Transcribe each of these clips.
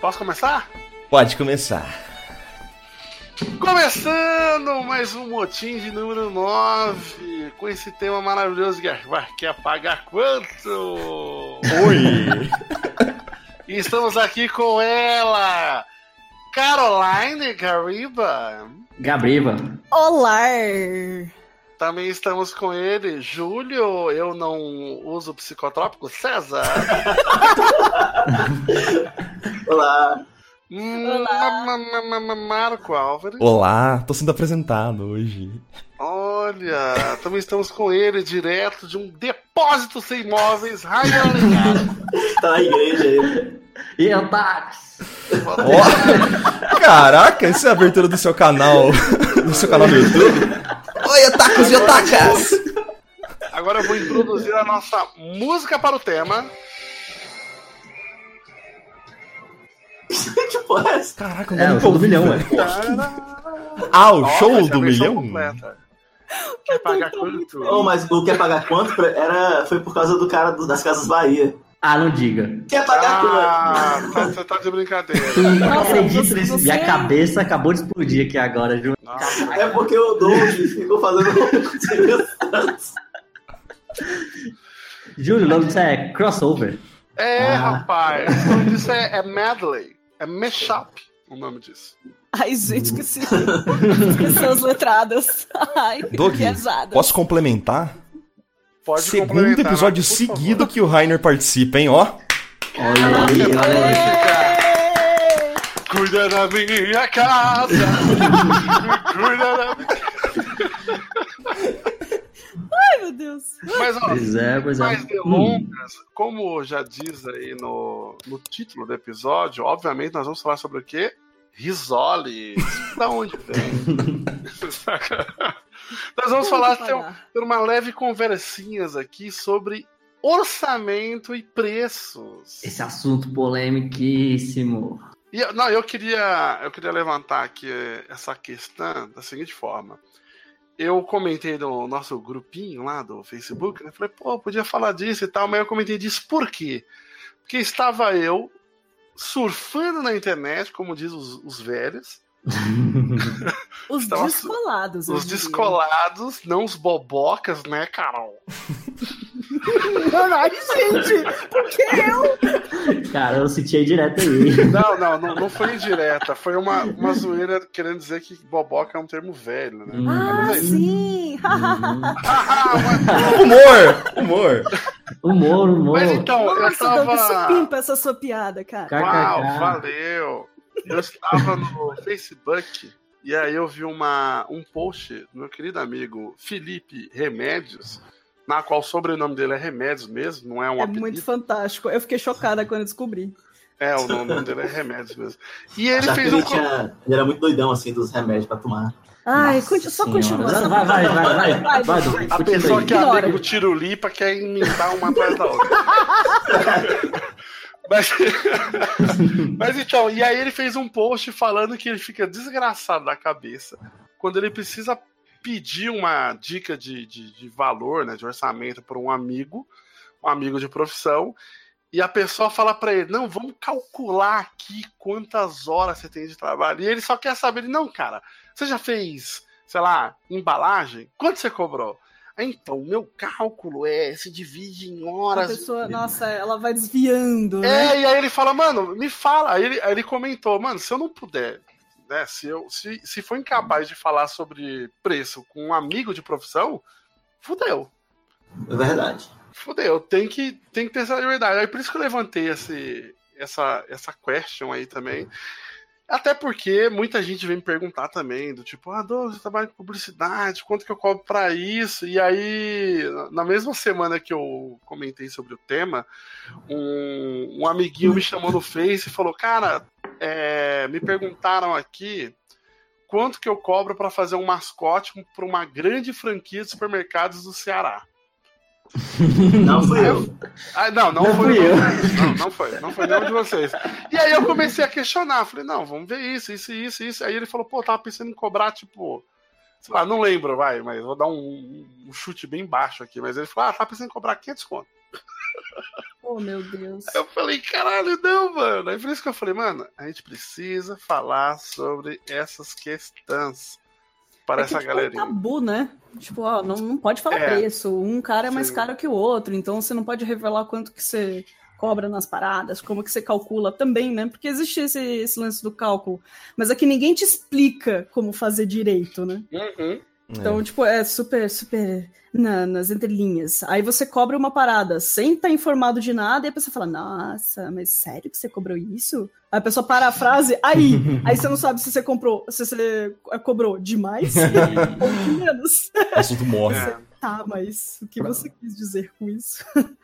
Posso começar? Pode começar. Começando mais um motim de número 9, com esse tema maravilhoso que quer pagar quanto? Oi! E estamos aqui com ela, Caroline Gariba. Gabriba. Olá! Também estamos com ele, Júlio, eu não uso psicotrópico, César. Olá. Olá. Marco Álvares. Olá, tô sendo apresentado hoje. Olha, também estamos com ele, direto de um depósito sem móveis, Ryan Ligado. Tá na igreja ele. E Tax. Ó, caraca, essa é a abertura do seu canal. Do seu canal do YouTube. Otakus e otakas! Agora eu vou introduzir a nossa música para o tema. porra é? Caraca, eu É, o show do milhão, é. Ah, o show do milhão? completa. Quer pagar quanto? Oh, mas o quer pagar quanto? Era, foi por causa do cara do- das Casas Bahia. Ah, não diga. Quer pagar Ah, tá- você tá de brincadeira. Tu não você- nisso. Minha cabeça acabou de explodir aqui agora, Ju. Nossa, quanto? É porque o Doug ficou fazendo. Júlio, o nome disso é crossover. É, Ah. rapaz. O nome disso é, é medley. É mashup o nome disso. Ai, gente, que se... que seus letradas. Ai, Doug, que pesada. posso complementar? Pode Segundo episódio por seguido favor. que o Rainer participa, hein, ó. Olha aí, olha aí. Cuida da minha casa. Cuida da minha... Ai, meu Deus. Mas, ó, Pois é, pois é. mais Hum, delongas, como já diz aí no, no título do episódio, obviamente nós vamos falar sobre o quê? Risoles. da onde vem? Nós vamos falar, ter, ter uma leve conversinhas aqui sobre orçamento e preços. Esse assunto polemiquíssimo. E, eu- não, eu queria, eu queria levantar aqui essa questão da seguinte forma. Eu comentei no nosso grupinho lá do Facebook, né? Falei, pô, podia falar disso e tal, mas eu comentei disso por quê? Porque estava eu surfando na internet, como diz os, os velhos, Os Nossa, descolados. eu os descolados, não os bobocas, né, Carol? Ai, gente, por que eu? Cara, eu senti direto aí. Não, não, não, não foi indireta, foi uma, uma zoeira querendo dizer que boboca é um termo velho, né? Hum. Ah, Mas é sim. Ah, mas- Humor! Humor! Humor, humor. Mas então, eu Nossa, Doug, isso tava. pimpa essa sua piada, cara. Uau, valeu! Eu estava no Facebook e aí eu vi uma, um post do meu querido amigo Felipe Remédios, na qual o sobrenome dele é Remédios mesmo, não é um É apelido. muito fantástico. Eu fiquei chocada quando eu descobri. É, o nome dele é Remédios mesmo. E ele que fez ele, um. tinha, ele era muito doidão, assim, dos remédios pra tomar. Ai, Nossa só continua. Vai, vai, vai, vai, vai. Vai, A pessoa aí. que é amigo do Tirulipa quer imitar uma atrás da outra. Mas, mas então, e aí ele fez um post falando que ele fica desgraçado da cabeça quando ele precisa pedir uma dica de, de, de valor, né, de orçamento para um amigo, um amigo de profissão, e a pessoa fala para ele: Não, vamos calcular aqui quantas horas você tem de trabalho. E ele só quer saber: Não, cara, você já fez, sei lá, embalagem? Quanto você cobrou? "Ah, Então, o meu cálculo é se divide em A horas. pessoa, nossa, ela vai desviando, né? É, e aí ele fala, mano, me fala. Aí ele, aí ele comentou, mano, se eu não puder, né? Se, eu, se, se for incapaz de falar sobre preço com um amigo de profissão, fudeu. É verdade. Fudeu, tem que, tem que ter essa liberdade. Aí por isso que eu levantei esse, essa, essa question aí também. Até porque muita gente vem me perguntar também, do tipo, ah, Douglas, você trabalha com publicidade, quanto que eu cobro pra isso? E aí, na mesma semana que eu comentei sobre o tema, um, um amiguinho me chamou no Face e falou, cara, é, me perguntaram aqui quanto que eu cobro pra fazer um mascote pra uma grande franquia de supermercados do Ceará. Não fui eu. Ah, não, não, Não foi fui eu. Não, não foi, não foi nenhum de vocês. E aí eu comecei a questionar, falei, não, vamos ver isso, isso, isso, isso. Aí ele falou, pô, tava pensando em cobrar, tipo, sei lá, não lembro, vai, mas vou dar um, um chute bem baixo aqui. Mas ele falou, ah, tava pensando em cobrar 500 conto. Oh, meu Deus. Eu falei, caralho, não, mano. Aí por isso que eu falei, mano, a gente precisa falar sobre essas questões para É que, essa tipo, é um galerinha. tabu, né? Tipo, ó, não, não pode falar É. preço. Um cara é mais Sim. caro que o outro, então você não pode revelar quanto que você cobra nas paradas, como que você calcula também, né? Porque existe esse, esse lance do cálculo. Mas aqui ninguém te explica como fazer direito, né? Uhum. Então, tipo, é super, super na- nas entrelinhas. Aí você cobra uma parada sem estar informado de nada, e a pessoa fala, nossa, mas sério que você cobrou isso? Aí a pessoa para a frase, aí, aí você não sabe se você comprou, se você cobrou demais ou de menos. O assunto morre. É. Tá, mas o que você quis dizer com isso?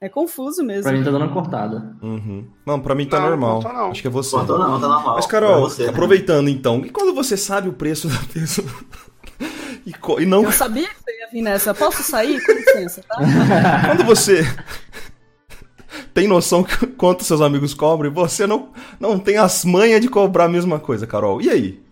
É confuso mesmo. Pra mim tá dando uma cortada. Uhum. Não, pra mim tá Não, normal. não tá não. Acho que é você. Cortou não, tá normal. Mas, É Carol, você, né? aproveitando então, e quando você sabe o preço da pessoa e, co- e não Eu sabia que você ia vir nessa. Posso sair? Com licença, tá? quando você tem noção que- quanto seus amigos cobram e você não, não tem as manhas de cobrar a mesma coisa, Carol. E aí?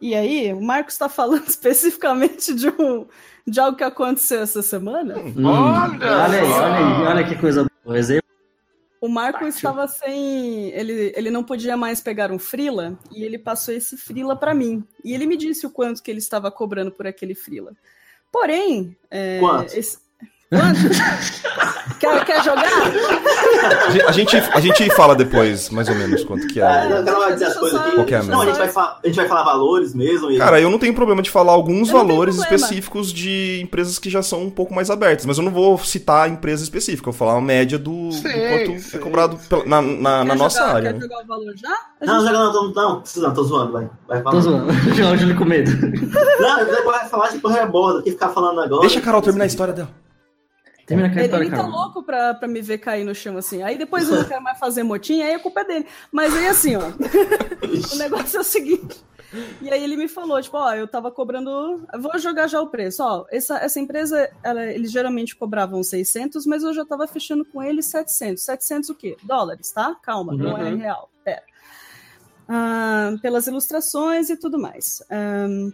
E aí, o Marcos está falando especificamente de, um, de algo que aconteceu essa semana. Hum, Olha olha aí, olha aí, olha que coisa boa. O Marco estava sem. Ele, ele não podia mais pegar um Frila e ele passou esse Frila para mim. E ele me disse o quanto que ele estava cobrando por aquele Frila. Porém. É, Quanto? esse- Quanto? quer, quer jogar? A gente, a gente fala depois, mais ou menos, quanto que Ah, é. não, Carol vai dizer as Deixa eu coisas só- aqui. Qual que é a Não, a gente, vai a gente vai falar valores mesmo. E... Cara, eu não tenho problema de falar alguns Eu não valores específicos de empresas que já são um pouco mais abertas, mas eu não vou citar a empresa específica, eu vou falar uma média do, do Sim, quanto sim, é cobrado pela- na, na, na nossa jogar- área. Quer né? jogar o valor já? A não, gente- não, não, não, não, precisa não, tô zoando, vai. vai Tô zoando. Já o Júlio com medo. Não, depois vai falar de porra borda, que ficar falando agora. Deixa a Carol terminar a história dela. Termina a Ele, ele tá louco pra, pra me ver cair no chão assim. Aí depois eu não quero mais fazer motinha, aí a culpa é dele. Mas aí assim, ó. o negócio é o seguinte. E aí ele me falou, tipo, ó, eu tava cobrando. Vou jogar já o preço. Ó, essa, essa empresa, ela- eles geralmente cobravam 600, mas eu já tava fechando com eles 700. 700 o quê? Dólares, tá? Calma, não é Uhum. real. Pera. Ah, pelas ilustrações e tudo mais. Ahn,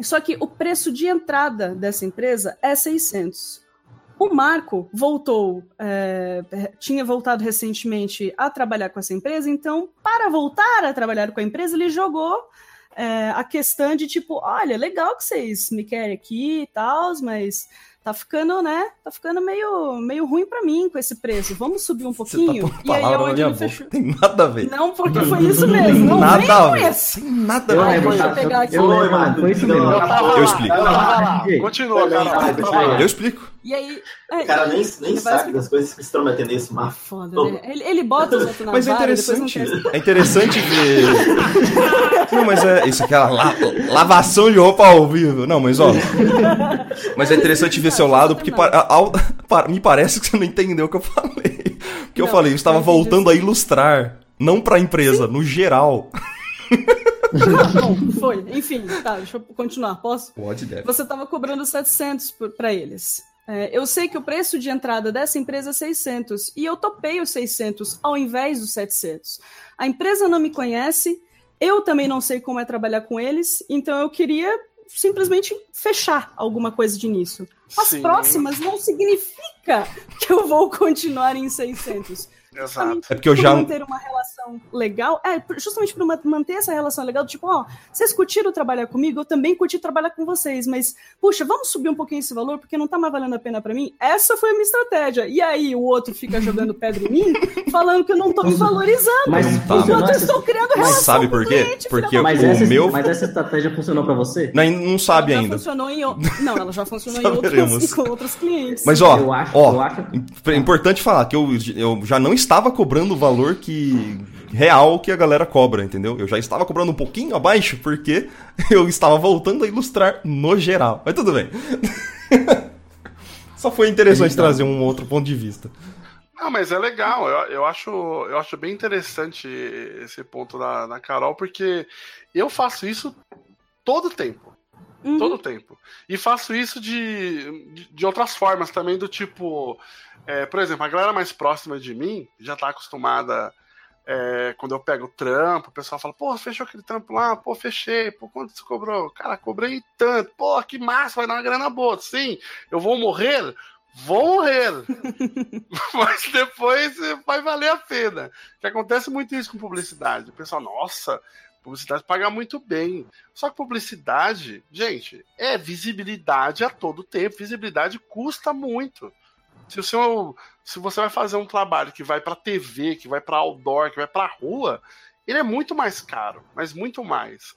só que o preço de entrada dessa empresa é 600. O Marco voltou, é, tinha voltado recentemente a trabalhar com essa empresa, então, para voltar a trabalhar com a empresa, ele jogou é, a questão de tipo, olha, legal que vocês me querem aqui e tal, mas tá ficando, né? Tá ficando meio, meio ruim para mim com esse preço. Vamos subir um Você tá pouquinho. onde minha ele boca. fechou. Tem nada a ver. Não, porque foi isso mesmo. Não nada vem a com ver. esse. Tem nada Eu a ver. eu tá? pegar Eu, aqui. eu. Eu Eu explico. eu tava lá. Gente, Continua. Eu explico. E aí. é, O cara nem, nem vai sabe explicar. das coisas que estão metendo nesse É mar. foda, né? Ele, ele bota os outros na Mas é interessante. É interessante ver. Não, mas é. Isso aqui é la- lavação de roupa ao vivo. Não, mas ó. Mas é interessante ver seu lado, porque ao- me parece que você não entendeu o que eu falei. Porque eu Não, falei, eu estava eu entendi voltando a ilustrar. Não pra empresa, no geral. Tá bom, foi. Enfim, tá, deixa eu continuar. Posso? Pode, deve. Você estava cobrando 700 para eles. É, eu sei que o preço de entrada dessa empresa é 600 e eu topei os 600 ao invés dos 700. A empresa não me conhece, eu também não sei como é trabalhar com eles, então eu queria simplesmente fechar alguma coisa de início. As Sim. próximas não significa que eu vou continuar em 600. Exato. É porque eu já. manter uma relação legal, é, justamente por ma- manter essa relação legal, tipo, ó, vocês curtiram trabalhar comigo, eu também curti trabalhar com vocês, mas, puxa, vamos subir um pouquinho esse valor, porque não tá mais valendo a pena pra mim? Essa foi a minha estratégia. E aí o outro fica jogando pedra em mim, falando que eu não tô me valorizando. Mas Tá. eu essa... estou criando Mas relação sabe com por quê? cliente, Porque Mas o essa, meu- mas essa estratégia funcionou pra você? Não, não sabe já ainda. funcionou em Não, ela já funcionou em outros, com outros clientes. Mas ó, Eu acho- ó, eu acho- é importante falar que eu, eu já não estava cobrando o valor que real que a galera cobra, entendeu? Eu já estava cobrando um pouquinho abaixo porque eu estava voltando a ilustrar no geral. Mas tudo bem. Só foi interessante trazer um outro ponto de vista. Não, mas é legal. Eu, eu, acho, eu acho bem interessante esse ponto da, da Carol, porque eu faço isso todo tempo. Uhum. Todo tempo. E faço isso de, de, de outras formas também, do tipo. É, por exemplo, a galera mais próxima de mim já tá acostumada. é, quando eu pego o trampo, o pessoal fala, pô, fechou aquele trampo lá, pô, fechei, pô, quanto você cobrou? Cara, cobrei tanto, pô, que massa, vai dar uma grana boa. Sim, eu vou morrer? vou morrer. Mas depois vai valer a pena. Que acontece muito isso com publicidade. O pessoal, nossa, publicidade paga muito bem. Só que publicidade, gente, é visibilidade a todo tempo. Visibilidade custa muito. Se, o seu, se você vai fazer um trabalho que vai para TV, que vai para outdoor, que vai para rua, ele é muito mais caro, mas muito mais.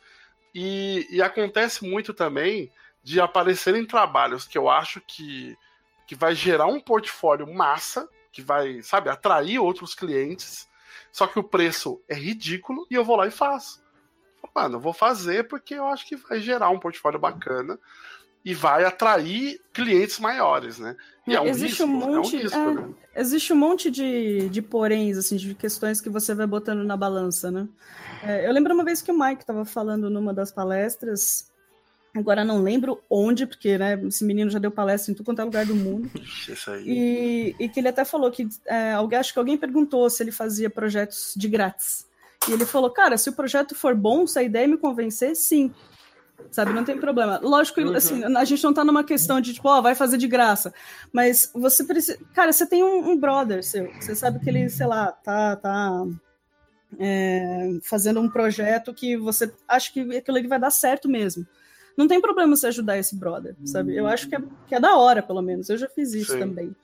E, e acontece muito também de aparecerem trabalhos que eu acho que, que vai gerar um portfólio massa, que vai, sabe, atrair outros clientes, só que o preço é ridículo e eu vou lá e faço. Mano, eu vou fazer porque eu acho que vai gerar um portfólio bacana e vai atrair clientes maiores, né? E é um existe risco, um monte, é um risco, é, né? existe um monte de, de poréns, assim, de questões que você vai botando na balança, né? É, eu lembro uma vez que o Mike estava falando numa das palestras, agora não lembro onde, porque né, esse menino já deu palestra em tudo quanto é lugar do mundo, Isso aí. e, e que ele até falou que é, alguém, acho que alguém perguntou se ele fazia projetos de grátis. E ele falou, cara, se o projeto for bom, se a ideia me convencer, sim. Sabe, não tem problema. Lógico, Uhum. assim, a gente não tá numa questão de, tipo, ó, vai fazer de graça. Mas você precisa. Cara, você tem um, um brother seu. Você sabe que ele, sei lá, tá, tá é, fazendo um projeto que você acha que aquilo ali vai dar certo mesmo. Não tem problema você ajudar esse brother, sabe? Eu acho que é, que é da hora, pelo menos. Eu já fiz isso Sim. também.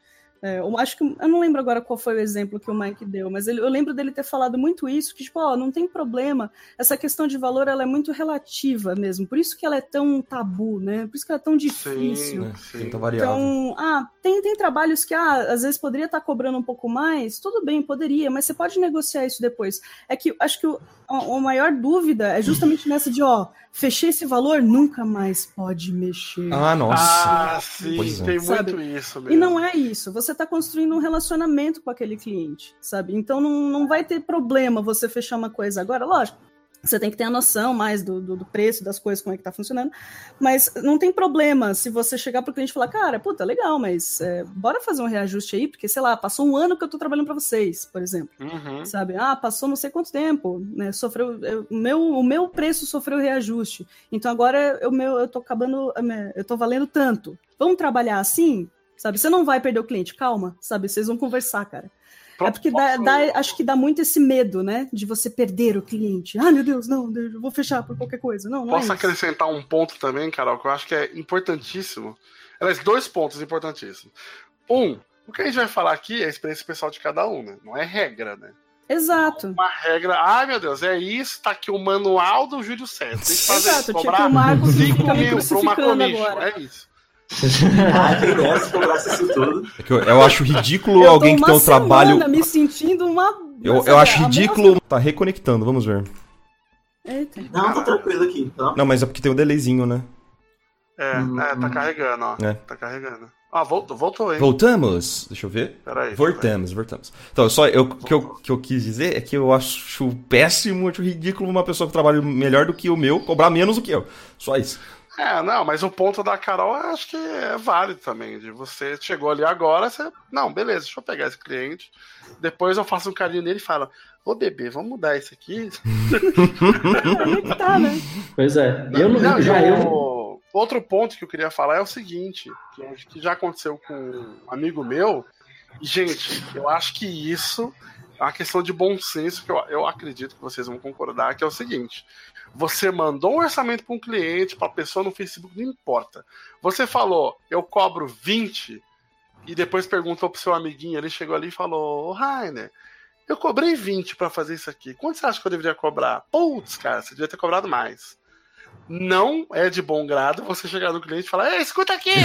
É, eu acho que eu não lembro agora qual foi o exemplo que o Mike deu, mas ele- eu lembro dele ter falado muito isso, que tipo, ó, não tem problema. Essa questão de valor ela é muito relativa mesmo. Por isso que ela é tão tabu, né? Por isso que ela é tão difícil. Sim, né? sim. Tenta variável. Então, ah, tem, tem trabalhos que ah, às vezes poderia estar cobrando um pouco mais, tudo bem, poderia, mas você pode negociar isso depois. É que acho que o, a, a maior dúvida é justamente nessa de, ó, fechei esse valor, nunca mais pode mexer. Ah, nossa. Ah, sim, Pois é. tem Sabe? muito isso mesmo. E não é isso. Você está construindo um relacionamento com aquele cliente, sabe? Então não, não vai ter problema você fechar uma coisa agora. Lógico, você tem que ter a noção mais do, do, do preço das coisas, como é que tá funcionando. Mas não tem problema se você chegar pro cliente e falar, cara, puta, legal, mas é, bora fazer um reajuste aí, porque, sei lá, passou um ano que eu tô trabalhando para vocês, por exemplo Uhum. sabe? Ah, passou não sei quanto tempo, né? Sofreu, eu- o meu, o meu preço sofreu reajuste. Então agora eu, meu, eu tô acabando, eu tô valendo tanto. Vamos trabalhar assim, sabe? Você não vai perder o cliente, calma, sabe? Vocês vão conversar, cara. É porque dá, dá- acho que dá muito esse medo, né? De você perder o cliente. Ah, meu Deus, não, eu vou fechar por qualquer coisa. Não, não Posso é acrescentar um ponto também, Carol, que eu acho que é importantíssimo. Aliás, dois pontos importantíssimos. Um, o que a gente vai falar aqui é a experiência pessoal de cada um, né? Não é regra, né? Exato. Uma regra, ai meu Deus, é isso, tá aqui o manual do Júlio César. Tem que fazer Exato, isso, tipo cobrar o Marcos que 5 fica me mil pra uma commission. agora. É isso. Ah, cobrasse isso tudo. É que eu, eu acho ridículo Eu alguém que tem um trabalho. me sentindo uma. Eu, eu acho ridículo. Tá reconectando, vamos ver. Eita. Não, tá tranquilo aqui. Tá? Não, mas é porque tem um delayzinho, né? É, Hum. é, tá carregando, ó. É. Tá carregando. Ah, voltou, voltou, hein? Voltamos. Deixa eu ver. Peraí. Voltamos, voltamos. Então, só eu, o que eu, que eu quis dizer é que eu acho péssimo, acho ridículo uma pessoa que trabalha melhor do que o meu cobrar menos do que eu. Só isso. É, não, mas o ponto da Carol eu acho que é válido também. De você chegou ali agora, você. Não, beleza, deixa eu pegar esse cliente. Depois eu faço um carinho nele e falo: Ô bebê, vamos mudar isso aqui. Que tá, né? Pois é. Eu não, Não, já eu. Outro ponto que eu queria falar é o seguinte: que, acho que já aconteceu com um amigo meu. E, gente, eu acho que isso é uma questão de bom senso, que eu, eu acredito que vocês vão concordar, que é o seguinte. Você mandou um orçamento para um cliente, para a pessoa no Facebook, não importa. Você falou, eu cobro 20, e depois perguntou pro seu amiguinho, ele chegou ali e falou, ô Rainer, eu cobrei 20 para fazer isso aqui. Quanto você acha que eu deveria cobrar? Putz, cara, você devia ter cobrado mais. Não é de bom grado você chegar no cliente e falar, ei, escuta aqui!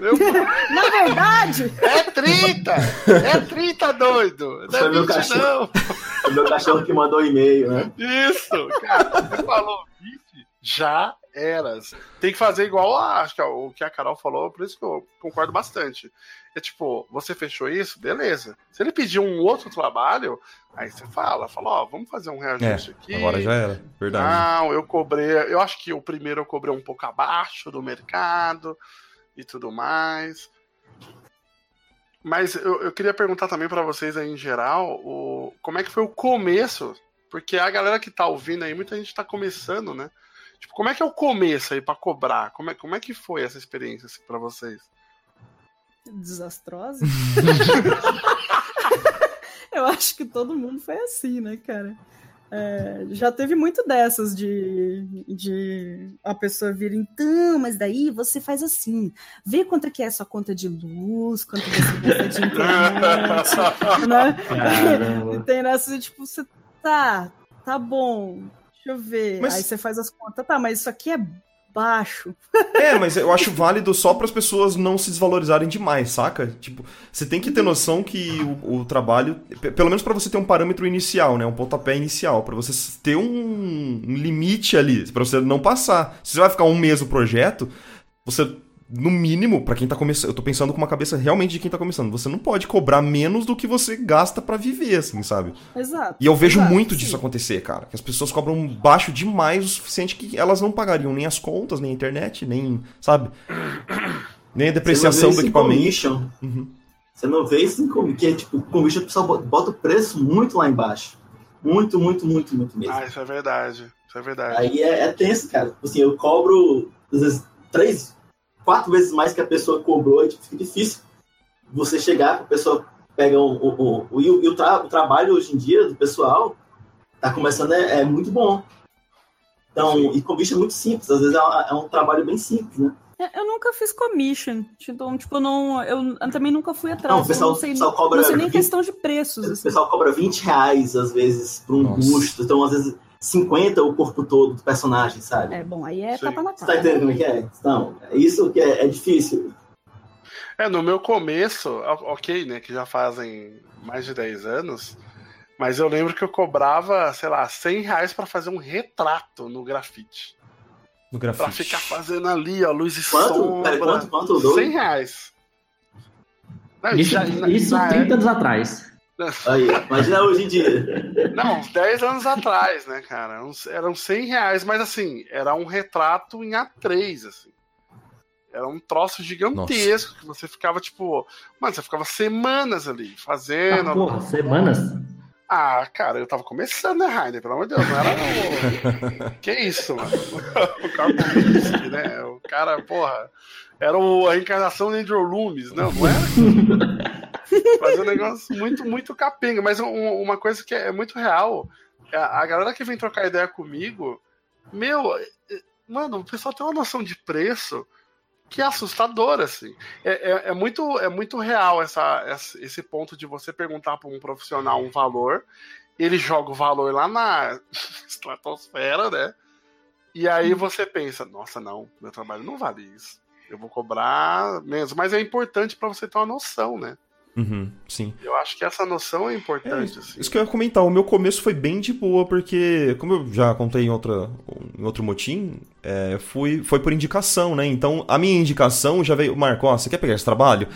Eu- Na verdade, é 30! É 30, doido! Não Foi é meu 20, cachorro. não! O meu cachorro que mandou um e-mail, né? Isso! Cara, você falou 20, já eras. Tem que fazer igual a, acho que é o que a Carol falou, por isso que eu concordo bastante. É tipo, você fechou isso, beleza. Se ele pedir um outro trabalho, aí você fala, fala, ó, vamos fazer um reajuste aqui. É, Agora já era. Verdade. Não, eu cobrei. Eu acho que o primeiro eu cobrei um pouco abaixo do mercado e tudo mais. Mas eu, eu queria perguntar também para vocês aí em geral, o, como é que foi o começo? Porque a galera que tá ouvindo aí, muita gente tá começando, né? Tipo, como é que é o começo aí para cobrar? Como é, como é que foi essa experiência assim, para vocês? Desastrosa? Eu acho que todo mundo foi assim, né, cara? É, já teve muito dessas de, de a pessoa vir, então, mas daí você faz assim, vê quanto que é a sua conta de luz, quanto você gasta de internet, né? Tem nessa, tipo, você tá, tá bom, deixa eu ver. Mas- Aí você faz as contas, tá, mas isso aqui é baixo. É, mas eu acho válido só para as pessoas não se desvalorizarem demais, saca? Tipo, você tem que ter noção que o, o trabalho, pe- pelo menos para você ter um parâmetro inicial, né, um pontapé inicial, para você ter um, um limite ali, para você não passar. Se você vai ficar um mês no projeto, você no mínimo, pra quem tá começando, eu tô pensando com uma cabeça realmente de quem tá começando, você não pode cobrar menos do que você gasta pra viver, assim, sabe? Exato. E eu vejo exato, muito sim. disso acontecer, cara. Que as pessoas cobram baixo demais o suficiente que elas não pagariam nem as contas, nem a internet, nem, sabe? Nem a depreciação do Você não vê isso em equipamento. Uhum. Você não vê isso em commission, que é tipo, commission o pessoal bota- o preço muito lá embaixo. Muito, muito, muito, muito mesmo. Ah, isso é verdade. Isso é verdade. Aí é, é tenso, cara. Assim, eu cobro, às vezes, três, quatro vezes mais que a pessoa cobrou, e tipo, fica difícil você chegar, a pessoa pega o. o, o, o, e o, e o tra- o trabalho hoje em dia do pessoal tá começando, é, é muito bom. Então, e commission é muito simples, às vezes é, uma- é um trabalho bem simples, né? Eu nunca fiz commission. Então, tipo, não, eu, eu também nunca fui atrás. Não, o pessoal- não sei, o pessoal cobra não sei nem 20 questão de preços. O assim. pessoal cobra 20 reais, às vezes, por um Nossa. busto. Então, às vezes, 50 o corpo todo do personagem, sabe? É, bom, aí é Sim. tapa na Você tá cara. entendendo como é que é? Não, é isso que é, é difícil. É, no meu começo, o- ok, né, que já fazem mais de 10 anos, mas eu lembro que eu cobrava, sei lá, 100 reais pra fazer um retrato no grafite. No Pra grafite. ficar fazendo ali, ó, luz e Quanto? sombra. Pera, quanto, quanto, Doug? 100 reais. Não, Isso, já- isso na 30 anos atrás. Aí, imagina hoje em dia. Não, uns 10 anos atrás, né, cara? Eram 100 reais, mas assim, era um retrato em A3, assim. Era um troço gigantesco que você ficava, tipo. Mano, você ficava semanas ali fazendo. Ah, porra, semanas? Ah, cara, eu tava começando, né, Rainer? Pelo amor de Deus, não era o. que isso, mano? o Karpovitsky, né? O cara, porra. Era o, a encarnação do Andrew Loomis, não, não era? Fazer um negócio muito, muito capenga. Mas um- uma coisa que é muito real, é a a galera que vem trocar ideia comigo, meu, é- é- mano, o pessoal tem uma noção de preço que é assustadora, assim. É, é, é muito, é muito real essa, essa- esse ponto de você perguntar para um profissional um valor, ele joga o valor lá na estratosfera, né? E aí você pensa, nossa, não, meu trabalho não vale isso. Eu vou cobrar menos. Mas é importante para você ter uma noção, né? Uhum, sim. Eu acho que essa noção é importante. assim. Isso que eu ia comentar, o meu começo foi bem de boa, porque, como eu já contei em, outra, em outro motim, é, fui, foi por indicação, né? Então, a minha indicação já veio, Marco, ó, você quer pegar esse trabalho?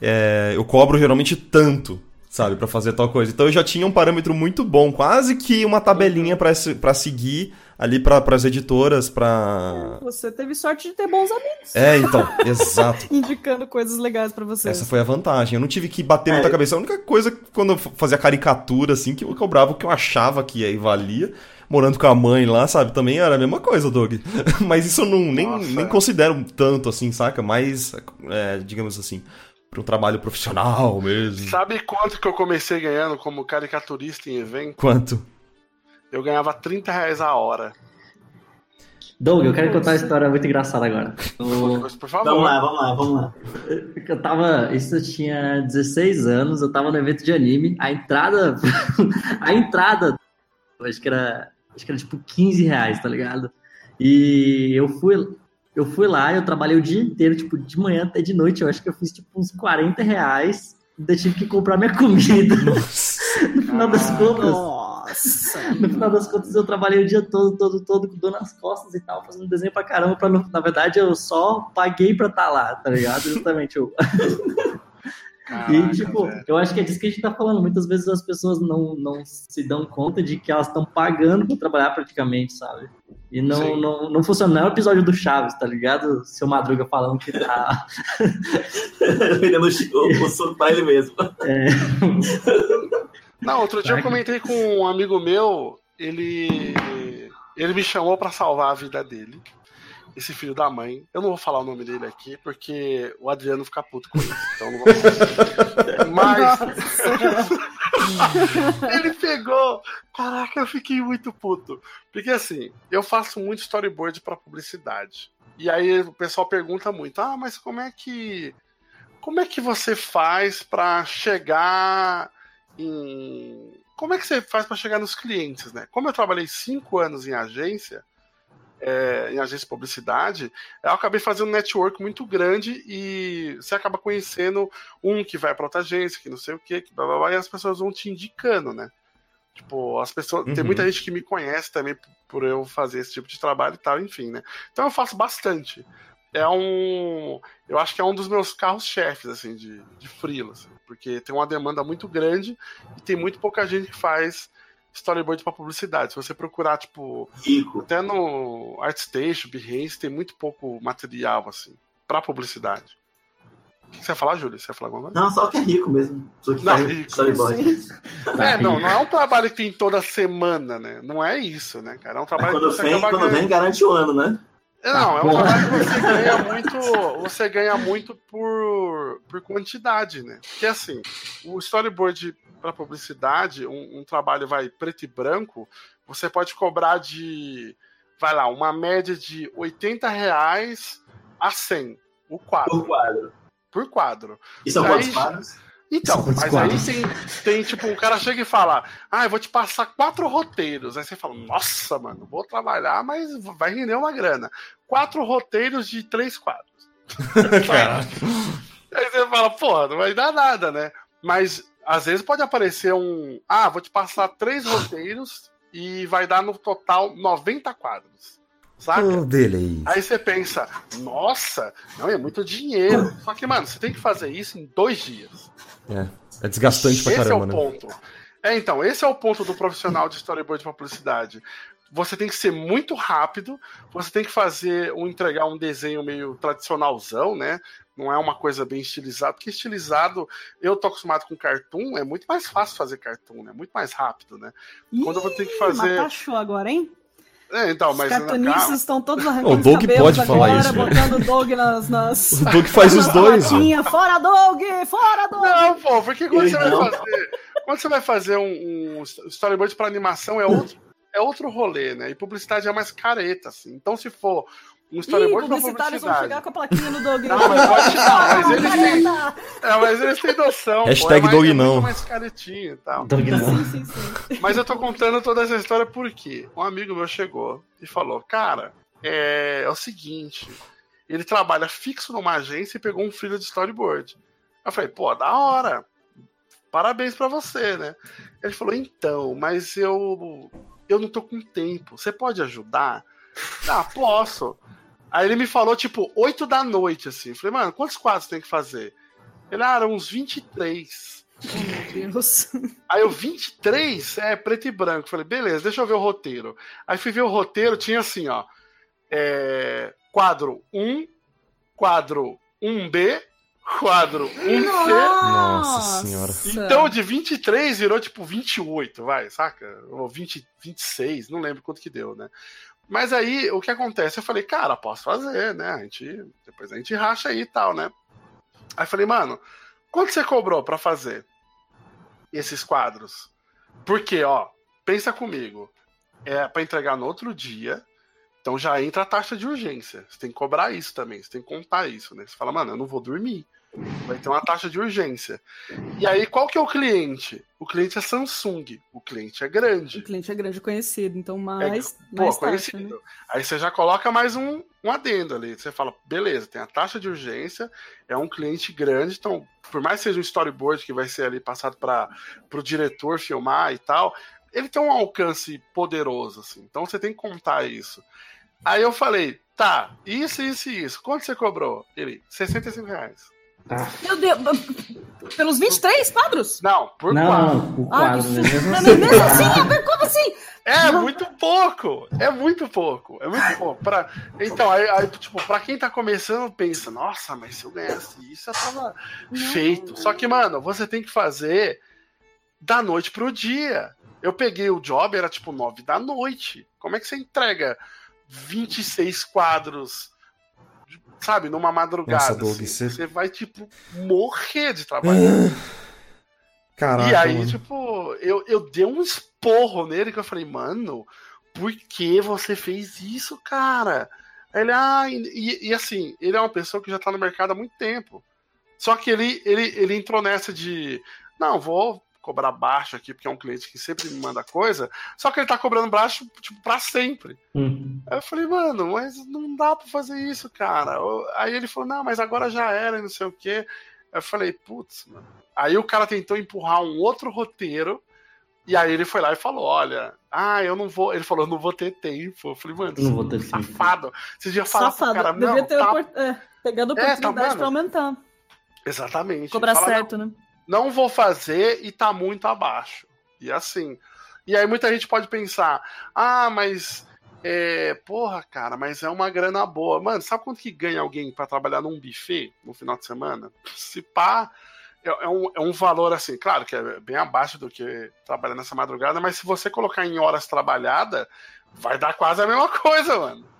É, eu cobro geralmente tanto, sabe, pra fazer tal coisa. Então eu já tinha um parâmetro muito bom, quase que uma tabelinha pra seguir ali pra, pras editoras, pra... Você teve sorte de ter bons amigos É, então, exato. indicando coisas legais pra você. Essa foi a vantagem. Eu não tive que bater muita É. cabeça. A única coisa, quando eu fazia caricatura, assim, que eu cobrava o que eu achava que aí valia, morando com a mãe lá, sabe? Também era a mesma coisa, Doug. Mas isso eu não, nem, Nossa. nem considero tanto, assim, saca? Mais, é, digamos assim, para um trabalho profissional mesmo. Sabe quanto que eu comecei ganhando como caricaturista em evento? Quanto? Eu ganhava 30 reais a hora. Doug, eu quero contar uma história muito engraçada agora. Eu, Por favor. Vamos lá, vamos lá, vamos lá. eu tava. Isso eu tinha 16 anos, eu tava no evento de anime. A entrada. a entrada. Acho que era. Acho que era tipo 15 reais, tá ligado? E eu fui. Eu fui lá, eu trabalhei o dia inteiro, tipo, de manhã até de noite. Eu acho que eu fiz tipo uns 40 reais. Ainda tive que comprar minha comida. No final das contas. Nossa! No final das contas, eu trabalhei o dia todo, todo, todo, com dor nas costas e tal, fazendo desenho pra caramba. Pra, na verdade, eu só paguei pra estar lá, tá ligado? Justamente. Eu, Caraca, e, tipo, velho. eu acho que é disso que a gente tá falando. Muitas vezes as pessoas não, não se dão conta de que elas estão pagando pra trabalhar praticamente, sabe? E não, Sim. não, não funciona. Não é o episódio do Chaves, tá ligado? Seu Madruga falando que tá. Vendendo o, o soco pra ele mesmo. Não, outro dia eu comentei com um amigo meu, ele ele me chamou pra salvar a vida dele. esse filho da mãe, eu não vou falar o nome dele aqui, porque o Adriano fica puto com isso. Então não vou falar. Mas. ele pegou. Caraca, eu fiquei muito puto. Porque assim, eu faço muito storyboard para publicidade. E aí o pessoal pergunta muito: ah, mas como é que. Como é que você faz para chegar em. Como é que você faz para chegar nos clientes, né? Como eu trabalhei cinco anos em agência, é, em agência de publicidade, eu acabei fazendo um network muito grande e você acaba conhecendo um que vai para outra agência, que não sei o que, que blá, blá, blá, e as pessoas vão te indicando, né? Tipo, as pessoas. Uhum. Tem muita gente que me conhece também por eu fazer esse tipo de trabalho e tal, enfim, né? Então eu faço bastante. É um. Eu acho que é um dos meus carros-chefes, assim, de, de freela, assim, porque tem uma demanda muito grande e tem muito pouca gente que faz storyboard para publicidade. Se você procurar, tipo, Rico. até no ArtStation, Behance, tem muito pouco material, assim, para publicidade. O que você ia falar, Júlio? Você ia falar alguma coisa? Não, só que é rico mesmo. Só que Não, faz rico, storyboard. É, não, não é um trabalho que tem toda semana, né? Não é isso, né, cara? É um Mas trabalho quando que você vem, acaba quando ganhando. vem, garante o ano, né? Não, é um Porra. trabalho que você ganha muito. Você ganha muito por, por quantidade, né? Porque assim, o storyboard para publicidade, um, um trabalho vai preto e branco, você pode cobrar de. Vai lá, uma média de 80 reais a 100 o quadro, Por quadro. por quadro. E são quantos quadros? Então, São mas aí tem, tem, tipo, um cara chega e fala, ah, eu vou te passar quatro roteiros. Aí você fala, nossa, mano, vou trabalhar, mas vai render uma grana. Quatro roteiros de três quadros. Aí você fala, pô, não vai dar nada, né? Mas às vezes pode aparecer um, ah, vou te passar três roteiros e vai dar no total 90 quadros. Saca? Oh, beleza. Aí você pensa, nossa, não é muito dinheiro. Só que, mano, você tem que fazer isso em dois dias. É, é desgastante pra esse caramba, é o né? ponto. É, então, esse é o ponto do profissional de storyboard de publicidade. Você tem que ser muito rápido, você tem que fazer um entregar um desenho meio tradicionalzão, né? Não é uma coisa bem estilizada, porque estilizado, eu tô acostumado com cartoon, é muito mais fácil fazer cartoon, né? Muito mais rápido, né? Quando eu vou ter que fazer- Matar show agora, hein? É, então, Os mas cartunistas estão todos arrancando O os Doug pode falar agora, isso, velho. botando o Doug nas... nas... O Doug faz os dois. Plaquinha, Fora Doug! Fora Doug! Não, pô, porque quando Ele você vai não. fazer. Quando você vai fazer um, um storyboard para animação, é outro, é outro rolê, né? E publicidade é mais careta, assim. Então, se for um Ih, storyboard pra publicitários vão chegar com a plaquinha no Doug. Não, mas pode não, mas eles têm. É, mas eles têm noção. Hashtag é mais, Doug é não. mais caretinho e tal. Doug não. Sim, sim, sim. Mas eu tô contando toda essa história porque um amigo meu chegou e falou: Cara, é, é o seguinte. Ele trabalha fixo numa agência e pegou um filho de storyboard. Eu falei: Pô, da hora. Parabéns pra você, né? Ele falou: Então, mas eu. Eu não tô com tempo. Você pode ajudar? Ah, posso. Aí ele me falou, tipo, 8 da noite, assim. Falei, mano, quantos quadros tem que fazer? Ele, ah, eram uns 23. Oh, meu Deus. Aí eu, 23? É, preto e branco. Falei, beleza, deixa eu ver o roteiro. Aí fui ver o roteiro, tinha assim, ó. é, quadro 1, quadro 1B, quadro 1C. Nossa senhora. Então de 23 virou tipo 28, vai, saca? Ou 20, 26, não lembro quanto que deu, né? Mas aí o que acontece? Eu falei, cara, posso fazer, né? A gente, depois a gente racha aí e tal, né? Aí falei, mano, quanto você cobrou pra fazer esses quadros? Porque, ó, pensa comigo, é pra entregar no outro dia, então já entra a taxa de urgência. Você tem que cobrar isso também, você tem que contar isso, né? Você fala, mano, eu não vou dormir. Vai ter uma taxa de urgência. E aí, qual que é o cliente? O cliente é Samsung. O cliente é O grande. cliente é grande conhecido, então mais, Pô, mais taxa, né? conhecido. Aí você já coloca mais um, um adendo ali. Você fala, beleza, tem a taxa de urgência, é um cliente grande, então, por mais que seja um storyboard que vai ser ali passado para o diretor filmar e tal, ele tem um alcance poderoso, assim. Então você tem que contar isso. Aí eu falei, tá, isso, isso e isso. Quanto você cobrou? Ele, 65 reais. Meu Deus, pelos 23 quadros? Não, por Não, quadro. não, Ah, quadro, susto. Mesmo assim. mesmo assim, como assim? É muito pouco! É muito pouco! É muito pouco. Pra... Então, aí, aí, tipo, pra quem tá começando, pensa, nossa, mas se eu ganhasse isso, eu tava feito. Só que, mano, você tem que fazer da noite pro dia. Eu peguei o job, era tipo nove da noite. Como é que você entrega 26 quadros, sabe, numa madrugada. Nossa, Doug, assim. você- Você vai, tipo, morrer de trabalho. Caraca, e aí, mano. tipo, eu, eu dei um esporro nele que eu falei, mano, por que você fez isso, cara? Aí Ele, ah, e, e assim, ele é uma pessoa que já tá no mercado há muito tempo. Só que ele, ele, ele entrou nessa de, não, vou cobrar baixo aqui, porque é um cliente que sempre me manda coisa, só que ele tá cobrando baixo, tipo, pra sempre. Hum. Aí eu falei, mano, mas não dá pra fazer isso, cara. Aí ele falou, não, mas agora já era, e não sei o quê. Eu falei, putz, mano. Aí o cara tentou empurrar um outro roteiro. E aí ele foi lá e falou: Olha, ah, eu não vou. Ele falou: Eu não vou ter tempo. Eu falei, mano, Não vou ter tempo. safado. Você devia falar pro Safado. cara, Devia não, ter tá- opor- é, pegado a É, tá oportunidade pra aumentar. Exatamente. Cobrar Fala, certo, né? Não, vou fazer e tá muito abaixo. E assim. E aí muita gente pode pensar: Ah, mas. É, porra, cara, mas é uma grana boa. Mano, sabe quanto que ganha alguém pra trabalhar num buffet no final de semana? Se pá, é, é um, é um valor assim, claro que é bem abaixo do que trabalhar nessa madrugada, mas se você colocar em horas trabalhadas, vai dar quase a mesma coisa, mano.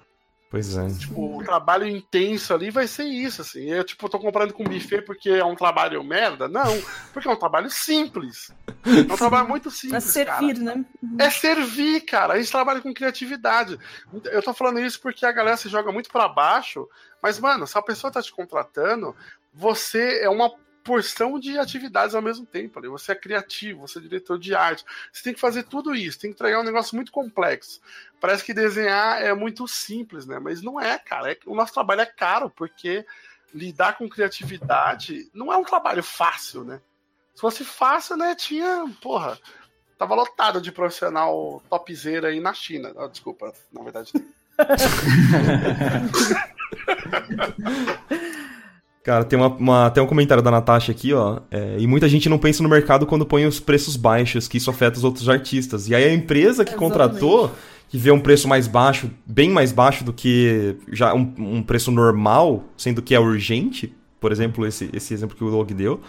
Pois é. Tipo, o trabalho intenso ali vai ser isso, assim. Eu, tipo, tô comprando com buffet porque é um trabalho merda? Não, porque é um trabalho simples. É um trabalho muito simples, cara. servir, né? É servir, cara. A gente trabalha com criatividade. Eu tô falando isso porque a galera se joga muito pra baixo, mas, mano, se a pessoa tá te contratando, você é uma porção de atividades ao mesmo tempo. Ali. Você é criativo, você é diretor de arte. Você tem que fazer tudo isso, tem que entregar um negócio muito complexo. Parece que desenhar é muito simples, né? Mas não é, cara. É- o nosso trabalho é caro, porque lidar com criatividade não é um trabalho fácil, né? Se fosse fácil, né, tinha, porra, tava lotado de profissional topzera aí na China. Ah, desculpa, na verdade. Cara, tem, uma, uma- tem um comentário da Natasha aqui, ó. é, e muita gente não pensa no mercado quando põe os preços baixos, que isso afeta os outros artistas. E aí a empresa que Exatamente. contratou, que vê um preço mais baixo, bem mais baixo do que já um, um preço normal, sendo que é urgente, por exemplo, esse, esse exemplo que o Doug deu.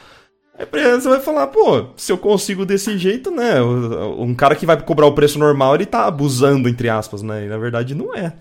A empresa vai falar, pô, se eu consigo desse jeito, né? Um cara que vai cobrar o preço normal, ele tá abusando, entre aspas, né? E na verdade não é.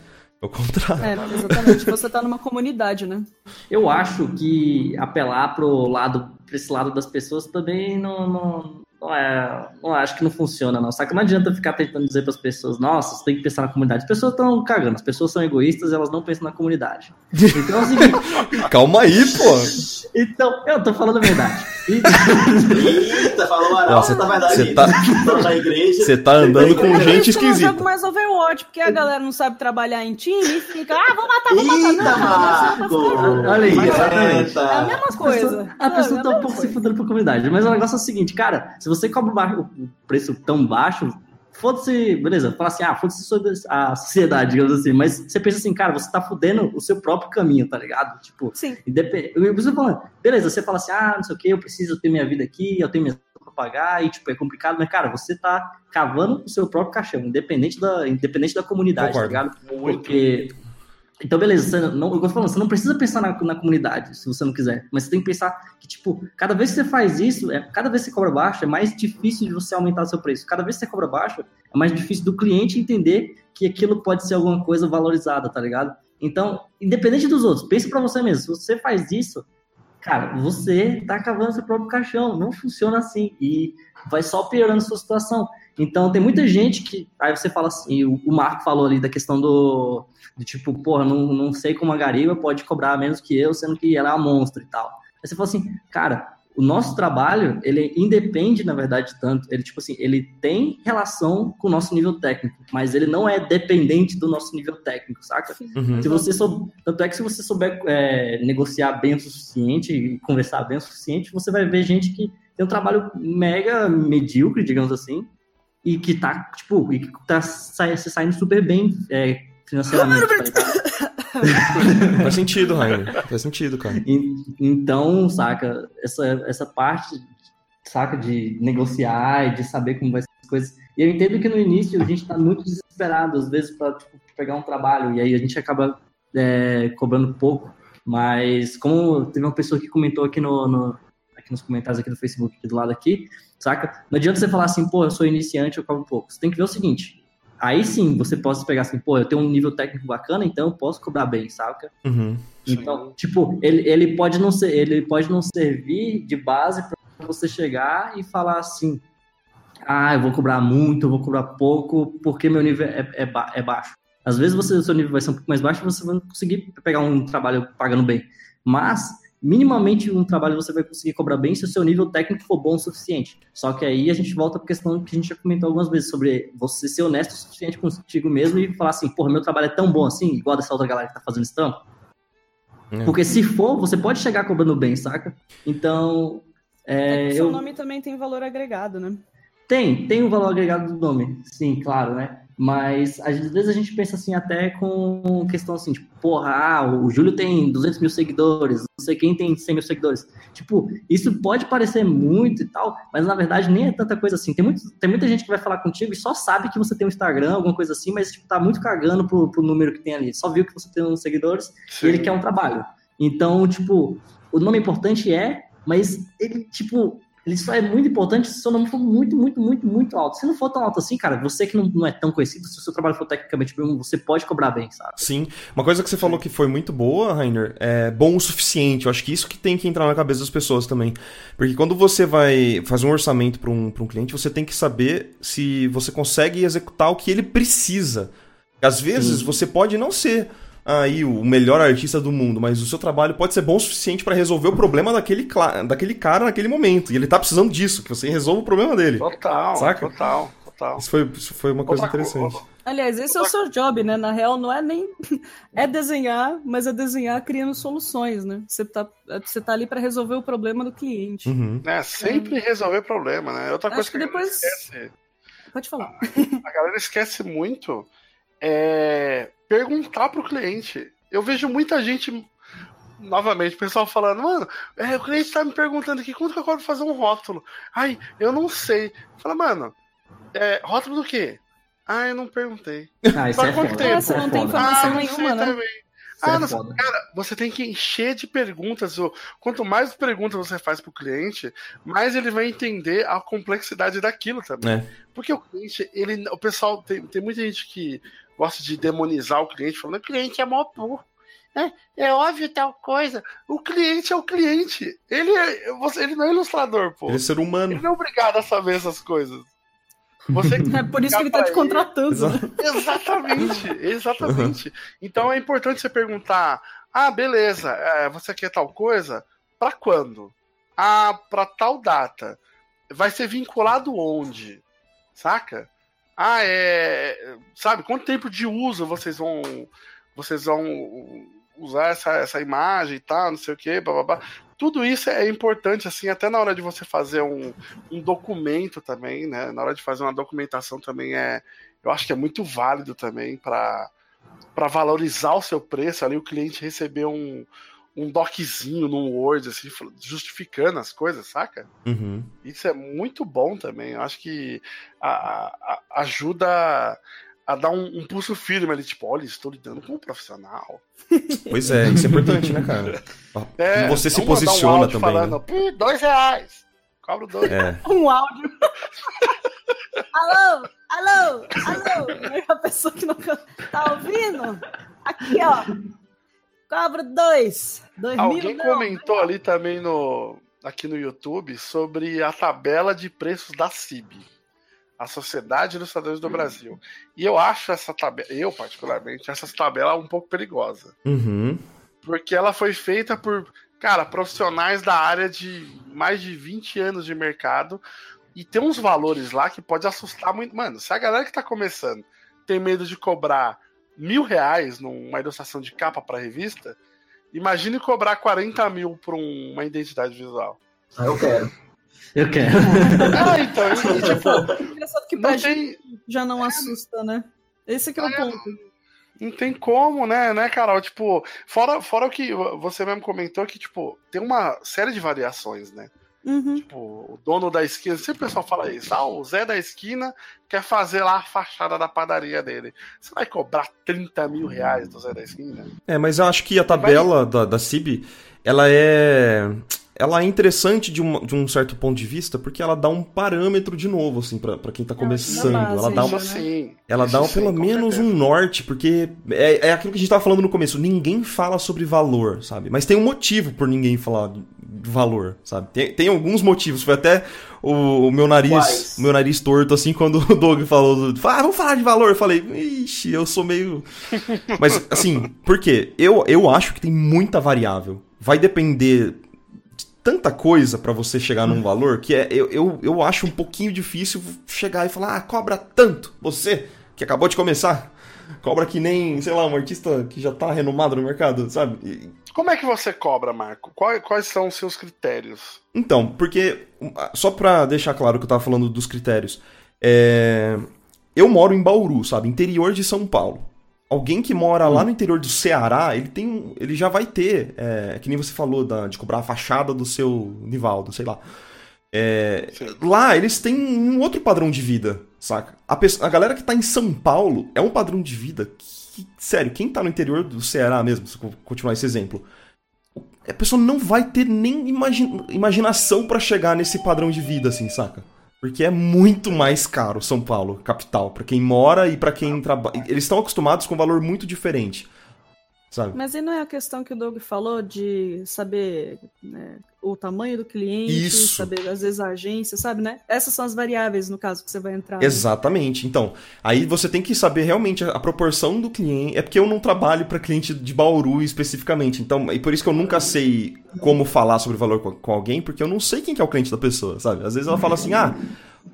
É o contrário. É, exatamente. Você tá numa comunidade, né? Eu acho que apelar pro lado, pra esse lado das pessoas também não, não, não é. Não acho que não funciona, não. Só que não adianta ficar tentando dizer pras pessoas, nossa, você tem que pensar na comunidade. As pessoas estão cagando, as pessoas são egoístas, elas não pensam na comunidade. Então é o seguinte, Calma aí, pô. então, eu tô falando a verdade. Eita, falou verdade. você tá- na igreja. Você tá andando com gente que eu não esquisita. jogo mais Overwatch, porque a galera não sabe trabalhar em time e fica, ah, vou matar, vou matar. Eita, Não, Marco! não, não, não, não. Olha aí, exatamente. É a mesma coisa. A pessoa Não, é tá a um mesma pouco se fudendo pra comunidade. Mas o negócio é o seguinte, cara, se você cobra o preço tão baixo, foda-se, beleza, fala assim, ah, foda-se sobre a sociedade, digamos assim, mas você pensa assim, cara, você tá fudendo o seu próprio caminho, tá ligado? Tipo, Sim. independ... eu você falando, beleza, você fala assim, ah, não sei o que, eu preciso ter minha vida aqui, eu tenho minha pra pagar, e tipo, é complicado, mas cara, você tá cavando o seu próprio caixão, independente da, independente da comunidade, Concordo. tá ligado? Muito. Então, beleza, não, eu falando, você não precisa pensar na, na comunidade, se você não quiser. Mas você tem que pensar que, tipo, cada vez que você faz isso, é, cada vez que você cobra baixo, é mais difícil de você aumentar o seu preço. Cada vez que você cobra baixo, é mais difícil do cliente entender que aquilo pode ser alguma coisa valorizada, tá ligado? Então, independente dos outros, pense pra você mesmo. Se você faz isso, cara, você tá cavando seu próprio caixão. Não funciona assim. E vai só piorando a sua situação. Então, tem muita gente que. Aí você fala assim, o, Marco falou ali da questão do. De tipo, porra, não, não sei como a Gariba pode cobrar menos que eu, sendo que ela é uma monstro e tal. Aí você fala assim, cara, o nosso trabalho, ele independe, na verdade, tanto. Ele, tipo assim, ele tem relação com o nosso nível técnico, mas ele não é dependente do nosso nível técnico, saca? Uhum. Se você sou... Tanto é que se você souber é, negociar bem o suficiente e conversar bem o suficiente, você vai ver gente que tem um trabalho mega medíocre, digamos assim, e que tá, tipo, e que tá sa se saindo super bem é, financeiramente, tá? Faz sentido, Rainer. Faz sentido, cara. E- Então, saca, essa, essa parte, saca, de negociar e de saber como vai ser as coisas. E eu entendo que no início a gente tá muito desesperado, às vezes, para pegar um trabalho, e aí a gente acaba é, cobrando pouco. Mas, como teve uma pessoa que comentou aqui, no, no- aqui nos comentários aqui do Facebook, aqui do lado aqui, saca? Não adianta você falar assim, pô, eu sou iniciante, eu cobro pouco. Você tem que ver o seguinte, aí sim você pode pegar assim, pô, eu tenho um nível técnico bacana, então eu posso cobrar bem, saca? Uhum. Então, tipo, ele, ele pode não ser, ele pode não servir de base para você chegar e falar assim, ah, eu vou cobrar muito, eu vou cobrar pouco, porque meu nível é, é, ba é baixo. Às vezes você, o seu nível vai ser um pouco mais baixo você vai conseguir pegar um trabalho pagando bem. Mas, minimamente, um trabalho você vai conseguir cobrar bem se o seu nível técnico for bom o suficiente. Só que aí a gente volta para a questão que a gente já comentou algumas vezes sobre você ser honesto o suficiente contigo mesmo e falar assim, porra, meu trabalho é tão bom assim, igual dessa outra galera que tá fazendo esse trampo. É. Porque se for, você pode chegar cobrando bem, saca? Então, é, É seu eu... nome também tem valor agregado, né? Tem, tem o valor agregado do nome, sim, claro, né? Mas às vezes a gente pensa assim até com questão assim, tipo, porra, ah, o Júlio tem 200 mil seguidores, não sei quem tem 100 mil seguidores. Tipo, isso pode parecer muito e tal, mas na verdade nem é tanta coisa assim. Tem, muito, tem muita gente que vai falar contigo e só sabe que você tem um Instagram, alguma coisa assim, mas tipo, tá muito cagando pro, pro número que tem ali. Só viu que você tem uns seguidores e ele quer um trabalho. Então, tipo, o nome importante é, mas ele, tipo, só é muito importante se o seu nome for muito, muito, muito, muito alto. Se não for tão alto assim, cara, você que não, não é tão conhecido, se o seu trabalho for tecnicamente bom, você pode cobrar bem, sabe? Sim. Uma coisa que você falou que foi muito boa, Rainer, é bom o suficiente. Eu acho que isso que tem que entrar na cabeça das pessoas também. Porque quando você vai fazer um orçamento para um, pra um cliente, você tem que saber se você consegue executar o que ele precisa. Às vezes Sim. você pode não ser aí o melhor artista do mundo, mas o seu trabalho pode ser bom o suficiente para resolver o problema daquele, daquele cara naquele momento. E ele tá precisando disso, que você resolva o problema dele. Total, Saca? total, total. Isso foi, isso foi uma coisa Outra interessante. Aliás, esse é o seu job, né? Na real, não é nem. É desenhar, mas é desenhar criando soluções, né? Você tá, você tá ali para resolver o problema do cliente. Uhum. É, sempre resolver problema, né? Outra Acho coisa que que, a galera depois- esquece, Pode falar. a galera esquece muito é perguntar pro cliente. Eu vejo muita gente, novamente, o pessoal falando, mano, é, o cliente tá me perguntando aqui quanto que eu pra fazer um rótulo. Ai, eu não sei. Fala, mano, é, rótulo do quê? Ah, eu não perguntei. Ah, isso Mas é quanto foda. tempo? é Você não tem informação ah, não nenhuma, sei né? também. Isso Ah, é não- foda. Cara, você tem que encher de perguntas. Quanto mais perguntas você faz pro cliente, mais ele vai entender a complexidade daquilo também. É. Porque o cliente, ele, o pessoal, tem, tem muita gente que gosta de demonizar o cliente, falando que o cliente é mó burro. É, é óbvio tal coisa. O cliente é o cliente. Ele, é, você, ele não é ilustrador, pô. Ele é ser humano. Ele não é obrigado a saber essas coisas. Você É por isso que ele tá te contratando. né? Exatamente, exatamente. Então é importante você perguntar: ah, beleza, é, você quer tal coisa? Pra quando? Ah, pra tal data. Vai ser vinculado onde? Saca? Ah, é. Sabe, quanto tempo de uso vocês vão. Vocês vão usar essa, essa imagem e tal, não sei o que, blá. Tudo isso é importante, assim, até na hora de você fazer um, um documento também, né? Na hora de fazer uma documentação também é. Eu acho que é muito válido também para valorizar o seu preço ali, o cliente receber um, um doczinho no Word, assim, justificando as coisas, saca? Uhum. Isso é muito bom também. Eu acho que a- a- a- ajuda a dar um, um pulso firme ali, tipo, olha, estou lidando com um profissional. Pois é, isso é importante, né, cara? É, você se não um posiciona áudio também. Falando, né? "Pô, dois reais. Cobro dois. É. Um áudio. alô, alô, alô. A pessoa que nunca tá ouvindo. Aqui, ó. Cobro dois. Dois Alguém mil. não. comentou ali também no aqui no YouTube sobre a tabela de preços da CIB, a Sociedade de Ilustradores do Brasil. E eu acho essa tabela, eu particularmente, essa tabela um pouco perigosa, Uhum. porque ela foi feita por, cara, profissionais da área de mais de 20 anos de mercado e tem uns valores lá que pode assustar muito. Mano, se a galera que tá começando tem medo de cobrar mil reais numa ilustração de capa para revista, imagine cobrar 40 mil por um- uma identidade visual. Ah, eu quero. Eu quero. Ah, então, e, tipo, Engraçado que pra não gente tem, já não assusta, né? Esse que é o É. ponto. não tem como, né, né, Carol? Tipo, fora, fora o que você mesmo comentou, que, tipo, tem uma série de variações, né? Uhum. Tipo, o dono da esquina, sempre o pessoal fala isso. Ah, o Zé da esquina quer fazer lá a fachada da padaria dele. Você vai cobrar 30 mil reais do Zé da esquina? É, mas eu acho que a tabela da, da CIB, ela é. Ela é interessante de um, de um certo ponto de vista porque ela dá um parâmetro de novo, assim, pra, pra quem tá começando. base, ela dá, uma, sim. ela dá pelo sim, menos um norte, porque é, é aquilo que a gente tava falando no começo. Ninguém fala sobre valor, sabe? Mas tem um motivo por ninguém falar de valor, sabe? Tem, tem alguns motivos. Foi até o, o meu nariz, Quais? meu nariz torto, assim, quando o Doug falou, ah, vamos falar de valor. Eu falei, ixi, eu sou meio. Mas, assim, por quê? Eu, eu acho que tem muita variável. Vai depender de tanta coisa pra você chegar num valor que é, eu, eu, eu acho um pouquinho difícil chegar e falar, ah, cobra tanto, você que acabou de começar. Cobra que nem, sei lá, um artista que já tá renomado no mercado, sabe? E- Como é que você cobra, Marco? Quais, quais são os seus critérios? Então, porque, só pra deixar claro que eu tava falando dos critérios, é, eu moro em Bauru, sabe? Interior de São Paulo. Alguém que mora lá no interior do Ceará, ele tem um- ele já vai ter, é, que nem você falou, da- de cobrar a fachada do seu Nivaldo, sei lá. É, lá eles têm um outro padrão de vida, saca? A, pesso- a galera que tá em São Paulo é um padrão de vida que, sério, quem tá no interior do Ceará mesmo, se eu continuar esse exemplo, a pessoa não vai ter nem imagi- imaginação pra chegar nesse padrão de vida, assim, saca? Porque é muito mais caro São Paulo, capital, pra quem mora e pra quem trabalha. Eles estão acostumados com um valor muito diferente, sabe? Mas aí não é a questão que o Doug falou de saber né, o tamanho do cliente, Isso. saber às vezes a agência, sabe, né? Essas são as variáveis no caso que você vai entrar. né? Exatamente. Então, aí você tem que saber realmente a, a proporção do cliente. É porque eu não trabalho para cliente de Bauru especificamente. Então, e por isso que eu nunca sei como falar sobre valor com, com alguém, porque eu não sei quem que é o cliente da pessoa, sabe? Às vezes ela fala assim: "Ah,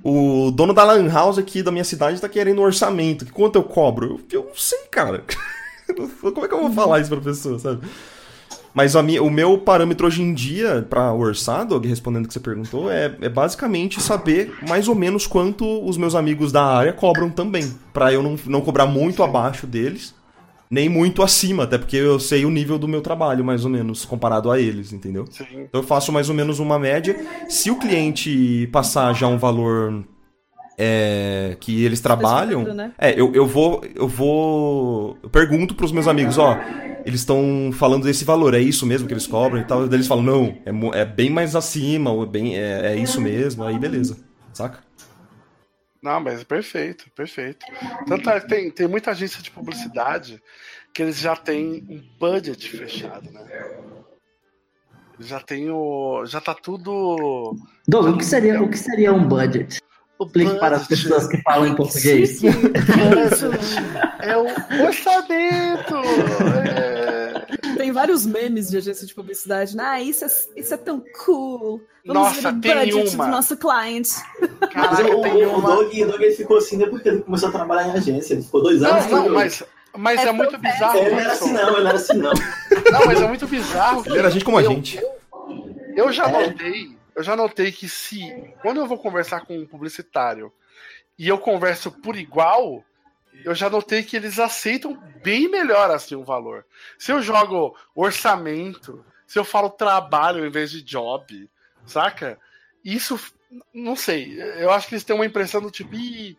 o dono da lan house aqui da minha cidade tá querendo um orçamento. Quanto eu cobro?" Eu, eu não sei, cara. como é que eu vou falar isso pra pessoa, sabe? Mas a minha, o meu parâmetro hoje em dia pra orçar, Doug, respondendo o que você perguntou, é, é basicamente saber mais ou menos quanto os meus amigos da área cobram também. Pra eu não, não cobrar muito abaixo deles, nem muito acima, até porque eu sei o nível do meu trabalho, mais ou menos, comparado a eles, entendeu? Sim. Então eu faço mais ou menos uma média. Se o cliente passar já um valor é, que eles trabalham, né? é, eu, eu vou, eu vou, eu pergunto pros meus amigos, ó, eles estão falando desse valor, é isso mesmo que eles cobram e tal. Daí eles falam, não, é, é bem mais acima, ou é, bem, é, é isso mesmo, aí beleza, saca? Não, mas é perfeito, perfeito. Tanto é tem, tem muita agência de publicidade que eles já têm um budget fechado, né? Já tem o. Já tá tudo. Doug, o que seria, o que seria um budget? O Explique para as pessoas que falam em português. É o orçamento! É... Tem vários memes de agência de publicidade. né? Ah, isso é, isso é tão cool. Vamos Nossa, ver o tem budget uma. do nosso cliente. Mas Caraca, o, tem o, o uma. Doug, o Doug ficou assim, né? Porque ele começou a trabalhar em agência. Ele ficou dois anos. Não, não, que- mas, mas é, É muito bizarro. Ele não era assim, não, ele não era assim, não. Não, mas é muito bizarro. Ele era gente como a eu- gente. Eu já É. notei, eu já notei que se quando eu vou conversar com um publicitário e eu converso por igual, eu já notei que eles aceitam bem melhor assim o valor. Se eu jogo orçamento, se eu falo trabalho em vez de job, saca? Isso não sei, eu acho que eles têm uma impressão do tipo, Ih,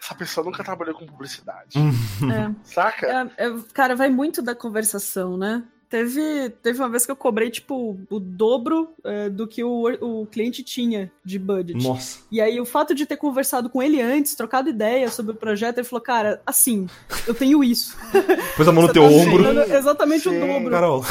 essa pessoa nunca trabalhou com publicidade, É. saca? É, é, cara, vai muito da conversação, né? Teve, teve uma vez que eu cobrei, tipo, o dobro é, do que o, o cliente tinha de budget. Nossa. E aí, o fato de ter conversado com ele antes, trocado ideia sobre o projeto, ele falou, cara, assim, eu tenho isso. Pôs a mão no Você teu tá ombro. Exatamente Sim. o dobro. Carol.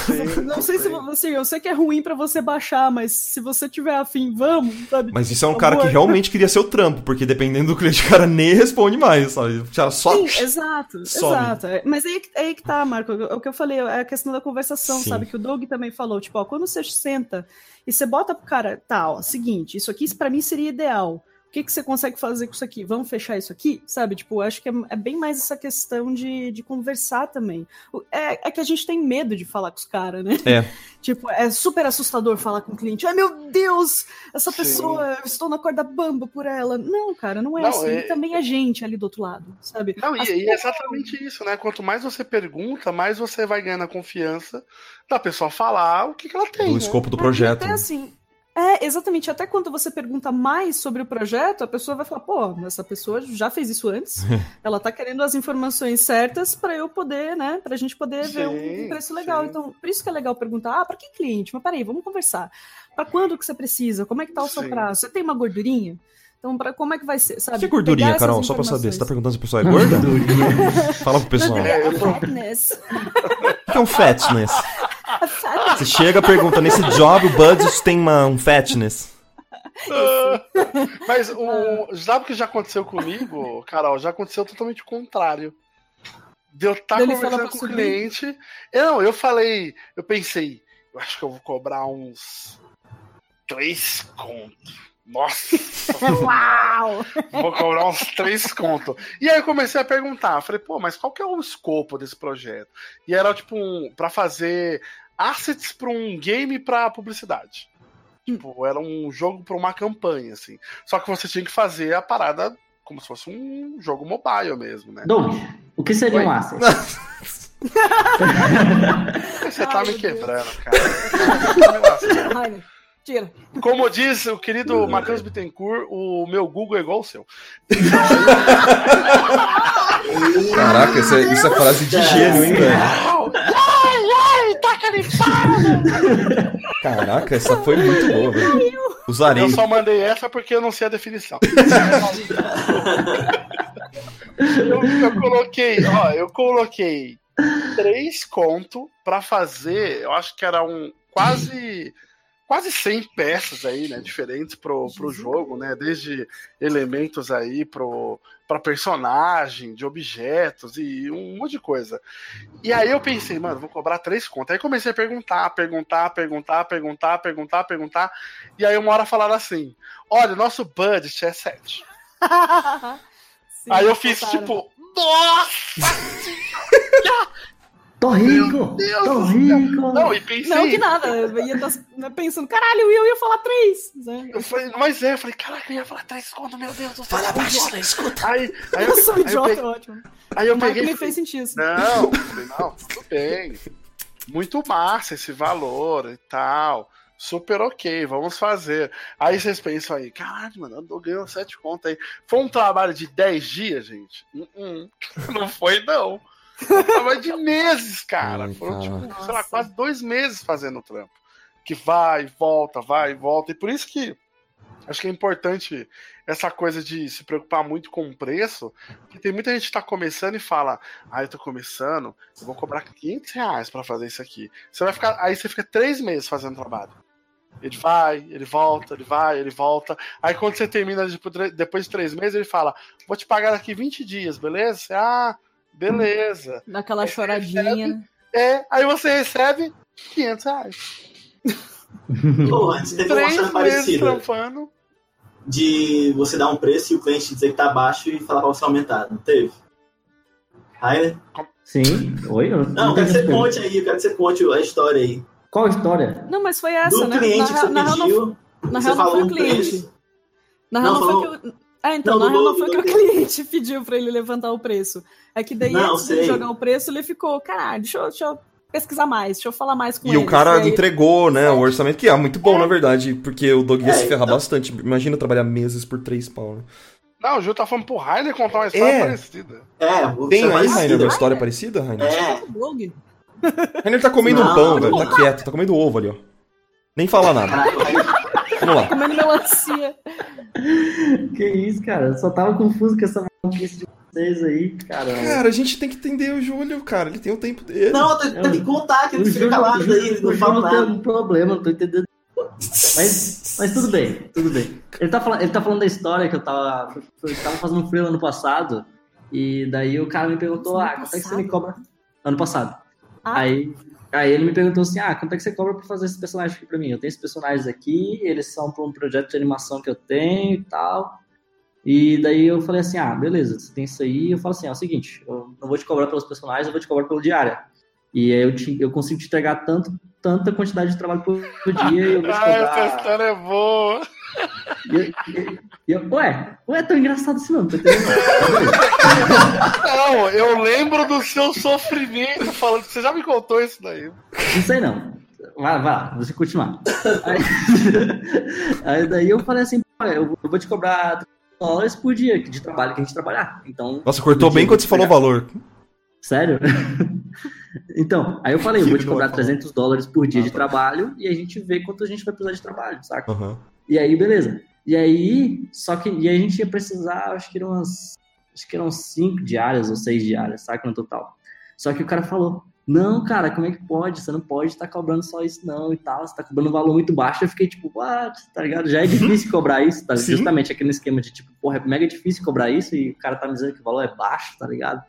Não sei se você, eu sei que é ruim pra você baixar, mas se você tiver afim, vamos, sabe? Mas isso é um Por cara que realmente queria ser o trampo, porque dependendo do cliente, o cara nem responde mais, sabe? O cara só. Sim, exato, some. exato. É, Mas aí, que- aí que tá, Marco, o que eu falei, é a questão da conversação, Sim. sabe? Que o Doug também falou, tipo, ó, quando você senta e você bota pro cara, tá, ó, seguinte, isso aqui pra mim seria ideal. O que, que você consegue fazer com isso aqui? Vamos fechar isso aqui? Sabe? Tipo, eu acho que é, é bem mais essa questão de, de conversar também. O- É, é que a gente tem medo de falar com os caras, né? É. Tipo, é super assustador falar com o cliente. Ai, meu Deus, essa Sim. pessoa, eu estou na corda bamba por ela. Não, cara, não é Não, assim. é- E também a gente ali do outro lado, sabe? Não, e, As e é exatamente isso, né? Quanto mais você pergunta, mais você vai ganhando a confiança da pessoa falar o que, que ela tem. Do né? escopo do É, projeto. Até assim, É, exatamente. Até quando você pergunta mais sobre o projeto, a pessoa vai falar, pô, essa pessoa já fez isso antes. Ela tá querendo as informações certas para eu poder, né? Pra gente poder ver Sim, um preço legal. sim. Então, por isso que é legal perguntar, ah, para que cliente? Mas peraí, vamos conversar. Para quando que você precisa? Como é que tá o seu Sim. prazo? Você tem uma gordurinha? Então, pra, como é que vai ser, sabe? Que gordurinha, Carol? Só pra saber. Você tá perguntando se a pessoa é gorda? Fala pro pessoal. É, eu tô- Fatness. O que é um fatness? Você chega e pergunta, nesse job o Buds tem uma, um fatness? Mas o, sabe o que já aconteceu comigo, Carol? Já aconteceu totalmente o contrário. De eu estar Dele falar conversando com o cliente. Eu, não, eu falei, eu pensei, eu acho que eu vou cobrar uns três contos. Nossa, Uau! vou cobrar uns três contos. E aí eu comecei a perguntar, falei, pô, mas qual que é o escopo desse projeto? E era tipo um, para fazer assets para um game para publicidade. Tipo, era um jogo para uma campanha, assim. Só que você tinha que fazer a parada como se fosse um jogo mobile mesmo, né? Doug, o que seria Oi. um asset? Você tá Ai, me meu Deus. quebrando, cara. Rainer, tira. Como diz o querido Matheus Bittencourt, o meu Google é igual o seu. Caraca, isso é, isso é frase de gênio, hein, velho? Carifado! Caraca, essa foi muito boa, velho. Usarei. Eu só mandei essa porque eu não sei a definição. eu, eu coloquei, ó, eu coloquei três conto pra fazer, eu acho que era um quase quase 100 peças aí, né, diferentes pro, pro jogo, né, desde elementos aí pro para personagem, de objetos e um monte de coisa. E aí eu pensei, mano, vou cobrar três contas. Aí comecei a perguntar, perguntar, perguntar, perguntar, perguntar, perguntar. E aí uma hora falaram assim: olha, nosso budget é 7. Sim, aí eu fiz tipo, nossa! Tô rico! Deus Tô do céu. rico! Não, e pensei. Não, que nada. Eu ia estar pensando, caralho, eu ia falar três. né? Eu falei, mas é, eu falei, caraca, eu ia falar três contas, meu Deus do céu. Fala baixo, escuta. Aí, aí, Eu sou aí eu idiota, peguei- ótimo. aí eu peguei. me fez sentir isso. Não, falei, não, tudo bem. Muito massa esse valor e tal. Super ok, vamos fazer. Aí vocês pensam aí, caralho, mano, eu ganhou sete contas aí. Foi um trabalho de 10 dias, gente? Uh-uh. Não foi, não. Foi trabalho de meses, cara. Ai, Foram, tipo, cara. sei lá, quase dois meses fazendo o trampo. Que vai, volta, vai, volta. E por isso que acho que é importante essa coisa de se preocupar muito com o preço, porque tem muita gente que tá começando e fala, ah, eu tô começando, eu vou cobrar 500 reais pra fazer isso aqui. Você vai ficar, aí você fica três meses fazendo trabalho. Ele vai, ele volta, ele vai, ele volta. Aí quando você termina tipo, depois de três meses, ele fala, vou te pagar daqui 20 dias, beleza? Você, ah, beleza. Daquela Aí você choradinha. É, aí você recebe 500 reais. Pô, antes teve uma Três meses parecida trampando. de você dar um preço e o cliente dizer que tá baixo e falar pra você aumentar, não teve? Rainer? Sim? Oi? Eu Não, eu quero que você conte aí, eu quero que você conte a história aí. Qual a história? Não, mas foi essa, Do né? cliente na, que você na real, não, pediu, na você real não foi falou o um cliente. preço. Na real Não, não, falou- foi que o. Ah, então, Não, na real não foi que o cliente pediu pra ele levantar o preço. É que daí, Não, antes sei. jogar o preço, ele ficou, caralho, deixa eu, deixa eu pesquisar mais, deixa eu falar mais com E ele. o cara aí, entregou, né, o orçamento, que é muito bom, na verdade, porque o Doug ia É, se ferrar então- bastante. Imagina trabalhar meses por três pau, né? Não, o Ju tá falando pro Rainer contar uma história É. parecida. É, o Tem aí. Rainer, uma história parecida, Rainer? É. Rainer tá comendo um Não, pão, não. velho, tá quieto, tá comendo ovo ali, ó. Nem fala nada. Vamos lá. Comendo melancia. Que isso, cara? Eu só tava confuso com essa maluquice de vocês aí, cara. Cara, a gente tem que entender o Júlio, cara, ele tem o tempo dele. Não, tem, tem que contar que ele fica calado aí, ele não fala Júlio tem nada. um problema, não tô entendendo. Mas, mas tudo bem, tudo bem. Ele tá, falando, ele tá falando da história que eu tava, eu tava fazendo um freela ano passado, e daí o cara me perguntou, ah, quanto é que você me cobra? Ano passado. Ah. Aí, aí ele me perguntou assim, ah, quanto é que você cobra pra fazer esses personagens aqui pra mim? Eu tenho esses personagens aqui, eles são pra um projeto de animação que eu tenho e tal. E daí eu falei assim, ah, beleza, você tem isso aí. Eu falo assim, é o seguinte, eu não vou te cobrar pelos personagens, eu vou te cobrar pelo diária. E aí eu, te, eu consigo te entregar tanto, tanta quantidade de trabalho por dia e eu vou te Ah, essa história é boa. Eu- eu- ué, ué, é tão engraçado assim não, tá entendendo? Não, eu lembro do seu sofrimento falando. Você já me contou isso daí. Não sei não. Vai, vai, você continuar. Aí, aí daí eu falei assim, "Pô, eu vou te cobrar 30 dólares por dia de trabalho que a gente trabalhar. Então. Nossa, cortou bem quando você falou o valor. Sério? Então, aí eu falei, eu vou te cobrar vai falar. 300 dólares por dia Ah, de tá. trabalho e a gente vê quanto a gente vai precisar de trabalho, saca? Aham. E aí, beleza. E aí, só que e aí a gente ia precisar, acho que eram umas. Acho que eram cinco diárias ou seis diárias, saca? No total. Só que o cara falou: Não, cara, como é que pode? Você não pode estar cobrando só isso, não, e tal. Você tá cobrando um valor muito baixo. Eu fiquei tipo, what? Tá ligado? Já é difícil cobrar isso, tá? Sim. Justamente aquele esquema de tipo, porra, é mega difícil cobrar isso e o cara tá me dizendo que o valor é baixo, tá ligado?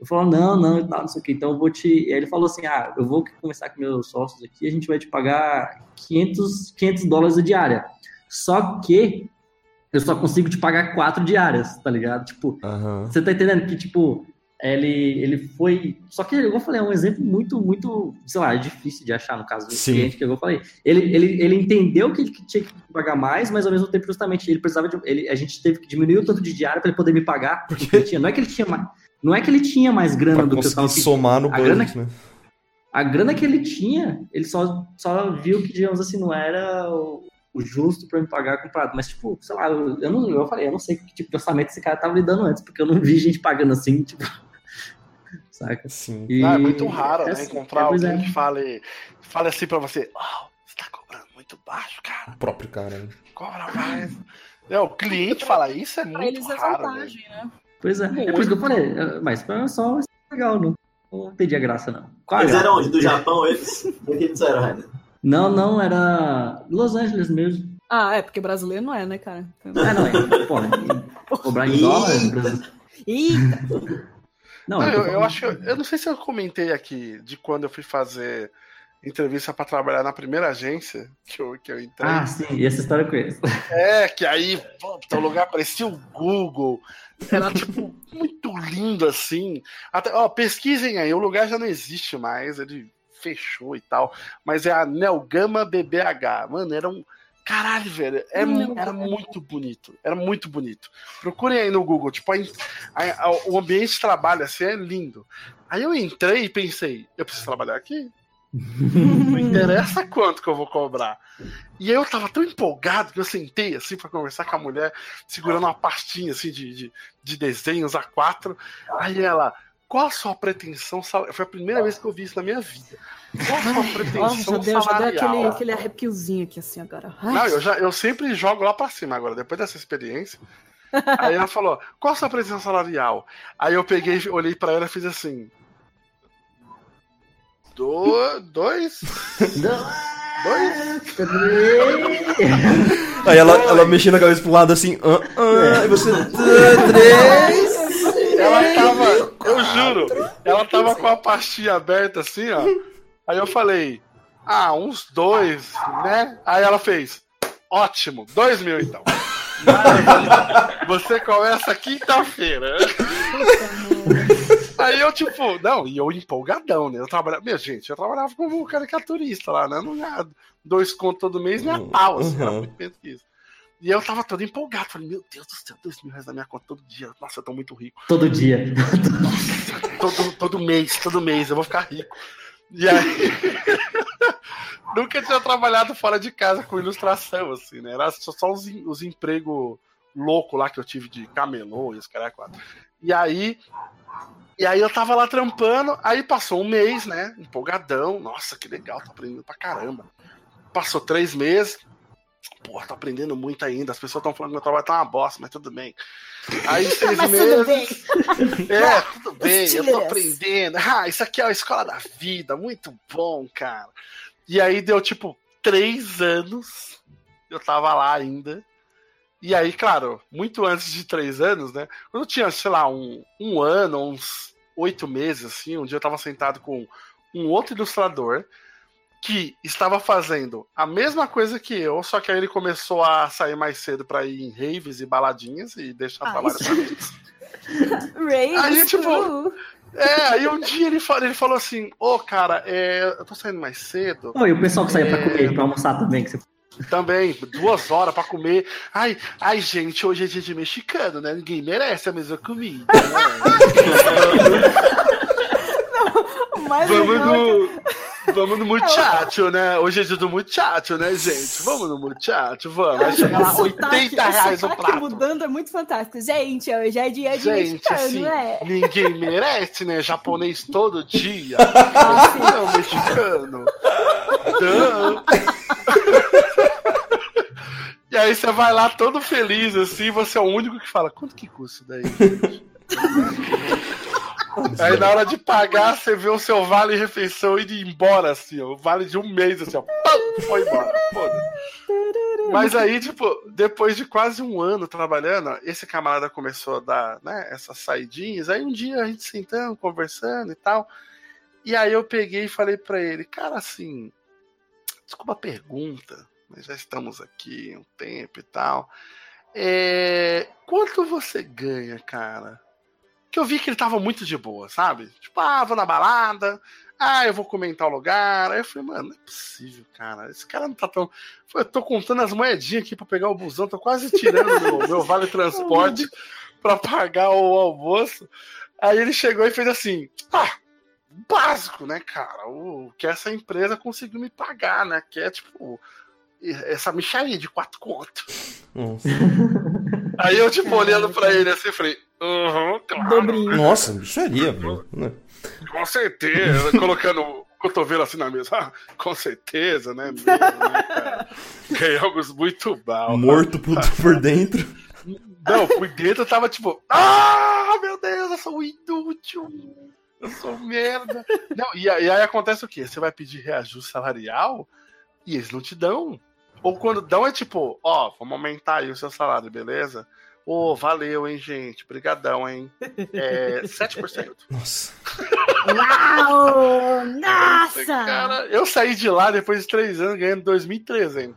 Eu falo, não, não, e tal, não sei o que. Então eu vou te. E aí ele falou assim: ah, eu vou conversar com meus sócios aqui, a gente vai te pagar 500, 500 dólares a diária. Só que eu só consigo te pagar quatro diárias, tá ligado? Tipo, Aham. você tá entendendo que, tipo, ele, ele foi. Só que, igual eu falei, é um exemplo muito, muito, sei lá, é difícil de achar no caso do Sim. cliente, que eu falei. Ele, ele, ele entendeu que ele tinha que pagar mais, mas ao mesmo tempo, justamente, ele precisava de. Ele, a gente teve que diminuir o tanto de diária para ele poder me pagar. Porque ele tinha, não é que ele tinha mais. Não é que ele tinha mais grana Pra do que eu tava pedindo. somar no A grana budget, né? A grana que ele tinha, ele só, só viu que, digamos assim, não era o, o justo pra me pagar comprado. Mas, tipo, sei lá, eu, eu não, eu falei, eu não sei que tipo de orçamento esse cara tava lidando antes, porque eu não vi gente pagando assim, tipo. Saca? Sim. E- Ah, é muito raro, né? assim, Encontrar é, alguém é. que fale, fale assim pra você, oh, você tá cobrando muito baixo, cara. O próprio cara. né? Cobra mais. É, o cliente fala isso é Pra muito eles é raro. né? vantagem, né? Pois é. É por isso que eu falei, é, mas foi só é legal, não, não entendi a graça, não. Qual Eles graça? eram onde? Do Japão, eles? Eles eram, Rainer? Não, não, era Los Angeles mesmo. Ah, é, porque brasileiro não é, né, cara? Ah, não, é. Pô, né? cobrar em Brasil. Eita! Não, Não, eu eu, eu acho eu, não sei se eu comentei aqui de quando eu fui fazer entrevista pra trabalhar na primeira agência que eu, que eu entrei. Ah, sim, e essa história eu conheço. É, que aí, puta, o lugar parecia o Google. Era, tipo, muito lindo assim. Até, ó, pesquisem aí, o lugar já não existe mais, ele fechou e tal. Mas é a Nelgama BBH. Mano, era um. Caralho, velho. É, era muito bonito. Era muito bonito. Procurem aí no Google. Tipo, a in- a- a- o ambiente de trabalho assim é lindo. Aí eu entrei e pensei, eu preciso trabalhar aqui? Não interessa quanto que eu vou cobrar. E aí eu tava tão empolgado que eu sentei assim pra conversar com a mulher, segurando uma pastinha assim de, de, de desenhos A4. Aí ela, qual a sua pretensão salarial? Foi a primeira vez que eu vi isso na minha vida. Qual a sua Nossa, já pretensão deu, já deu salarial? aquele, aquele arrepiozinho aqui assim agora. Ai, Não, eu, já, eu sempre jogo lá pra cima agora, depois dessa experiência. Aí ela falou, qual a sua pretensão salarial? Aí eu peguei, olhei pra ela e fiz assim. Do, dois? Dois? Aí ela, ela mexendo a cabeça pro lado assim, ah, ah, aí você. "Ah, Três. Ela juro, ela tava com a pastinha aberta assim, ó. Aí eu falei, ah, uns dois, né? Aí ela fez, ótimo, dois mil então. Você começa quinta-feira. Aí eu, tipo, não, e eu empolgadão, né? Eu trabalhava, minha gente, eu trabalhava como caricaturista lá, né? Não ganhava dois contos todo mês, nem a pau, assim, era Uhum. muito menos que isso. E eu tava todo empolgado, falei, meu Deus do céu, dois mil reais na minha conta todo dia. Nossa, eu tô muito rico. Todo dia. Todo, todo mês, todo mês, eu vou ficar rico. E aí. Nunca tinha trabalhado fora de casa com ilustração, assim, né? Era só, só os, os empregos loucos lá que eu tive de camelô e os caras quatro. E aí. E aí eu tava lá trampando, aí passou um mês, né? Empolgadão. Nossa, que legal, tô aprendendo pra caramba. Passou três meses. Porra, tô aprendendo muito ainda. As pessoas estão falando que meu trabalho tá uma bosta, mas tudo bem. Aí seis Mas meses. tudo bem. É, tudo bem, eu tô aprendendo. Ah, isso aqui é a escola da vida, muito bom, cara. E aí deu tipo três anos, eu tava lá ainda. E aí, claro, muito antes de três anos, né? Quando eu tinha, sei lá, um, um ano, uns oito meses, assim, um dia eu tava sentado com um outro ilustrador que estava fazendo a mesma coisa que eu, só que aí ele começou a sair mais cedo pra ir em raves e baladinhas e deixar Ah, trabalho isso- pra mim. Ray, Aí, tipo, true. É, aí um dia ele falou, ele falou assim, ô cara, é, eu tô saindo mais cedo. Oi, o pessoal que saía pra É. comer, pra almoçar também, que você Também, duas horas pra comer. Ai, ai, gente, hoje é dia de mexicano, né? Ninguém merece a mesma comida. Né? O mais Vamos é que no. Vamos no muchacho, né? Hoje é dia do muchacho, né, gente? Vamos no muchacho, vamos. Vai chegar lá, 80 reais o prato. mudando é muito fantástico. Gente, hoje é dia de Gente, mexicano, assim, né? ninguém merece, né? Japonês todo dia. Não, mexicano. Duh. E aí você vai lá todo feliz, assim, você é o único que fala, quanto que custa isso daí, gente? Aí na hora de pagar, você vê o seu vale refeição indo embora, assim, ó. O vale de um mês, assim, ó. Pam, foi embora. Foda. Mas aí, tipo, depois de quase um ano trabalhando, esse camarada começou a dar, né, essas saidinhas. Aí um dia a gente sentando, conversando e tal. E aí eu peguei e falei pra ele, cara, assim, desculpa a pergunta, mas já estamos aqui um tempo e tal. É, quanto você ganha, cara? Que eu vi que ele tava muito de boa, sabe? Tipo, ah, vou na balada, ah, eu vou comer em tal lugar. Aí eu falei, mano, não é possível, cara. Esse cara não tá tão. Eu tô contando as moedinhas aqui pra pegar o busão, tô quase tirando meu, meu vale transporte pra pagar o almoço. Aí ele chegou e fez assim, ah, básico, né, cara? O que essa empresa conseguiu me pagar, né? Que é tipo essa micharia de quatro contos. Nossa. Aí eu, tipo, olhando pra ele assim, falei, aham, claro. Dobrinho. Nossa, bicharia, pô. né? Com certeza, colocando o cotovelo assim na mesa. Ah, com certeza, né? Mesmo, né, cara? Ganhamos muito mal. Morto por, por dentro. Não, por dentro eu tava tipo, ah, meu Deus, eu sou um inútil. Eu sou merda. Não, e, e aí acontece o quê? Você vai pedir reajuste salarial e eles não te dão. Ou quando dão é tipo, ó, vamos aumentar aí o seu salário, beleza? Ô, valeu, hein, gente. Brigadão, hein? É 7%. Nossa. Uau! Nossa! Cara, eu saí de lá depois de três anos ganhando 2.300.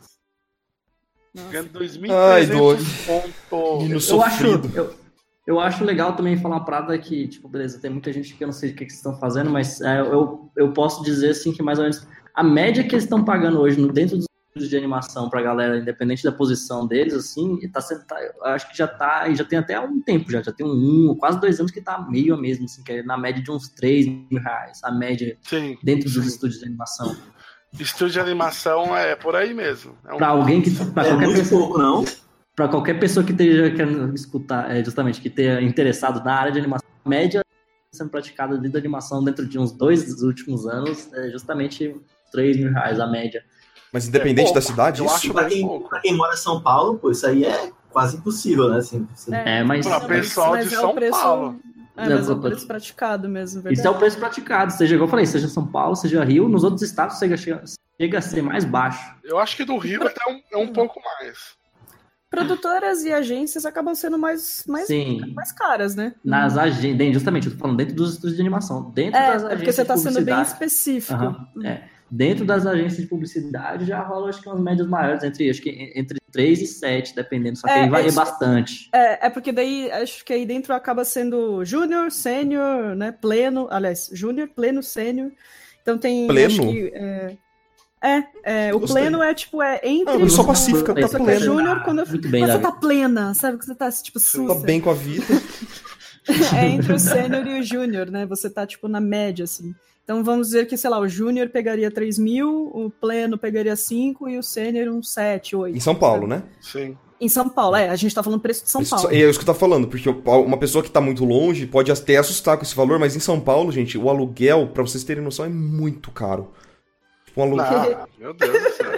Ganhando Ai, 2.300 Doug. pontos. Eu acho, eu, eu acho legal também falar uma parada que, tipo, beleza, tem muita gente que eu não sei o que, que vocês estão fazendo, mas é, eu, eu posso dizer, assim, que mais ou menos a média que eles estão pagando hoje no- dentro dos de animação pra galera, independente da posição deles, assim, tá sendo, tá, eu acho que já tá, e já tem até um tempo já, já tem um, um, quase dois anos que tá meio a mesmo, assim, que é na média de uns 3 mil reais, a média Sim. dentro dos Sim. estúdios de animação. Estúdio de animação é por aí mesmo. É um- Pra alguém que, pra É qualquer muito pessoa, pouco, não? para qualquer pessoa que esteja querendo escutar, é, justamente, que tenha interessado na área de animação, a média sendo praticada dentro da animação dentro de uns dois dos últimos anos é justamente 3 mil reais a média. Mas independente É da cidade, eu isso. acho Pra bem quem, pra quem mora em São Paulo, pô, isso aí é quase impossível, né? Assim, assim. É, mas Pra pessoal de São Paulo. É, mas é o preço praticado mesmo, isso é o verdade. preço praticado. Seja, igual eu falei, seja São Paulo, seja Rio, nos outros estados chega, chega, a ser mais baixo. Eu acho que no Rio até um- é um pouco mais. Produtoras e agências acabam sendo mais, mais, Sim, mais caras, né? nas agências, justamente, eu tô falando dentro dos estúdios de animação. Dentro É, das é agências porque você tá sendo bem específico. Aham, é. Dentro das agências de publicidade já rola, acho que umas médias maiores, entre, acho que entre 3 e 7, dependendo. Só que É, aí varia é bastante. É, é porque daí acho que aí dentro acaba sendo júnior, sênior, né? Pleno, aliás, júnior, pleno, sênior. Então tem. Pleno? acho que, é, é, é, o Gostei. pleno é tipo, é entre. Ah, eu sou pacífica, tá é pleno. Júnior, quando eu Muito bem, quando você tá plena, sabe? Que você tá tipo Tá sussa. bem com a vida. É entre o sênior e o júnior, né? Você tá tipo na média, assim. Então vamos dizer que, sei lá, o júnior pegaria 3 mil, o pleno pegaria 5 e o sênior uns 7, 8. Em São Paulo, né? Sim. Em São Paulo, é. A gente tá falando preço de São Isso- Paulo. É isso que eu tô falando, porque uma pessoa que tá muito longe pode até assustar com esse valor, mas em São Paulo, gente, o aluguel, pra vocês terem noção, é muito caro. Tipo, um aluguel, Ah, meu Deus do céu.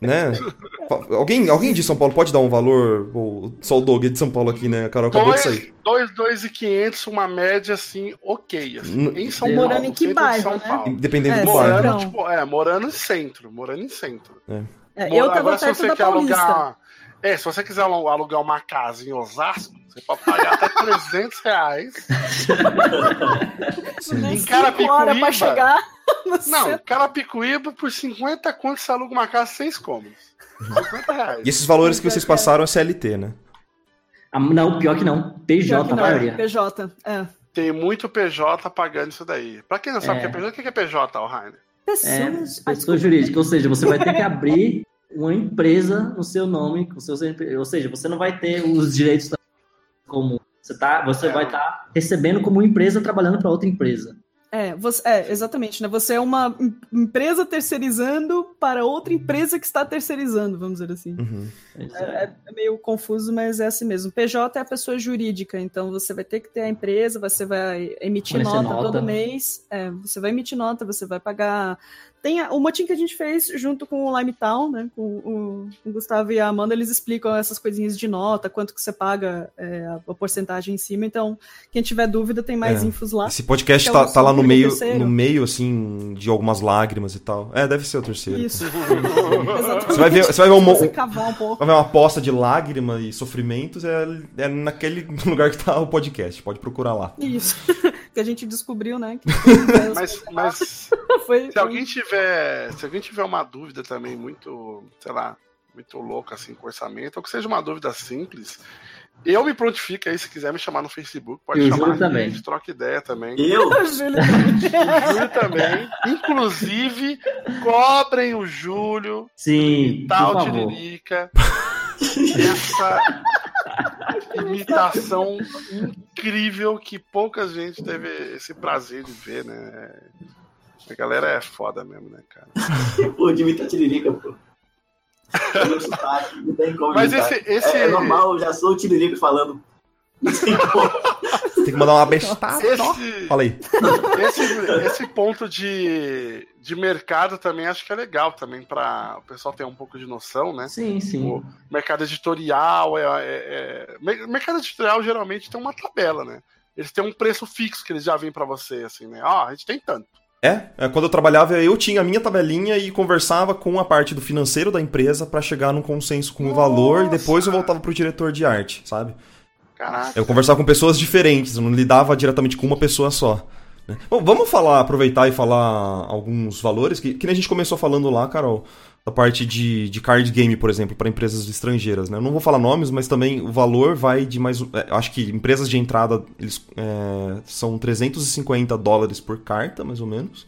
né? Alguém, alguém de São Paulo pode dar um valor? Ou só o Doug é de São Paulo aqui, né? A Carol acabou de sair. 2, 2 e 500, uma média assim, ok. Assim. Em São Morando Paulo, em que de bairro, São né? Dependendo É, do bairro. Morando, Então. tipo, é, morando em centro, morando em centro. É, Mora- eu tava Agora, se você quer Paulista. alugar. É, se você quiser alu- alugar uma casa em Osasco, você pode pagar até 300 reais. Nem Em Carapicuíba- pra chegar Não, centro. Carapicuíba, por 50 conto, você aluga uma casa seis cômodos. 50 reais. E esses valores que vocês passaram é CLT, né? Ah, não, pior que não. PJ, que a não, maioria. PJ. É. Tem muito PJ pagando isso daí. Pra quem não sabe o É. que é PJ, o que é PJ? É, Pessoas. Ah, pessoa jurídica, ou seja, você vai ter que abrir uma empresa no seu nome, com seu ou seja, você não vai ter os direitos como você tá, você É. vai estar recebendo como empresa trabalhando para outra empresa. É, você, é, exatamente, né? Você é uma em- empresa terceirizando para outra empresa que está terceirizando, vamos dizer assim. Uhum. Isso É, é. é meio confuso, mas é assim mesmo. PJ é a pessoa jurídica, então você vai ter que ter a empresa, você vai emitir nota, nota. todo mês. É, você vai emitir nota, você vai pagar. Tem a- o motim que a gente fez junto com o Limetown, né? Com o, o Gustavo e a Amanda, eles explicam essas coisinhas de nota, quanto que você paga é, a, a porcentagem em cima. Então, quem tiver dúvida, tem mais É. infos lá. Esse podcast é tá, o tá lá no meio, terceiro. no meio, assim, de algumas lágrimas e tal. É, deve ser o terceiro. Isso. Você vai ver, você vai ver um, Você cavar um pouco. vai ver uma posta de lágrima e sofrimentos, é, é naquele lugar que tá o podcast. Pode procurar lá. Isso. Que a gente descobriu, né? Que Mas, mas foi, se alguém tiver. Se alguém tiver uma dúvida também muito, sei lá, muito louca assim com orçamento, ou que seja uma dúvida simples, eu me prontifico aí se quiser me chamar no Facebook, pode E o chamar, Júlio a também. gente troca ideia também. Eu? O Júlio O Júlio também. Inclusive, cobrem o Júlio Sim, tal. Tiririca. Essa imitação incrível que pouca gente teve esse prazer de ver, né? A galera é foda mesmo, né, cara? Pô, de imitar tiririca, pô. Sotaque, não tem como Mas imitar. esse. esse, É, é normal, eu já sou o tiririca falando. Não tem como. Tem que mandar uma bestada. Esse, Fala aí. esse, esse ponto de, de mercado também acho que é legal também para o pessoal ter um pouco de noção, né? Sim, sim. O mercado editorial é, é- é- mer- mercado editorial geralmente tem uma tabela, né? Eles têm um preço fixo que eles já vêm para você, assim, né? Ó, a gente tem tanto. É, é, quando eu trabalhava, eu tinha a minha tabelinha e conversava com a parte do financeiro da empresa pra chegar num consenso com o valor e depois eu voltava pro diretor de arte, sabe? Caraca. Eu conversava com pessoas diferentes, eu não lidava diretamente com uma pessoa só. né? Bom, vamos falar, aproveitar e falar alguns valores, que, que nem a gente começou falando lá, Carol, da parte de, de card game, por exemplo, para empresas estrangeiras. Né? Eu não vou falar nomes, mas também o valor vai de mais. é, eu acho que empresas de entrada eles, é, são 350 dólares por carta, mais ou menos.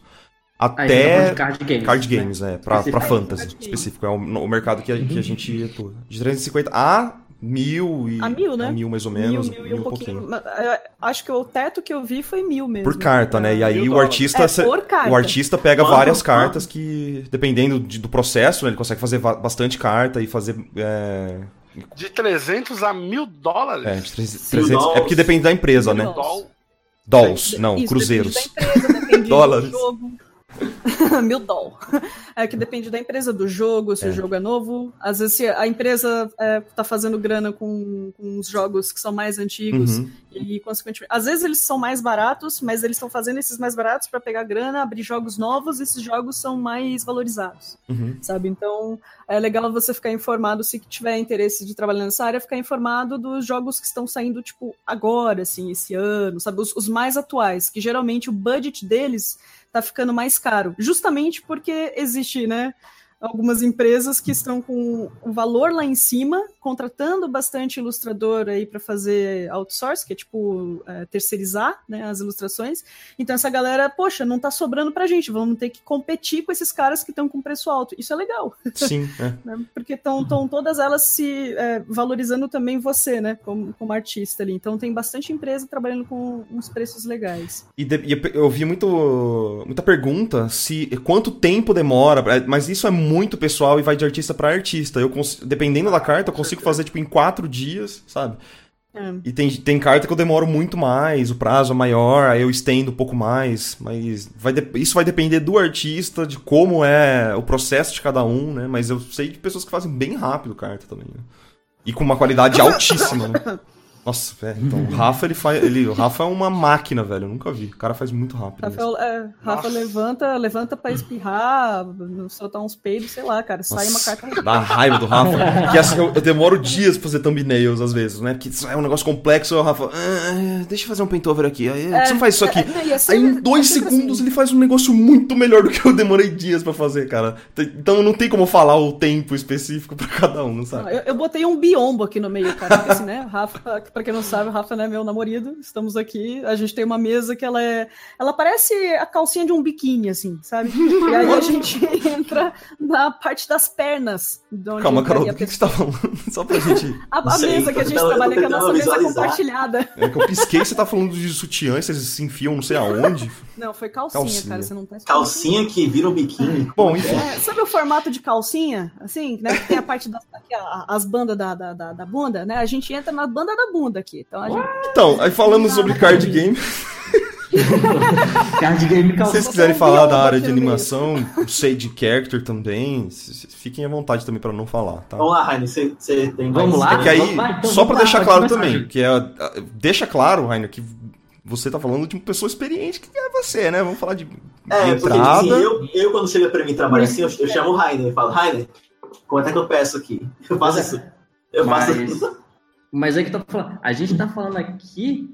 Você tá Até. de card games. Card né? games, é, pra, pra fantasy específico. É o, o mercado que a, que a gente atua. De 350 a mil e. A mil, né? A mil mais ou Mil, menos. mil e um pouquinho. Mas, é, Acho que o teto que eu vi foi mil mesmo. Por carta, né? E aí Mil o dólares. artista. É, carta. O artista pega Quanto? várias Quanto? cartas que, dependendo de- do processo, né, ele consegue fazer bastante carta e fazer. É, De 300 a mil dólares? é, de três- Sim, 300 é dólares. porque depende da empresa, né? Mil Doll. Dolls, não, Isso, cruzeiros. Depende da empresa, depende Dólares. do jogo. Mil doll. É que depende da empresa, do jogo, se É. o jogo é novo. Às vezes se a empresa é, tá fazendo grana com, com os jogos que são mais antigos Uhum. e, consequentemente. Às vezes eles são mais baratos, mas eles estão fazendo esses mais baratos para pegar grana, abrir jogos novos, esses jogos são mais valorizados Uhum. sabe? Então é legal você ficar informado, se tiver interesse de trabalhar nessa área, ficar informado dos jogos que estão saindo, tipo, agora, assim, esse ano, sabe? Os, os mais atuais, que geralmente o budget deles tá ficando mais caro, justamente porque existe, né? Algumas empresas que estão com o valor lá em cima, contratando bastante ilustrador aí para fazer outsource, que é tipo é, terceirizar né, as ilustrações. Então essa galera, poxa, não tá sobrando pra gente, vamos ter que competir com esses caras que estão com preço alto. Isso é legal, Sim, é. né? Porque estão todas elas se é, valorizando também você, né? Como, como artista ali. Então tem bastante empresa trabalhando com uns preços legais. E, de- e eu vi muito, muita pergunta se quanto tempo demora, mas isso é muito pessoal e vai de artista pra artista. Eu dependendo da carta, eu consigo fazer tipo em quatro dias, sabe? É. E tem, tem carta que eu demoro muito mais, o prazo é maior, aí eu estendo um pouco mais, mas vai isso vai depender do artista, de como é o processo de cada um, né? Mas eu sei de pessoas que fazem bem rápido carta também, né? E com uma qualidade altíssima, né? Nossa, velho, então o Rafa, ele faz. Ele, o Rafa é uma máquina, velho. Eu nunca vi. O cara faz muito rápido. mesmo. Rafael, é, Rafa Nossa. levanta, levanta pra espirrar, soltar uns peidos, sei lá, cara. Sai uma Nossa, carta. Dá raiva do Rafa. que assim, eu, eu demoro dias pra fazer thumbnails às vezes, né? Porque é um negócio complexo, o Rafa. "Ah, deixa eu fazer um paintover aqui. Aí, você não faz isso aqui. É, e é Aí sempre- em dois é sempre segundos assim. ele faz um negócio muito melhor do que eu demorei dias pra fazer, cara. Então não tem como falar o tempo específico pra cada um, Não, sabe? Eu, eu botei um biombo aqui no meio, cara. Porque, assim, né? Rafa, pra quem não sabe, o Rafa né, é meu namorado. Estamos aqui. A gente tem uma mesa que ela é. Ela parece a calcinha de um biquíni, assim, sabe? E aí a gente entra na parte das pernas. Calma, Carol, do que, que você tá falando? Só pra gente. A, a Não sei, mesa que a gente tentando- trabalha, que é a nossa mesa visualizar. compartilhada. É que eu pisquei, você tá falando de sutiã, vocês se enfiam não sei aonde. Não, foi calcinha, Calcinha. cara. Você não tá. Calcinha que vira um biquíni. Bom, enfim. É, sabe o formato de calcinha? Assim, né? Que tem a parte das as bandas da, da, da, da bunda, né? A gente entra na banda da bunda aqui. Então a gente. Então, aí falando sobre card game, Card game se calça. vocês quiserem falar da área de animação, sei de character também, fiquem à vontade também pra não falar, tá? Vamos lá, Rainer, você, você tem. Vamos lá? É que aí, Vai, então só lá, deixar claro também, que é, deixa claro, Rainer, que você tá falando de uma pessoa experiente que é você, né? Vamos falar de, de É, porque entrada. assim, eu, eu quando chega pra mim trabalhar assim, eu, eu chamo o Rainer e falo, Rainer, quanto é que eu peço aqui? Eu faço isso. Eu faço Mas, isso. mas é que tá falando. A gente tá falando aqui.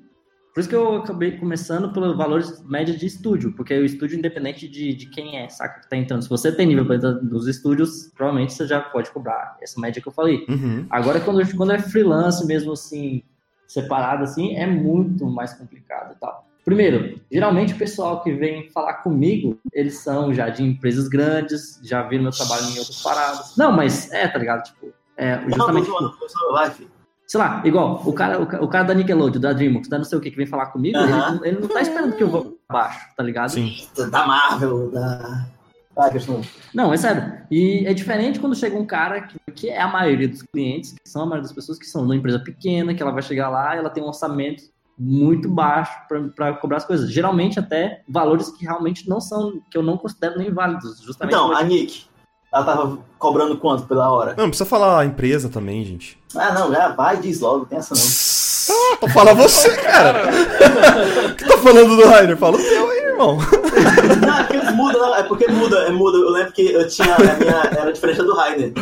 Por isso que eu acabei começando pelos valores médios de estúdio, porque o estúdio independente de, de quem é, saca, que tá entrando. Se você tem nível pra entrar nos estúdios, provavelmente você já pode cobrar essa média que eu falei. Uhum. Agora, quando, quando é freelance mesmo assim, separado assim, é muito mais complicado e tal. Primeiro, geralmente o pessoal que vem falar comigo, eles são já de empresas grandes, já viram meu trabalho em outras paradas. Não, mas é, tá ligado? Tipo, é Não, justamente. zoando, vai, filho. sei lá, igual, o cara, o, ca- o cara da Nickelodeon, da DreamWorks, da não sei o que, que vem falar comigo, ele, não- ele não tá esperando que eu vou abaixo, tá ligado? Sim. Da Marvel, da... Vai, questão. Não, é sério. E é diferente quando chega um cara que, que é a maioria dos clientes, que são a maioria das pessoas que são de uma empresa pequena, que ela vai chegar lá e ela tem um orçamento muito baixo para cobrar as coisas. Geralmente até valores que realmente não são, que eu não considero nem válidos, justamente. Então, por- a Nick, ela tava cobrando quanto pela hora? Não, não precisa falar a empresa também, gente. Ah, não, já vai, diz logo, tem essa não. Ah, pra falar você, cara. O que tá falando do Rainer? Fala o teu aí, irmão. Não, é porque eles mudam, não, é porque muda, é muda. Eu lembro que eu tinha, a minha, era diferente do Rainer,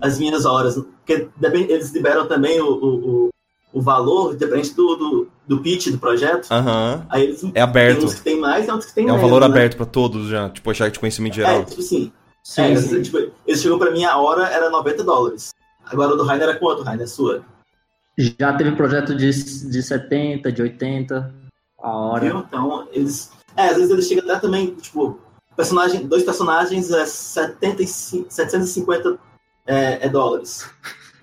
as minhas horas. Porque eles liberam também o, o, o, o valor, depende do, do, do pitch do projeto. Aham. Aí eles É tem aberto. uns que tem mais e outros que tem É um menos. valor né? aberto pra todos já, tipo, já de conhecimento geral. É, tipo assim, Sim, é, sim. tipo, eles chegam pra mim, a hora era 90 dólares. Agora o do Rainer era quanto, Rainer? É sua? Já teve projeto de, de 70, de 80 a hora. Viu? Então, eles. É, às vezes eles chegam até também, tipo, personagem, dois personagens é 75, 750 é, é dólares.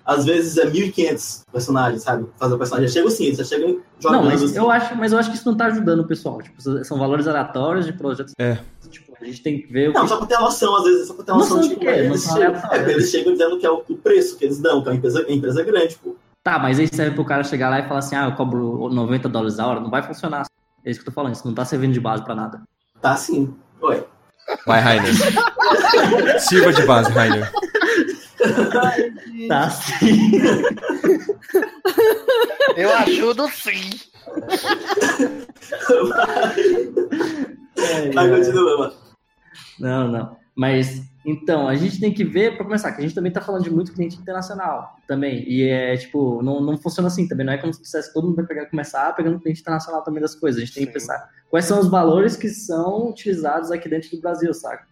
Às vezes é 1.500 personagens, sabe? Fazer o personagem. Já chega assim, eles já chegam jogando. Não, mas assim. eu acho, mas eu acho que isso não tá ajudando o pessoal. Tipo, são valores aleatórios de projetos. É. Tipo, a gente tem que ver o Não, que... só pra ter uma noção, às vezes, só pra ter uma Noção noção, de tipo, quê? eles chegam, é, porque eles chegam dizendo que é o, o preço que eles dão, que é uma empresa, é empresa grande, pô. Tá, mas aí serve pro cara chegar lá e falar assim, ah, eu cobro 90 dólares a hora. Não vai funcionar. É isso que eu tô falando. Isso não tá servindo de base pra nada. Tá assim. Ué. Vai, Rainer. Sirva de base, Rainer. Tá sim. Eu ajudo sim. Vai, continua, mano. Não, não. Mas, então, a gente tem que ver, pra começar, que a gente também tá falando de muito cliente internacional também. E é, tipo, não, não funciona assim também. Não é como se que todo mundo vai pegar, começar pegando cliente internacional também das coisas. A gente tem que Sim. pensar quais são os valores que são utilizados aqui dentro do Brasil, saca?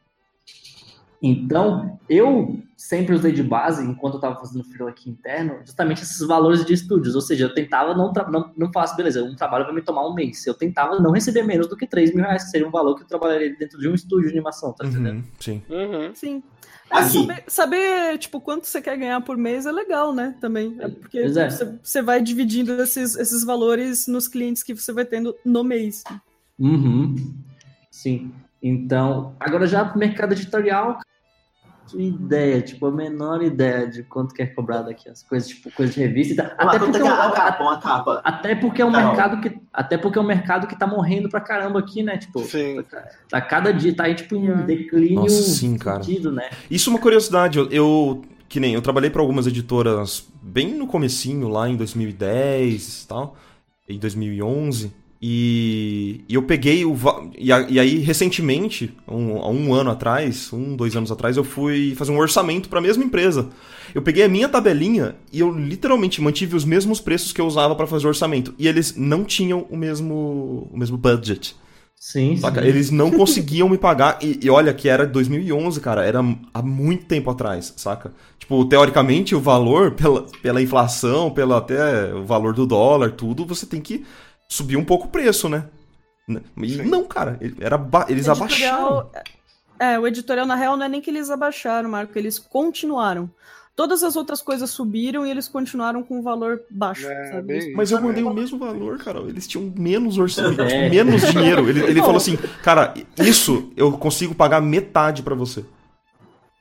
Então, eu sempre usei de base, enquanto eu estava fazendo freela aqui interno, justamente esses valores de estúdios. Ou seja, eu tentava não, não, não faço, beleza, um trabalho vai me tomar um mês. Eu tentava não receber menos do que 3 mil reais, que seria um valor que eu trabalharia dentro de um estúdio de animação, tá entendendo? Uhum, sim. Uhum. Sim. É, Aqui. saber, saber, tipo, quanto você quer ganhar por mês é legal, né? Também. É porque é. você, você vai dividindo esses, esses valores nos clientes que você vai tendo no mês. Uhum. Sim. Então, agora já mercado editorial, ideia, tipo, a menor ideia de quanto quer cobrar daqui as coisas, tipo, coisa de revista e tal. Até porque, é o- que é a capa, uma capa. até porque é um Não. mercado que até porque é um mercado que tá morrendo pra caramba aqui, né? Tipo, Sim. tá cada dia tá aí tipo em declínio Nossa, sim, cara. fudido, né? Isso é uma curiosidade. Eu, eu- que nem eu trabalhei para algumas editoras bem no comecinho, lá em 2010 e tal, em 2011. E, e eu peguei o. E, a- e aí, recentemente, um- há um ano atrás, um, dois anos atrás, eu fui fazer um orçamento para a mesma empresa. Eu peguei a minha tabelinha e eu literalmente mantive os mesmos preços que eu usava para fazer o orçamento. E eles não tinham o mesmo, o mesmo budget. Sim, sim. Eles não conseguiam me pagar. E, e olha que era 2011, cara. Era há muito tempo atrás, saca? Tipo, teoricamente, o valor, pela, pela inflação, pelo até o valor do dólar, tudo, você tem que subir um pouco o preço, né? E não, cara. Era ba- eles abaixaram. É, o editorial, na real, não é nem que eles abaixaram, Marco, eles continuaram. Todas as outras coisas subiram e eles continuaram com um valor baixo. É, bem- Mas eu mandei o mesmo valor, cara. Eles tinham menos orçamento, É. menos dinheiro. Ele, ele falou assim, cara, isso eu consigo pagar metade pra você.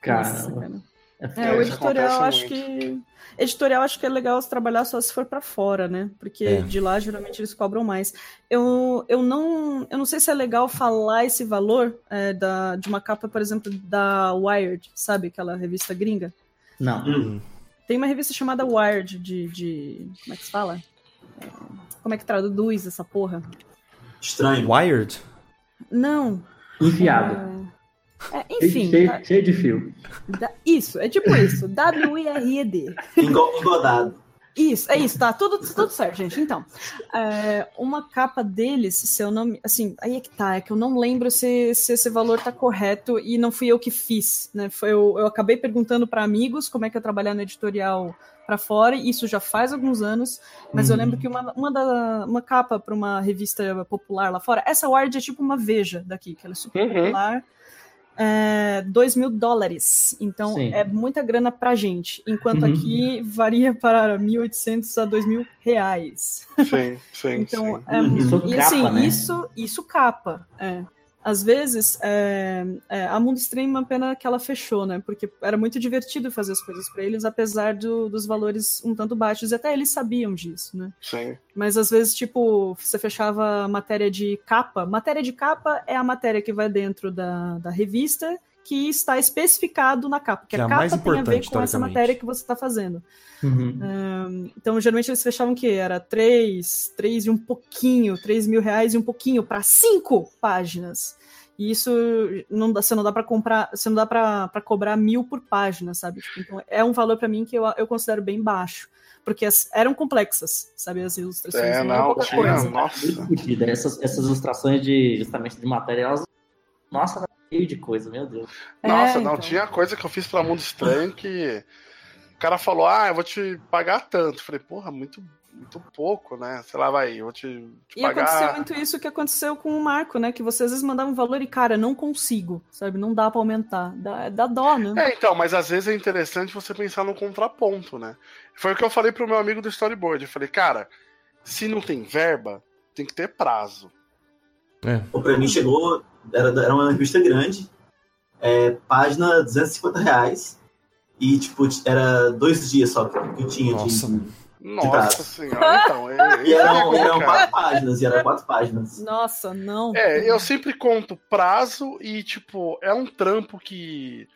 Nossa, Caramba. cara. É É, o editorial acho que. Editorial acho que é legal se trabalhar só se for pra fora, né? Porque É. de lá geralmente eles cobram mais. Eu, eu não eu não sei se é legal falar esse valor é, da, de uma capa, por exemplo, da Wired, sabe? Aquela revista gringa. Não. Hum. Tem uma revista chamada Wired de. de como é que se fala? É, como é que traduz essa porra? Estranho. Wired? Não. Enfiado. É, Cheio de- enfim, cheio, tá- cheio de fio. da- isso, é tipo isso. W-I-R-E-D. Engo- Engodado. Isso, é isso, tá tudo, tudo certo, gente. Então, é, uma capa deles, se eu não me. Assim, aí é que tá, é que eu não lembro se, se esse valor tá correto e não fui eu que fiz, né? Foi, eu, eu acabei perguntando para amigos como é que é trabalhar no editorial para fora, e isso já faz alguns anos, mas eu Uhum. lembro que uma, uma, da, uma capa para uma revista popular lá fora, essa Wired é tipo uma Veja daqui, que ela é super Uhum. popular. É, 2 mil dólares. Então Sim. é muita grana pra gente. Enquanto Uhum. aqui varia para 1.800 a 2 mil reais. Sim, sim, Então, sim. é, Isso e capa, assim, né? isso, isso capa. É. Às vezes, é, é, a Mundo Stream, uma pena que ela fechou, né? Porque era muito divertido fazer as coisas para eles, apesar do- dos valores um tanto baixos. E até eles sabiam disso, né? sim. Mas às vezes, tipo, você fechava matéria de capa. Matéria de capa é a matéria que vai dentro da, da revista que está especificado na capa. Que Que é a a capa mais tem a ver com essa matéria que você está fazendo. Uhum. Então, geralmente eles fechavam o quê? Era três, três e um pouquinho, três mil reais e um pouquinho para cinco páginas. E isso não dá, você não dá para comprar, você não dá para cobrar mil por página, sabe? Tipo, então é um valor para mim que eu, eu considero bem baixo, porque as, eram complexas, sabe? As ilustrações É, não, era não, pouca tinha, coisa. nossa. Essas, essas ilustrações de justamente de matéria, elas. Nossa, tá cheio de coisa, meu Deus. Nossa, É, não, então. tinha coisa que eu fiz pra Mundo Estranho que o cara falou, ah, eu vou te pagar tanto. Falei, porra, muito, muito pouco, né? Sei lá, vai, eu vou te, te E aconteceu pagar. muito isso que aconteceu com o Marco, né? Que você às vezes mandava um valor e, cara, não consigo, sabe? Não dá para aumentar. Dá, dá dó, né? É, então, mas às vezes é interessante você pensar no contraponto, né? Foi o que eu falei pro meu amigo do storyboard. Eu falei, cara, se não tem verba, tem que ter prazo. Ou pra mim chegou, era, era uma revista grande, é, página 250 reais. E, tipo, era dois dias só que eu tinha de- Nossa. de. Nossa prazo. senhora, então. é- E é eram, eram quatro páginas, e eram quatro páginas. Nossa, não. É, eu sempre conto prazo e, tipo, é um trampo que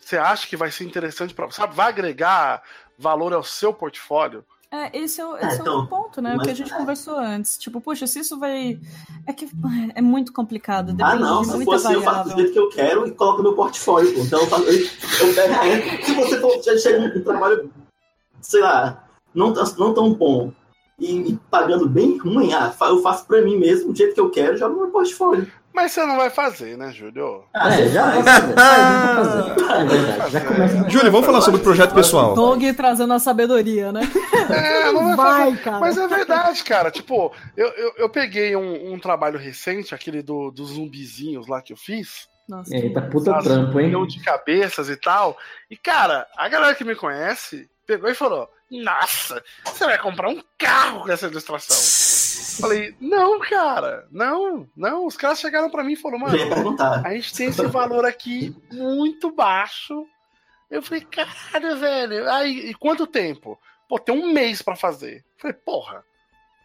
você acha que vai ser interessante para sabe? Vai agregar valor ao seu portfólio. É, esse é o, esse é então, o ponto, né? O que a gente conversou antes. Tipo, poxa, se isso vai. É que é muito complicado. Ah, não, se muita fosse eu faço do jeito que eu quero e coloco no meu portfólio. pô. Então eu, faço, eu, pego a Se você for, já chega um, trabalho, sei lá, não, tão- não tão bom e, e pagando bem ruim, ah, eu faço pra mim mesmo, do jeito que eu quero, jogo no meu portfólio. Mas você não vai fazer, né, Júlio? Ah, é, já vai faz. fazer. Faz, vamos fazer. É. Já começa. Júlio, vamos falar sobre o projeto pessoal. Doug trazendo a sabedoria, né? É, não vai, Vai, fazer. cara. Mas é verdade, cara. Tipo, eu, eu, eu peguei um, um trabalho recente, aquele do, dos zumbizinhos lá que eu fiz. Nossa, Eita, puta trampo, hein? milhão de cabeças e tal. E, cara, a galera que me conhece pegou e falou: Nossa, você vai comprar um carro com essa ilustração. Falei, não, cara, não, não. Os caras chegaram pra mim e falaram, mano, a gente tem esse valor aqui muito baixo. Eu falei, caralho, velho. Aí, e quanto tempo? Pô, tem um mês pra fazer. Falei, porra,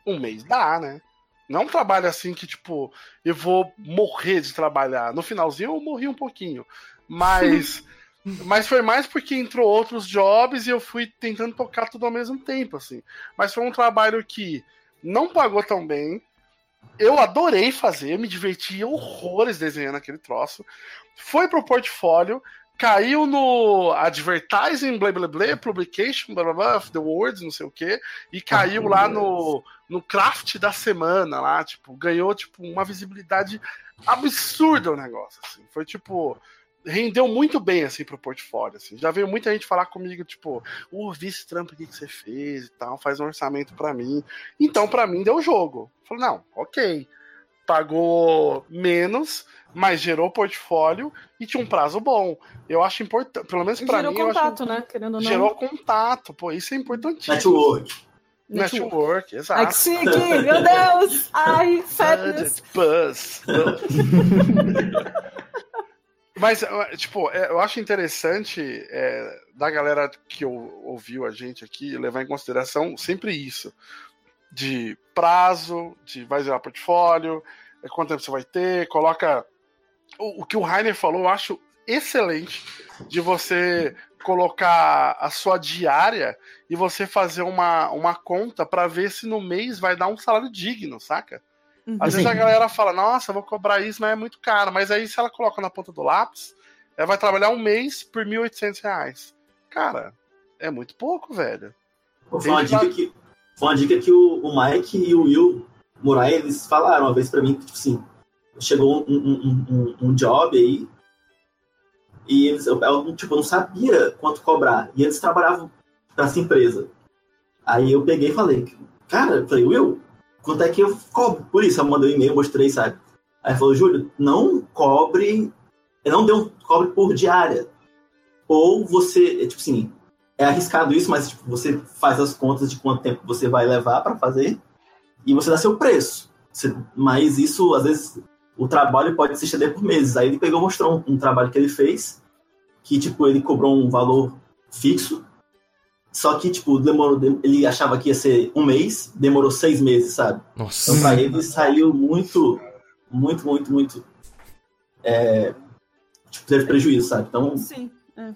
um mês dá, né? Não é um trabalho assim que, tipo, eu vou morrer de trabalhar. No finalzinho eu morri um pouquinho. Mas. Mas foi mais porque entrou outros jobs e eu fui tentando tocar tudo ao mesmo tempo, assim. Mas foi um trabalho que não pagou tão bem. Eu adorei fazer, me diverti horrores desenhando aquele troço. Foi pro portfólio, caiu no advertising, blá blá blá, publication, blá blá blá, the words, não sei o que, e caiu lá no, no craft da semana lá, tipo, ganhou tipo uma visibilidade absurda o negócio, assim. Foi tipo rendeu muito bem assim pro portfólio, assim. Já veio muita gente falar comigo, tipo, uh, vi esse trampo aqui que você fez e tal, faz um orçamento pra mim. Então, pra mim deu jogo. Falei, não, OK. pagou menos, mas gerou portfólio e tinha um prazo bom. Eu acho importante, pelo menos pra Gerou mim, eu acho- contato, né? Querendo ou não. gerou contato, pô, isso é importantíssimo. Network. Network, exato. Ai, que chique! Meu Deus! Ai, fatness! Buzz. Mas, tipo, eh, eu acho interessante eh, da galera que ou- ouviu a gente aqui levar em consideração sempre isso. De prazo, de vai gerar portfólio, eh, quanto tempo você vai ter, coloca. O, o que o Rainer falou, eu acho excelente de você colocar a sua diária e você fazer uma, uma conta para ver se no mês vai dar um salário digno, saca? Uhum. Às vezes Assim. a galera fala, nossa, eu vou cobrar isso, mas é muito caro. Mas aí se ela coloca na ponta do lápis, ela vai trabalhar um mês por 1.800 reais. Cara, é muito pouco, velho. Foi uma dica que, foi uma dica que o, o Mike e o Will Murai, eles falaram uma vez pra mim, que, tipo assim, chegou um, um, um, um job aí, e eles, eu, eu, tipo, não sabia quanto cobrar, e eles trabalhavam pra essa empresa. Aí eu peguei e falei, cara, eu falei, Will, quanto é que eu cobro por isso? Eu mandei um e-mail, mostrei, sabe? Aí falou, Júlio, não cobre, não dê um, cobre por diária. Ou você, é, tipo assim, é arriscado isso, mas tipo, você faz as contas de quanto tempo você vai levar para fazer e você dá seu preço. Você- mas isso, às vezes, o trabalho pode se estender por meses. Aí ele pegou mostrou um, um trabalho que ele fez, que, tipo, ele cobrou um valor fixo, só que, tipo, demorou, ele achava que ia ser um mês, demorou seis meses, sabe? Nossa. Então, pra ele, saiu muito, muito, muito, muito. É, tipo, teve prejuízo, sabe? Então, Sim. é.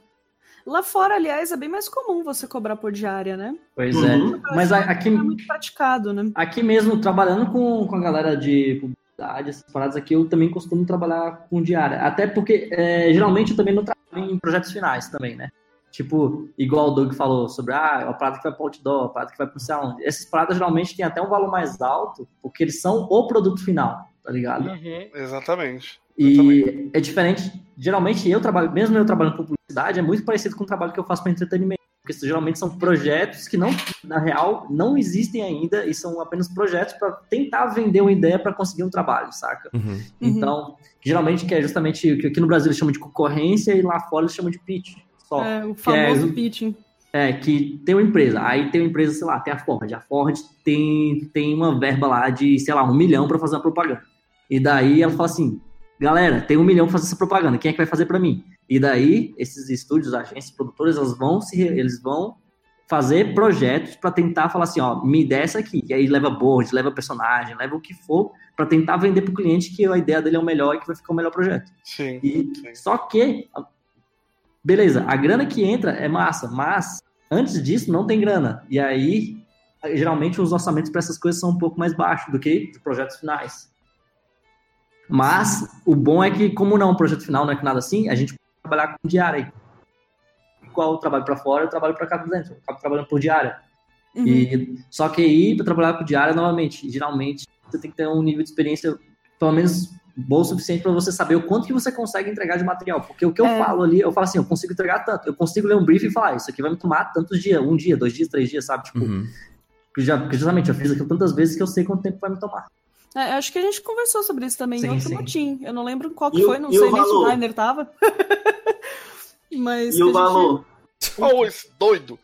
Lá fora, aliás, é bem mais comum você cobrar por diária, né? Pois Uhum. é. Mas a- aqui, É muito praticado, né? aqui mesmo, trabalhando com, com a galera de publicidade, essas paradas aqui, eu também costumo trabalhar com diária. Até porque, é, geralmente, eu também não trabalho em projetos finais também, né? Tipo, igual o Doug falou sobre, ah, a parada que vai para outdoor, a parada que vai para sei lá onde. Essas paradas geralmente têm até um valor mais alto, porque eles são o produto final, tá ligado? Uhum, exatamente. E é diferente. Geralmente eu trabalho, mesmo eu trabalhando com publicidade, é muito parecido com o trabalho que eu faço para entretenimento. Porque geralmente são projetos que não, na real, não existem ainda e são apenas projetos para tentar vender uma ideia para conseguir um trabalho, saca? Uhum. Então, geralmente que é justamente o que aqui no Brasil eles chamam de concorrência e lá fora eles chamam de pitch. Só. É, o famoso é- pitching. É, que tem uma empresa, aí tem uma empresa, sei lá, tem a Ford. A Ford tem, tem uma verba lá de, sei lá, um milhão para fazer uma propaganda. E daí ela fala assim, galera, tem um milhão pra fazer essa propaganda, quem é que vai fazer para mim? E daí, esses estúdios, agências, produtores, elas vão se, eles vão fazer projetos para tentar falar assim, ó, me dê essa aqui. E aí leva board, leva personagem, leva o que for, para tentar vender pro cliente que a ideia dele é o melhor e que vai ficar o melhor projeto. Sim. E Sim. só que, beleza, a grana que entra é massa, mas antes disso não tem grana. E aí, geralmente os orçamentos para essas coisas são um pouco mais baixos do que de projetos finais. Mas o bom é que, como não é um projeto final, não é que nada assim, a gente pode trabalhar com diária. Igual eu trabalho para fora, eu trabalho para cá dentro. Eu acabo trabalhando por diária. Uhum. E, só que aí, para trabalhar com diária, novamente, geralmente, você tem que ter um nível de experiência, pelo menos, bom o suficiente para você saber o quanto que você consegue entregar de material. Porque o que eu É. falo ali, eu falo assim, eu consigo entregar tanto. Eu consigo ler um brief e falar, ah, isso aqui vai me tomar tantos dias, um dia, dois dias, três dias, sabe? Tipo, Uhum. já, justamente, eu fiz aquilo tantas vezes que eu sei quanto tempo vai me tomar. É, acho que a gente conversou sobre isso também Sim, em outro sim. motim. Eu não lembro qual que E foi, não sei nem se o valor? Rainer tava. Mas E o a gente- valor? Ô, esse doido.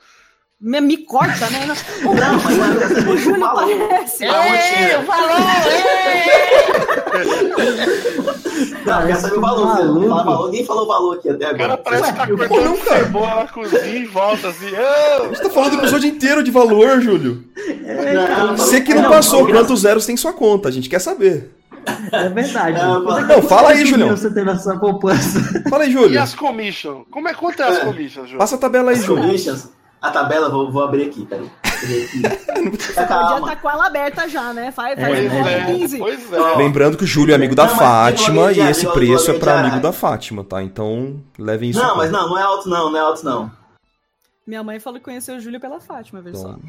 Me, me corta, né? Não, Não, mas quero saber o o Júlio valor. parece. Da onde tira? o valor! Não, eu quero saber o valor. Você não fala valor, Ninguém falou valor aqui até O cara agora. parece que tá cortando não, cara. cebola na cozinha e volta assim. Você tá falando do episódio inteiro de valor, Júlio. Não, Você que não Não, passou não, quantos zeros tem sua conta, a gente quer saber. É verdade. Não, é não, fala aí, Julião. Você teve essa poupança. Fala aí, E Júlio. as commission? Como é quanto é as É. commissions, Júlio? Passa a tabela aí, As Júlio. commissions, a tabela, vou, vou abrir aqui, peraí. Aqui. Podia Calma. estar com ela aberta já, né? Faz, faz É, Pois é. 15. pois. Ó, Lembrando que o Júlio é amigo da Não, Fátima e esse preço é pra amigo da Fátima, tá? Então levem isso. Não, mas não, não é alto não, não é alto não. Minha mãe falou que conheceu o Júlio pela Fátima, só. Então,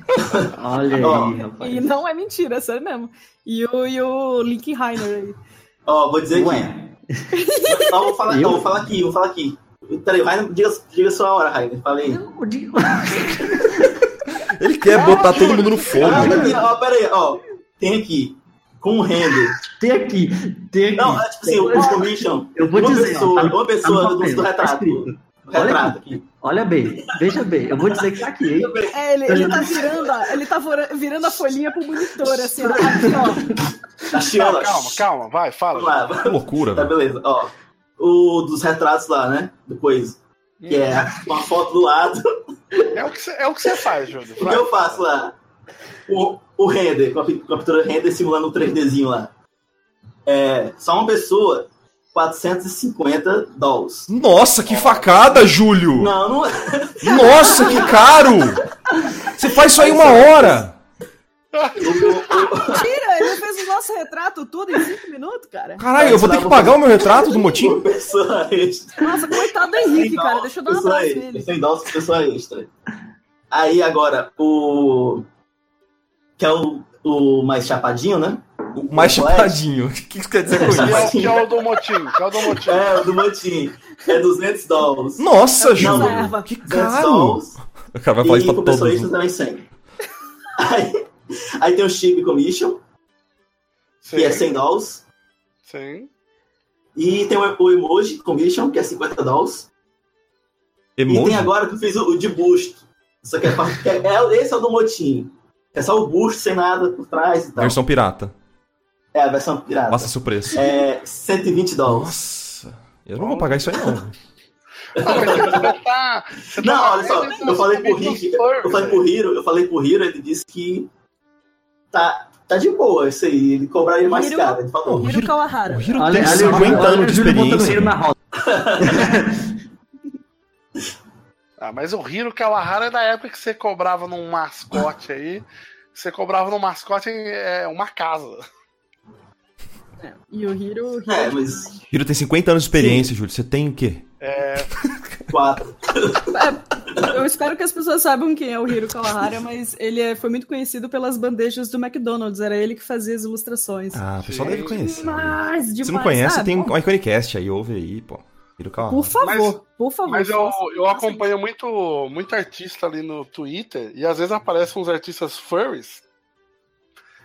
Olha aí, rapaz. E não é mentira, é sério mesmo. E o, e o Link Rainer aí. Ó, vou dizer aqui. Ué, Ó, vou falar, Eu? ó, vou falar aqui, vou falar aqui. Peraí, vai, diga, diga sua hora, Rainer. Falei. eu digo- Ele quer botar todo mundo no fogo. Ah, né? ó, peraí, ó. Tem aqui. com render. Tem aqui, tem aqui. Não, é tipo assim, o commission. Eu vou uma dizer, pessoa, tá uma pessoa tá no do, do tá retrato. escrito. O retrato aqui. Olha bem, veja bem, eu vou dizer que tá aqui, hein? É, ele, ele tá virando, a- ele tá vora- virando a folhinha pro monitor, assim, ó. Aqui, ó. Tá. Calma, calma, vai, fala. Lá. Que loucura, Tá, velho. beleza. Ó, o dos retratos lá, né? Depois. Que é uma foto do lado. É o que você, é o que você faz, Júlio. O que eu faço lá? O, o render, com a, pi- com a pintura render simulando um 3Dzinho lá. É, só uma pessoa, 450 dólares. Nossa, que facada, Júlio! Não, não é. Nossa, que caro! Você faz isso aí uma hora! Mentira, ele fez o nosso retrato tudo em cinco minutos, cara. Caralho, eu vou ter que pagar o meu retrato do motim? Uma pessoa extra. Nossa, coitado do Henrique, cara. Deixa eu dar um pessoa abraço nele. 100 dólares por pessoa extra. Aí agora, o. Que é o, o mais chapadinho, né? O mais chapadinho. O que isso quer dizer com é, o- isso? que é o do motim, que é o do motim. É, o do Motim. É 200 dólares. Nossa, Não, Júlio! Que 200 caro! O cara vai falar E isso pra pessoa todos. extra também 100. Aí, aí tem o Chip Commission, Sim, que é 100 dólares. sim. E tem o, Emoji Commission, que é 50 dólares. E Emoji? tem agora que eu fiz o, o de busto. Só que é, é- é- esse é o do Motim. É só o busto sem nada por trás e tal. Versão pirata. É a versão pirata. Passa seu preço. É 120 dólares. Nossa. Eu não vou pagar isso aí, não. Tá. Você Não, tá olha só, eu falei pro Rick, eu falei pro. Hiro, eu falei pro Hiro, ele disse que tá, tá de boa isso aí, ele cobraria mais Hiro- caro, ele falou. O Hiro Kawahara. O Hiro tem olha, 50 olha anos de experiência. Hiro na roda. Ah, mas o Hiro Kawahara é da época que você cobrava num mascote aí. Você cobrava num mascote em é, uma casa. E o Hiro. o Hiro É, mas Hiro tem 50 anos de experiência, Júlio. Você tem o quê? É, quatro. Eu espero que as pessoas saibam quem é o Hiro Kawahara, mas ele é- foi muito conhecido pelas bandejas do McDonald's. Era ele que fazia as ilustrações. Ah, o pessoal deve conhecer. Demais, demais. Se não conhece, Ah, tem bom, um Iconicast aí, ouve aí, pô. Hiro Kawahara. Por favor, Mas- por favor. mas eu, eu acompanho muito, muito artista ali no Twitter e às vezes aparecem uns artistas furries.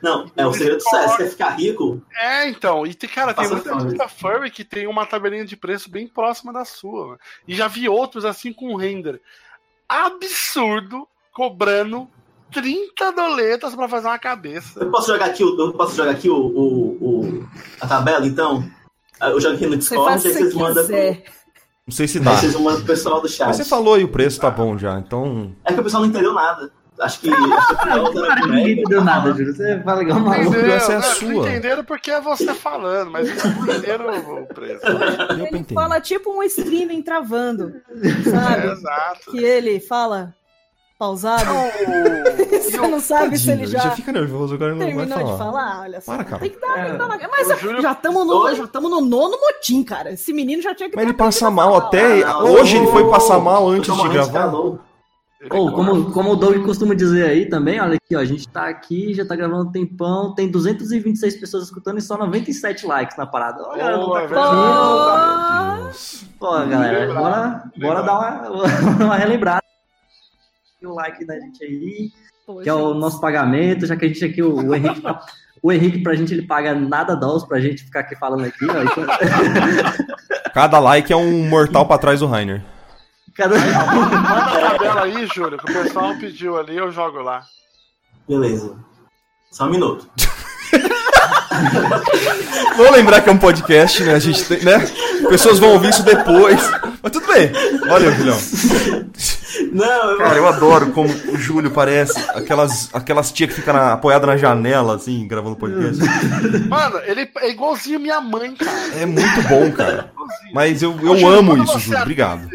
Não, é o segredo do sucesso, quer ficar rico? É, então, e tem, cara, tem muita artista furry que tem uma tabelinha de preço bem próxima da sua. mano. E já vi outros assim com render absurdo cobrando 30 doletas pra fazer uma cabeça. Eu posso jogar aqui, o- eu posso jogar aqui o, o, o- a tabela, então? Ah, Eu jogo aqui no Discord, aí vocês mandam. Não sei se dá. vocês mandam pro pessoal do chat. Mas você falou e o preço tá bom já, então. É que o pessoal não entendeu nada. Acho que. acho que o final era Claro que ninguém comédia. entendeu nada, Júlio. Você fala igual um maluco. Entendeu? essa é a Não, sua. Não entenderam porque é você falando, mas não entenderam o preço. Ele fala tipo um streaming travando, É, sabe? exato. que ele fala pausado. Você não sabe se ele Tadinho, já, já fica nervoso, agora não vai terminou falar. de falar. Olha só. Para, cara. Tem que dar, tem que dar uma- O Mas Júlio- já estamos no, já no nono motim, cara. Esse menino já tinha que Mas ter ele passa mal até. Ah, Hoje ele foi passar mal antes de gravar. calor. Ou, corta. como, como o Doug costuma dizer aí também, olha aqui, ó, a gente tá aqui, já tá gravando um tempão, tem 226 pessoas escutando e só 97 likes na parada. Olha, Oh, tá é curtindo. Meu Deus. Pô, galera, Lembrar, bora, bora dar uma, uma relembrada. O like da gente aí, Poxa. que é o nosso pagamento, já que a gente aqui, o, o Henrique, tá- o Henrique pra gente, ele paga nada dólares pra gente ficar aqui falando aqui, ó. Então, Cada like é um mortal pra trás do Rainer. Cada... Manda a tabela aí, Júlio, que o pessoal pediu ali, eu jogo lá. Beleza. Só um minuto. Vamos lembrar que é um podcast, né? A gente tem, né? Pessoas vão ouvir isso depois. Mas tudo bem. Olha, Julião. Não, eu Cara, eu adoro como o Júlio parece aquelas, aquelas tia que fica na, apoiada na janela, assim, gravando podcast. Mano, ele é igualzinho minha mãe, cara. É muito bom, cara. Mas eu, Ô, eu Júlio, amo isso, Júlio. Obrigado.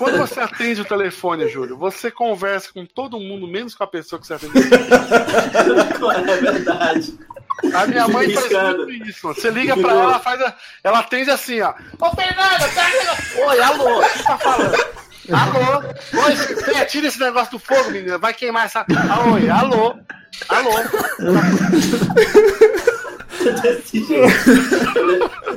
Quando você atende o telefone, Júlio, você conversa com todo mundo, menos com a pessoa que você atende. é verdade. A minha mãe faz muito isso. Você liga pra ela, ela faz a... ela atende assim, ó. Ô, Fernanda, tá aqui? Oi, alô, o que tá falando? Alô? Oi, tira esse negócio do fogo, menina. Vai queimar essa. Ah, oi, alô? Alô? Desse jeito.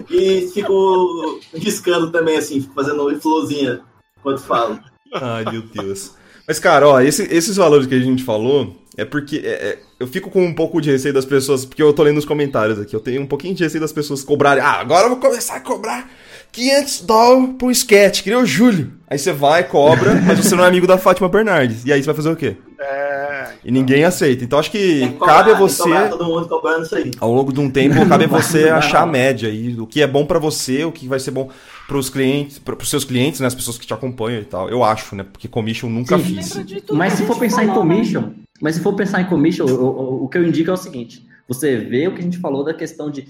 E fico riscando também, assim, fico fazendo florzinha enquanto falo. Ai, meu Deus. Mas, cara, ó, esse- esses valores que a gente falou é porque é- é, eu fico com um pouco de receio das pessoas, porque eu tô lendo os comentários aqui, eu tenho um pouquinho de receio das pessoas cobrarem. Ah, agora eu vou começar a cobrar 500 dólares pro sketch, que nem o Júlio. Aí você vai, cobra, mas você não é amigo da Fátima Bernardes. E aí você vai fazer o quê? É. E ninguém aceita. Então acho que que cobrar, cabe a você. todo mundo cobrando isso aí. Ao longo de um tempo, cabe a você achar a média aí, o que é bom pra você, o que vai ser bom pros clientes, para os seus clientes, né, as pessoas que te acompanham e tal. Eu acho, né, porque commission nunca Sim. fiz. Mas se for pensar em né? commission, mas se for pensar em commission, o, o- o que eu indico é o seguinte: você vê o que a gente falou da questão de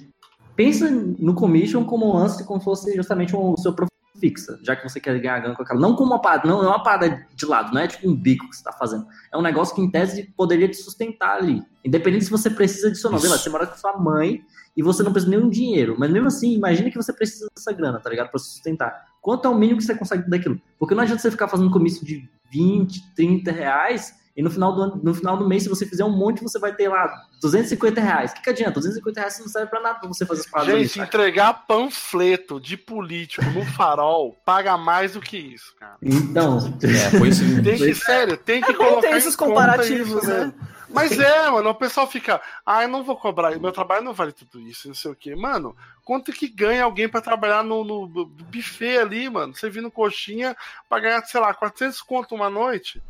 pensa no commission como um lance como se fosse justamente um, o seu profissão fixa, já que você quer ganhar grana com aquela. Não como uma parada, não, não é uma parada de lado, não é tipo um bico que você está fazendo. É um negócio que em tese poderia te sustentar ali. Independente se você precisa disso ou não. Lá, Você mora com sua mãe e você não precisa nenhum dinheiro. Mas mesmo assim, imagina que você precisa dessa grana, tá ligado? Pra sustentar. Quanto é o mínimo que você consegue daquilo? Porque não adianta você ficar fazendo comício de 20, 30 reais e no final do, ano- no final do mês, se você fizer um monte, você vai ter lá 250 reais. O que, que adianta? 250 reais não serve pra nada pra você fazer as paradas ali, Gente, saca? entregar panfleto de político no farol paga mais do que isso, cara. Então, É, foi isso. Tem que, sério, tem que É colocar ter em esses conta comparativos, isso, né? Mas é, mano, o pessoal fica, ah, eu não vou cobrar, meu trabalho não vale tudo isso, não sei o quê. Mano, quanto que ganha alguém pra trabalhar no, no buffet ali, mano? Você vindo coxinha pra ganhar, sei lá, 400 conto uma noite?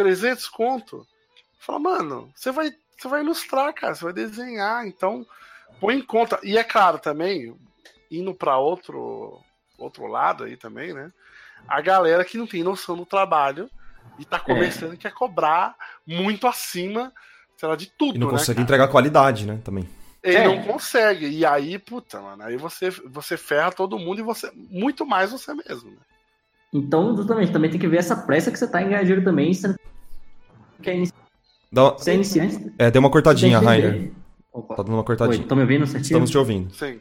300 conto? Fala, mano, você vai, você vai ilustrar, cara, você vai desenhar, então põe em conta. E é claro também, indo pra outro, outro lado aí também, né? A galera que não tem noção do trabalho e tá começando e quer cobrar muito acima, sei lá, de tudo, E não né? consegue cara? entregar qualidade, né, também. Ele É. não consegue. E aí, puta, mano, aí você, você ferra todo mundo e você. Muito mais você mesmo. Né? então, justamente, também tem que ver essa pressa que você tá em ganhar dinheiro também. Você, que é inici- Dá uma- você é iniciante. É, deu uma cortadinha, Rainer. Opa. Tá dando uma Oi, cortadinha. estão me ouvindo certinho? Estamos te ouvindo. Sim.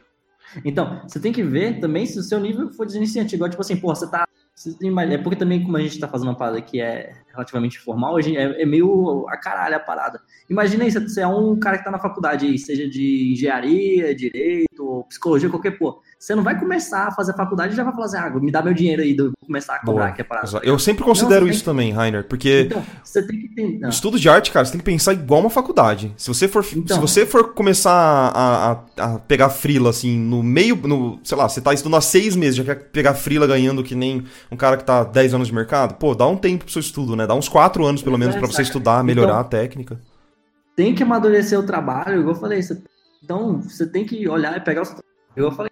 Então, você tem que ver também se o seu nível for de iniciante. Igual, tipo assim, pô, você tá. você tem mais- É porque também, como a gente tá fazendo uma parada que é relativamente informal, a gente- é, é meio a caralho a parada. Imagina aí, você é um cara que tá na faculdade aí, seja de engenharia, direito, psicologia, qualquer pô. Você não vai começar a fazer faculdade e já vai falar assim, ah, me dá meu dinheiro aí, vou começar a cobrar Boa. que é parada. Eu sempre considero Não, isso também, Rainer, porque Então, você tem que ter. estudo de arte, cara, você tem que pensar igual uma faculdade. Se você for, Então. se você for começar a, a- a pegar frila, assim, no meio, no, sei lá, você tá estudando há seis meses, já quer pegar frila ganhando que nem um cara que tá 10 anos de mercado, pô, dá um tempo pro seu estudo, né? Dá uns quatro anos, pelo menos, pra você estudar, melhorar Então, a técnica. tem que amadurecer o trabalho, igual eu falei. você- então, você tem que olhar e pegar o seu trabalho. Igual eu falei,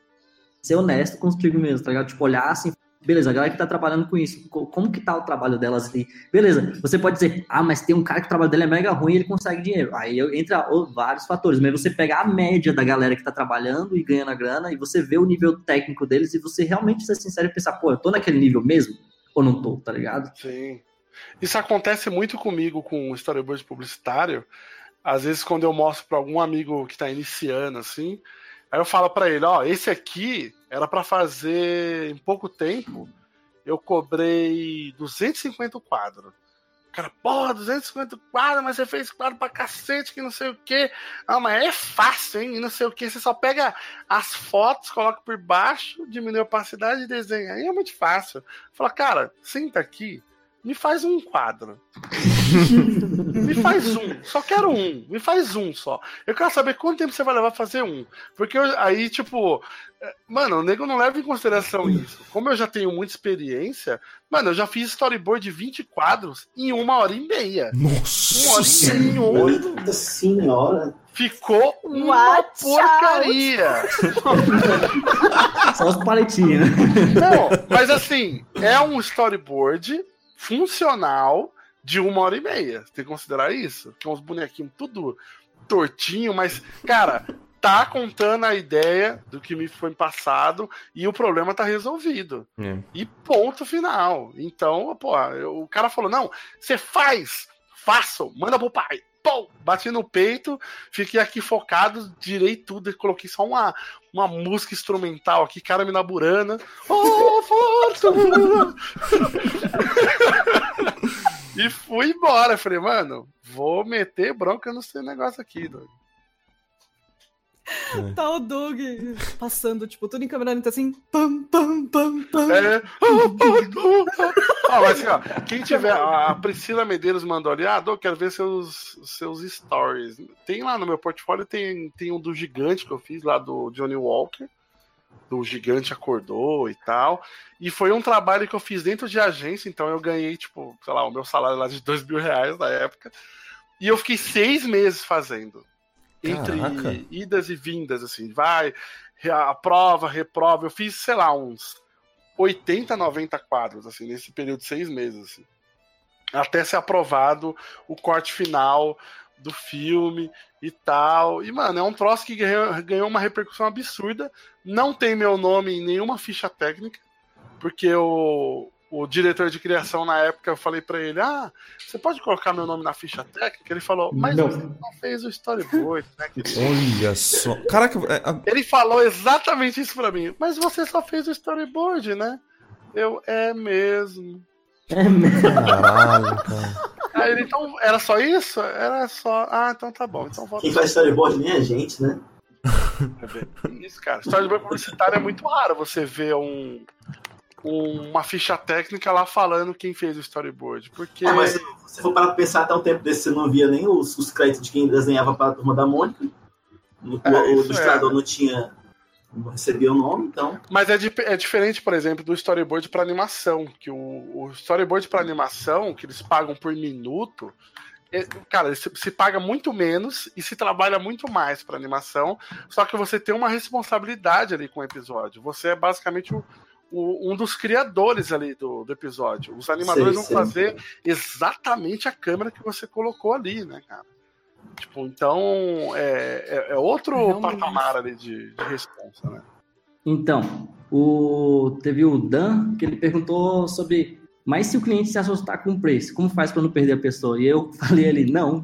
ser honesto contigo mesmo, tá ligado? Tipo, olhar assim, beleza, a galera que tá trabalhando com isso, co- como que tá o trabalho delas ali? Beleza, você pode dizer, ah, mas tem um cara que o trabalho dele é mega ruim e ele consegue dinheiro. Aí entra vários fatores, mas você pegar a média da galera que tá trabalhando e ganhando a grana e você ver o nível técnico deles e você realmente ser sincero e pensar, pô, eu tô naquele nível mesmo? Ou não tô, tá ligado? Sim. Isso acontece muito comigo com storyboard publicitário. Às vezes, quando eu mostro para algum amigo que tá iniciando, assim, aí eu falo para ele: Ó, esse aqui era para fazer em pouco tempo. Eu cobrei 250 quadros. O cara, porra, 250 quadros, mas você fez quadro pra cacete, que não sei o quê. Ah, mas é fácil, hein? E não sei o quê. Você só pega as fotos, coloca por baixo, diminui a opacidade e desenha. Aí é muito fácil. Fala, cara, senta aqui, me faz um quadro. me faz um, só quero um, me faz um só. Eu quero saber quanto tempo você vai levar pra fazer um. Porque eu- aí, tipo, é, mano, o nego não leva em consideração isso. Como eu já tenho muita experiência, mano, eu já fiz storyboard de 20 quadros em uma hora e meia. Uma Nossa hora e senhora. meia. Nossa senhora. Ficou uma Watch porcaria. Só os paletinhos, né? Não, mas assim, é um storyboard funcional de uma hora e meia. Tem que considerar isso. Que é uns bonequinhos tudo tortinho, mas, cara, tá contando a ideia do que me foi passado e o problema tá resolvido. É. E ponto final. Então, pô, eu- o cara falou: não, você faz, façam, manda pro pai. Pô, bati no peito, fiquei aqui focado, direi tudo e coloquei só uma, uma música instrumental aqui, cara me naburana. Oh, e fui embora. Falei, mano, vou meter bronca no seu negócio aqui, doido. É. Tá o Doug passando, tipo, tudo em câmera lenta assim. Pam, pam, pam, pam. É. Ó, mas assim, ó, quem tiver. A Priscila Medeiros mandou ali, ah, Dô, quero ver seus, seus stories. Tem lá no meu portfólio, tem, tem um do gigante que eu fiz lá do Johnny Walker. Do Gigante Acordou e tal. E foi um trabalho que eu fiz dentro de agência, então eu ganhei, tipo, sei lá, o meu salário lá de dois mil reais na época. E eu fiquei seis meses fazendo. Entre Caraca. idas e vindas, assim, vai, aprova, reprova. Eu fiz, sei lá, uns 80, 90 quadros, assim, nesse período de seis meses, assim. Até ser aprovado o corte final do filme e tal. E, mano, é um troço que ganhou, ganhou uma repercussão absurda. Não tem meu nome em nenhuma ficha técnica, porque o, o diretor de criação na época eu falei pra ele: Ah, você pode colocar meu nome na ficha técnica? Ele falou, mas Não. você não fez o storyboard, né? querido?" Olha só. Caraca, é, a- Ele falou exatamente isso pra mim. Mas você só fez o storyboard, né? Eu, é mesmo. É mesmo. caralho, cara. Aí ele, então, era só isso? Era só. Ah, então tá bom. Então volta Quem faz storyboard nem a gente, né? ver. Isso, cara. Storyboard publicitário é muito raro você ver um- uma ficha técnica lá falando quem fez o storyboard. Porque. Ah, mas se você for para pensar até um tempo desse, você não via nem os, os créditos de quem desenhava para a turma da Mônica. O, É, o ilustrador não tinha. Não recebia o nome, então. Mas é, é diferente, por exemplo, do storyboard para animação, que o, o storyboard para animação, que eles pagam por minuto, é- cara, se, se paga muito menos e se trabalha muito mais para animação, só que você tem uma responsabilidade ali com o episódio. Você é basicamente o- o- um dos criadores ali do, do episódio. Os animadores Sei, vão sei. fazer exatamente a câmera que você colocou ali, né, cara? Tipo, então é, é- é outro Realmente. patamar ali de, de responsa, né? Então, o, teve o Dan que ele perguntou sobre, mas se o cliente se assustar com o preço, como faz para não perder a pessoa? E eu falei ali, não,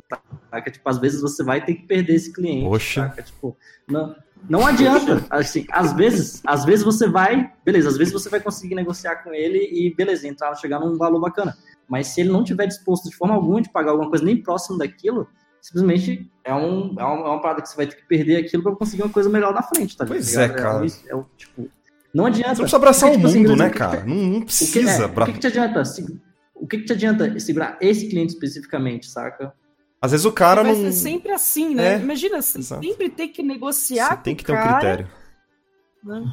saca? Tipo, às vezes você vai ter que perder esse cliente. Poxa. Saca? Tipo, não, não adianta. Assim, às vezes, às vezes você vai, beleza, às vezes você vai conseguir negociar com ele e beleza, entrar, chegar num valor bacana. Mas se ele não tiver disposto de forma alguma de pagar alguma coisa nem próximo daquilo, simplesmente é, um, é, uma, é uma parada que você vai ter que perder aquilo para conseguir uma coisa melhor na frente, tá Pois ligado? é, cara. é o, tipo, não adianta. Você precisa abraçar Porque, o tipo assim, mundo, né, cara? Não, não O que, precisa. é, bra- o que, que te adianta? se- O que, que te adianta segurar esse cliente especificamente, saca? Às vezes o cara Vai não. ser sempre assim, né? É, Imagina, exato. sempre ter que negociar Você com tem que ter um cara, critério. né?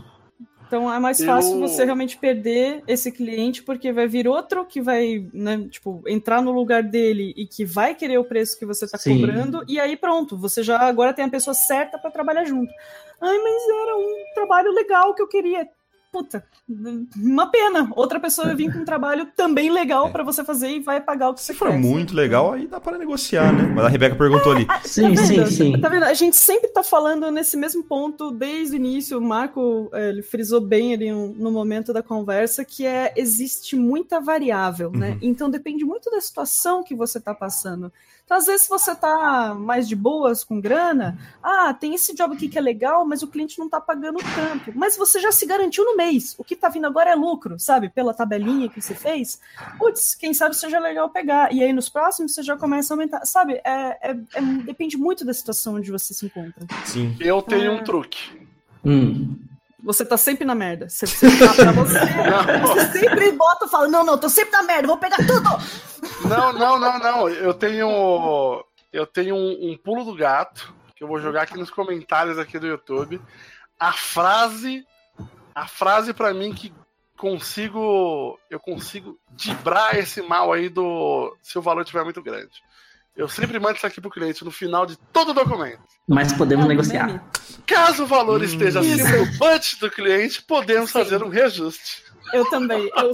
Então é mais Eu- fácil você realmente perder esse cliente, porque vai vir outro que vai, né, tipo, entrar no lugar dele e que vai querer o preço que você tá Sim. cobrando, e aí pronto, você já agora tem a pessoa certa para trabalhar junto. Ai, mas era um trabalho legal que eu queria. Puta, uma pena. Outra pessoa vai vir com um trabalho também legal pra você fazer e vai pagar o que Se você for quer. muito legal, aí dá para negociar, né? Mas a Rebeca perguntou ali. Sim, tá sim, sim. Tá vendo? A gente sempre tá falando nesse mesmo ponto desde o início. O Marco eh, ele frisou bem ali no, no momento da conversa que é existe muita variável, né? Uhum. Então depende muito da situação que você tá passando. Então, às vezes, você tá mais de boas com grana, ah, tem esse job aqui que é legal, mas o cliente não tá pagando tanto. Mas você já se garantiu no mês. O que tá vindo agora é lucro, sabe? Pela tabelinha que você fez. Putz, quem sabe seja legal pegar. E aí nos próximos você já começa a aumentar. Sabe? É, é- é- depende muito da situação onde você se encontra. Sim. Eu tenho Ah. um truque. Hum. Você tá sempre na merda. Você, você tá pra você. Você sempre bota e fala: não, não, tô sempre na merda, vou pegar tudo. Não, não, não, não. Eu tenho. Eu tenho um, um pulo do gato que eu vou jogar aqui nos comentários aqui do YouTube. A frase. A frase pra mim que consigo. Eu consigo dibrar esse mal aí do. Se o valor estiver muito grande. Eu sempre mando isso aqui pro cliente no final de todo o documento. Mas podemos É negociar. meme. Caso o valor Hum. esteja acima do budget do cliente, podemos Sim. fazer um reajuste. Eu também. Eu-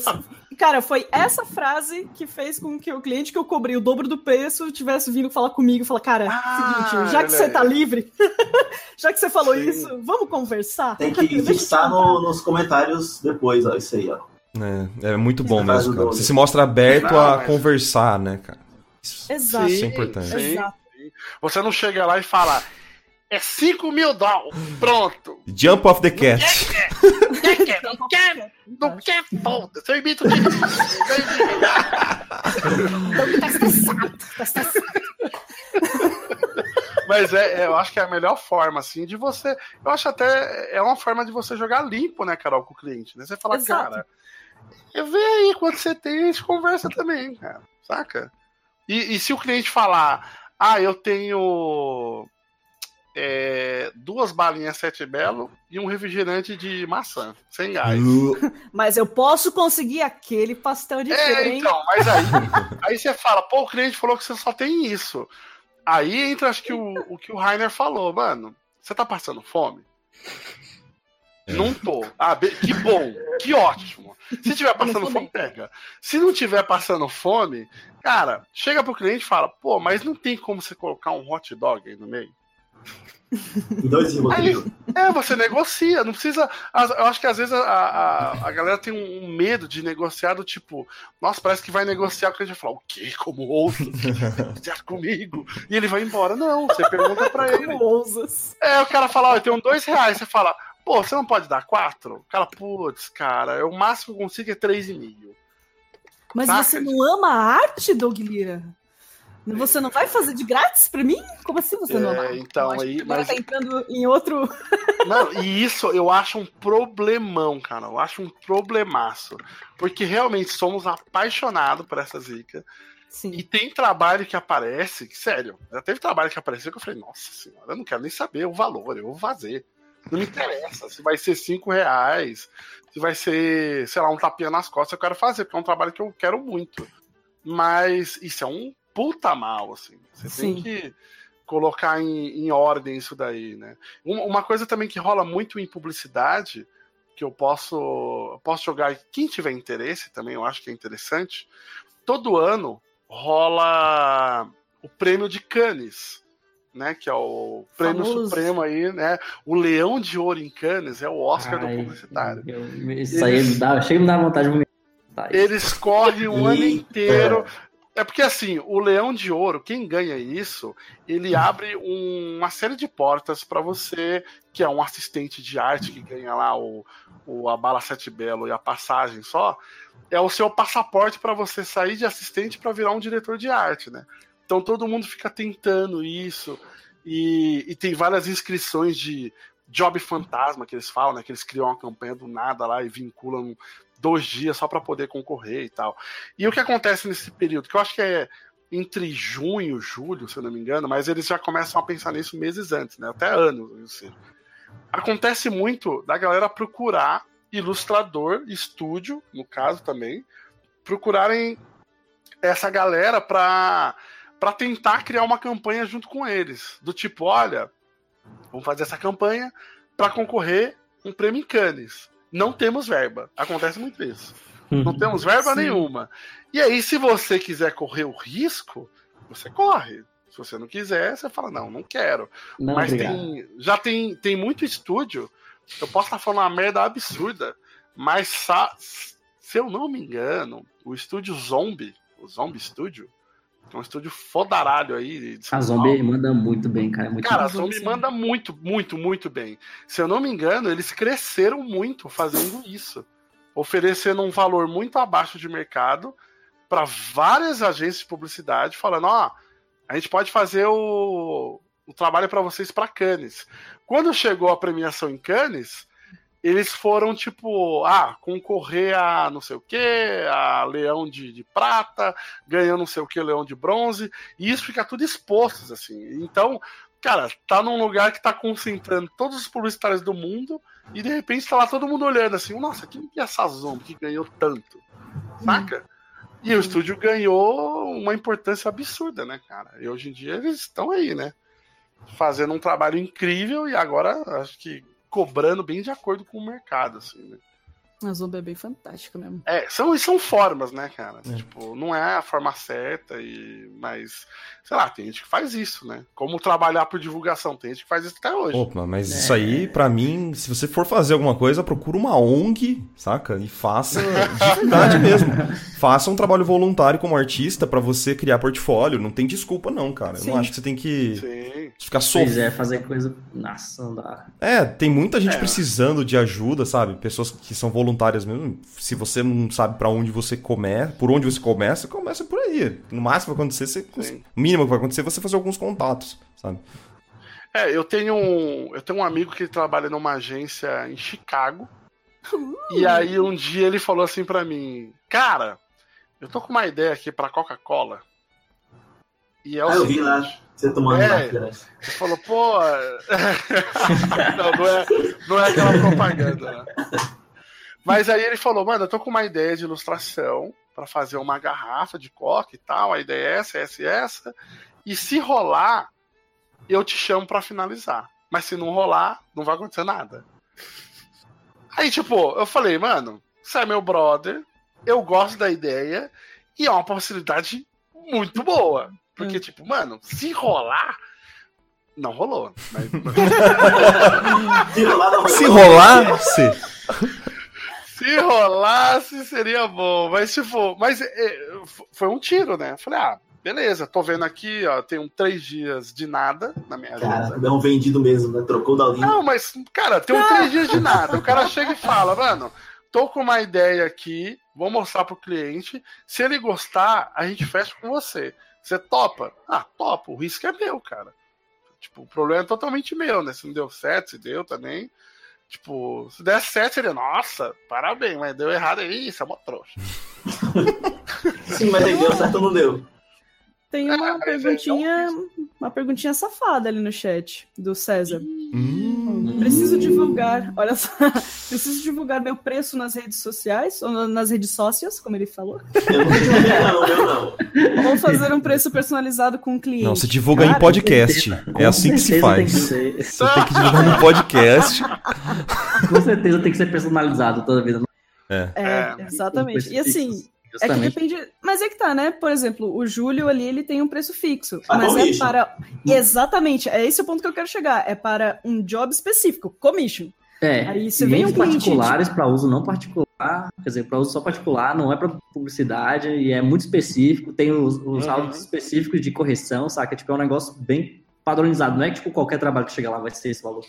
cara, foi essa frase que fez com que o cliente que eu cobrei o dobro do preço tivesse vindo falar comigo e falar: cara, Ah, seguinte, já que você tá livre, já que você falou Sim. isso, vamos conversar? Tem que fixar no- nos comentários depois, ó. Isso aí, ó. É, é muito bom mesmo, cara. Você se mostra aberto Não, a mas- conversar, né, cara? Isso, Exato. isso é importante. Sim. Exato. Você não chega lá e fala. É 5 mil dólares. Pronto. Jump off the cat. Quer, quer, não quer, não quer, foda-se. Eu imito que. Tá estressado, tá estressado. Mas é, é, eu acho que é a melhor forma, assim, de você. Eu acho até. É uma forma de você jogar limpo, né, Carol, com o cliente, né? Você fala, Exato. cara, eu vê aí quando você tem, a gente conversa também, cara. Saca? E, e se o cliente falar, ah, eu tenho é, duas balinhas sete belo e um refrigerante de maçã, sem gás. Mas eu posso conseguir aquele pastel de É, feira, então, mas aí, aí você fala, pô, o cliente falou que você só tem isso. Aí entra, acho que o, o que o Rainer falou, mano, você tá passando fome? Não tô. Ah, be- que bom, que ótimo. Se tiver passando fome, pega. Se não tiver passando fome, cara, chega pro cliente e fala, pô, mas não tem como você colocar um hot dog aí no meio? Dois. Aí, é, você negocia, não precisa. Eu acho que às vezes a, a, a galera tem um medo de negociar do tipo, nossa, parece que vai negociar, o cliente vai falar, o quê? Como ouço? Negociar comigo? E ele vai embora. Não, você pergunta pra ele. Como ousas? É, o cara fala, ó, eu tenho dois reais. Você fala, pô, você não pode dar quatro? Cara, putz, cara, eu, o máximo que eu consigo é três e meio. Mas Saca? você não ama a arte, Doug Lira? Você não vai fazer de grátis pra mim? Como assim você não É, ama? então, Eu acho aí- mas- tá entrando em outro. Não, e isso eu acho um problemão, cara. Eu acho um problemaço. Porque realmente somos apaixonados por essa zica. Sim. E tem trabalho que aparece, que, sério, já teve trabalho que apareceu que eu falei, nossa senhora, eu não quero nem saber o valor, eu vou fazer. Não me interessa se vai ser cinco reais, se vai ser, sei lá, um tapinha nas costas, eu quero fazer, porque é um trabalho que eu quero muito. Mas isso é um puta mal, assim. Você Sim. tem que colocar em, em ordem isso daí, né? Uma, coisa também que rola muito em publicidade, que eu posso, posso jogar, quem tiver interesse também, eu acho que é interessante, todo ano rola o prêmio de Cannes, né? Que é o prêmio Famoso. supremo aí, né? O Leão de Ouro em Cannes é o Oscar do Ai, publicitário. eu- isso aí me dá, chega me dar vontade de. Tá. Eles correm o ano inteiro. É porque assim, o Leão de Ouro, quem ganha isso, ele abre um- uma série de portas para você, que é um assistente de arte que ganha lá o, o a bala sete belo e a passagem só, é o seu passaporte para você sair de assistente para virar um diretor de arte, né? Então todo mundo fica tentando isso e, e tem várias inscrições de job fantasma que eles falam, né? Que eles criam uma campanha do nada lá e vinculam dois dias só para poder concorrer e tal. E o que acontece nesse período, que eu acho que é entre junho e julho, se eu não me engano, mas eles já começam a pensar nisso meses antes, né? Até anos. Acontece muito da galera procurar ilustrador, estúdio, no caso também, procurarem essa galera para para tentar criar uma campanha junto com eles, do tipo, olha, vamos fazer essa campanha para concorrer um prêmio em Cannes. Não temos verba. Acontece muito isso. Não temos verba Sim. nenhuma. E aí, se você quiser correr o risco, você corre. Se você não quiser, você fala, não, não quero. Não, Mas tem, já tem, tem muito estúdio. Eu posso estar falando uma merda absurda, mas se eu não me engano, o estúdio Zombie, o Zombie Studio, é um estúdio fodaralho aí. A Paulo. Zombie manda muito bem, cara. é Muito Cara, a. Zombie manda muito, muito, muito bem. Se eu não me engano, eles cresceram muito fazendo isso. Oferecendo um valor muito abaixo de mercado para várias agências de publicidade, falando: ó, a gente pode fazer o, o trabalho para vocês para Cannes. Quando chegou a premiação em Cannes, eles foram tipo, ah, concorrer a não sei o que, a Leão de, de Prata, ganhou não sei o que, Leão de Bronze, e isso fica tudo exposto, assim. Então, cara, tá num lugar que tá concentrando todos os publicitários do mundo, e de repente tá lá todo mundo olhando assim, nossa, quem que é essa Zombie que ganhou tanto? Saca? E o estúdio ganhou uma importância absurda, né, cara? E hoje em dia eles estão aí, né? Fazendo um trabalho incrível e agora acho que cobrando bem de acordo com o mercado, assim, né? A Zombie é bem fantástica mesmo. É, são, são formas, né, cara? É. Tipo, não é a forma certa, e mas, sei lá, tem gente que faz isso, né? Como trabalhar por divulgação, tem gente que faz isso até hoje. Opa, mas É. isso aí, pra mim, se você for fazer alguma coisa, procura uma ONG, saca? E faça de verdade mesmo. Faça um trabalho voluntário como artista pra você criar portfólio. Não tem desculpa, não, cara. Eu Sim. não acho que você tem que Sim. ficar Pois sofrendo. é, fazer coisa. Nossa, não dá. É, tem muita gente É. precisando de ajuda, sabe? Pessoas que são voluntárias mesmo. Se você não sabe pra onde você começa, por onde você começa, começa por aí. No máximo que vai acontecer, você, Sim. o mínimo que vai acontecer é você fazer alguns contatos, sabe? É, eu tenho um, eu tenho um amigo que trabalha numa agência em Chicago. E aí um dia ele falou assim pra mim, cara, eu tô com uma ideia aqui pra Coca-Cola. E é o Ah, eu vi lá. Você tomando É. Ele falou, pô. não, não é, não é aquela propaganda, né? Mas aí ele falou, mano, eu tô com uma ideia de ilustração pra fazer uma garrafa de coca e tal. A ideia é essa, essa e essa. E se rolar, eu te chamo pra finalizar. Mas se não rolar, não vai acontecer nada. Aí, tipo, eu falei, mano, você é meu brother, eu gosto da ideia e é uma possibilidade muito boa. Porque, tipo, mano, se rolar. Não rolou. Mas, Se rolar, não Se rolar, se. se rolasse, seria bom. Mas, tipo, mas é, foi um tiro, né? Falei, ah, beleza, tô vendo aqui, ó, tem um três dias de nada na minha Cara, agenda. é um vendido mesmo, né? Trocou da linha. Não, mas, cara, tem um três dias de nada. O cara chega e fala, mano, tô com uma ideia aqui, vou mostrar pro cliente. Se ele gostar, a gente fecha com você. Você topa? Ah, topa. O risco é meu, cara. Tipo, o problema é totalmente meu, né? Se não deu certo, se deu também. Tipo, se der certo, seria, nossa, parabéns, mas deu errado aí, isso é uma trouxa. Sim, mas aí deu certo ou não deu? Tem É, uma aí perguntinha, uma perguntinha safada ali no chat do César. Hum. Preciso divulgar, olha só, preciso divulgar meu preço nas redes sociais, ou nas redes sócias, como ele falou. Eu não não, eu não. Ou fazer um preço personalizado com o cliente. Não, você divulga em Cara, podcast. com certeza- É assim que se faz. Tem que Você tem que divulgar no podcast. com certeza tem que ser personalizado toda vida. É. É, É. exatamente. E assim, é que Justamente. depende. Mas é que tá, né? Por exemplo, o Júlio ali ele tem um preço fixo. A mas é para. Exatamente, é esse o ponto que eu quero chegar. É para um job específico, commission. É, Aí você vem um particulares para uso não particular, quer dizer, para uso só particular, não é para publicidade e é muito específico, tem os, os Uhum. áudios específicos de correção, saca? Tipo, é um negócio bem padronizado, não é que tipo, qualquer trabalho que chega lá vai ser esse valor.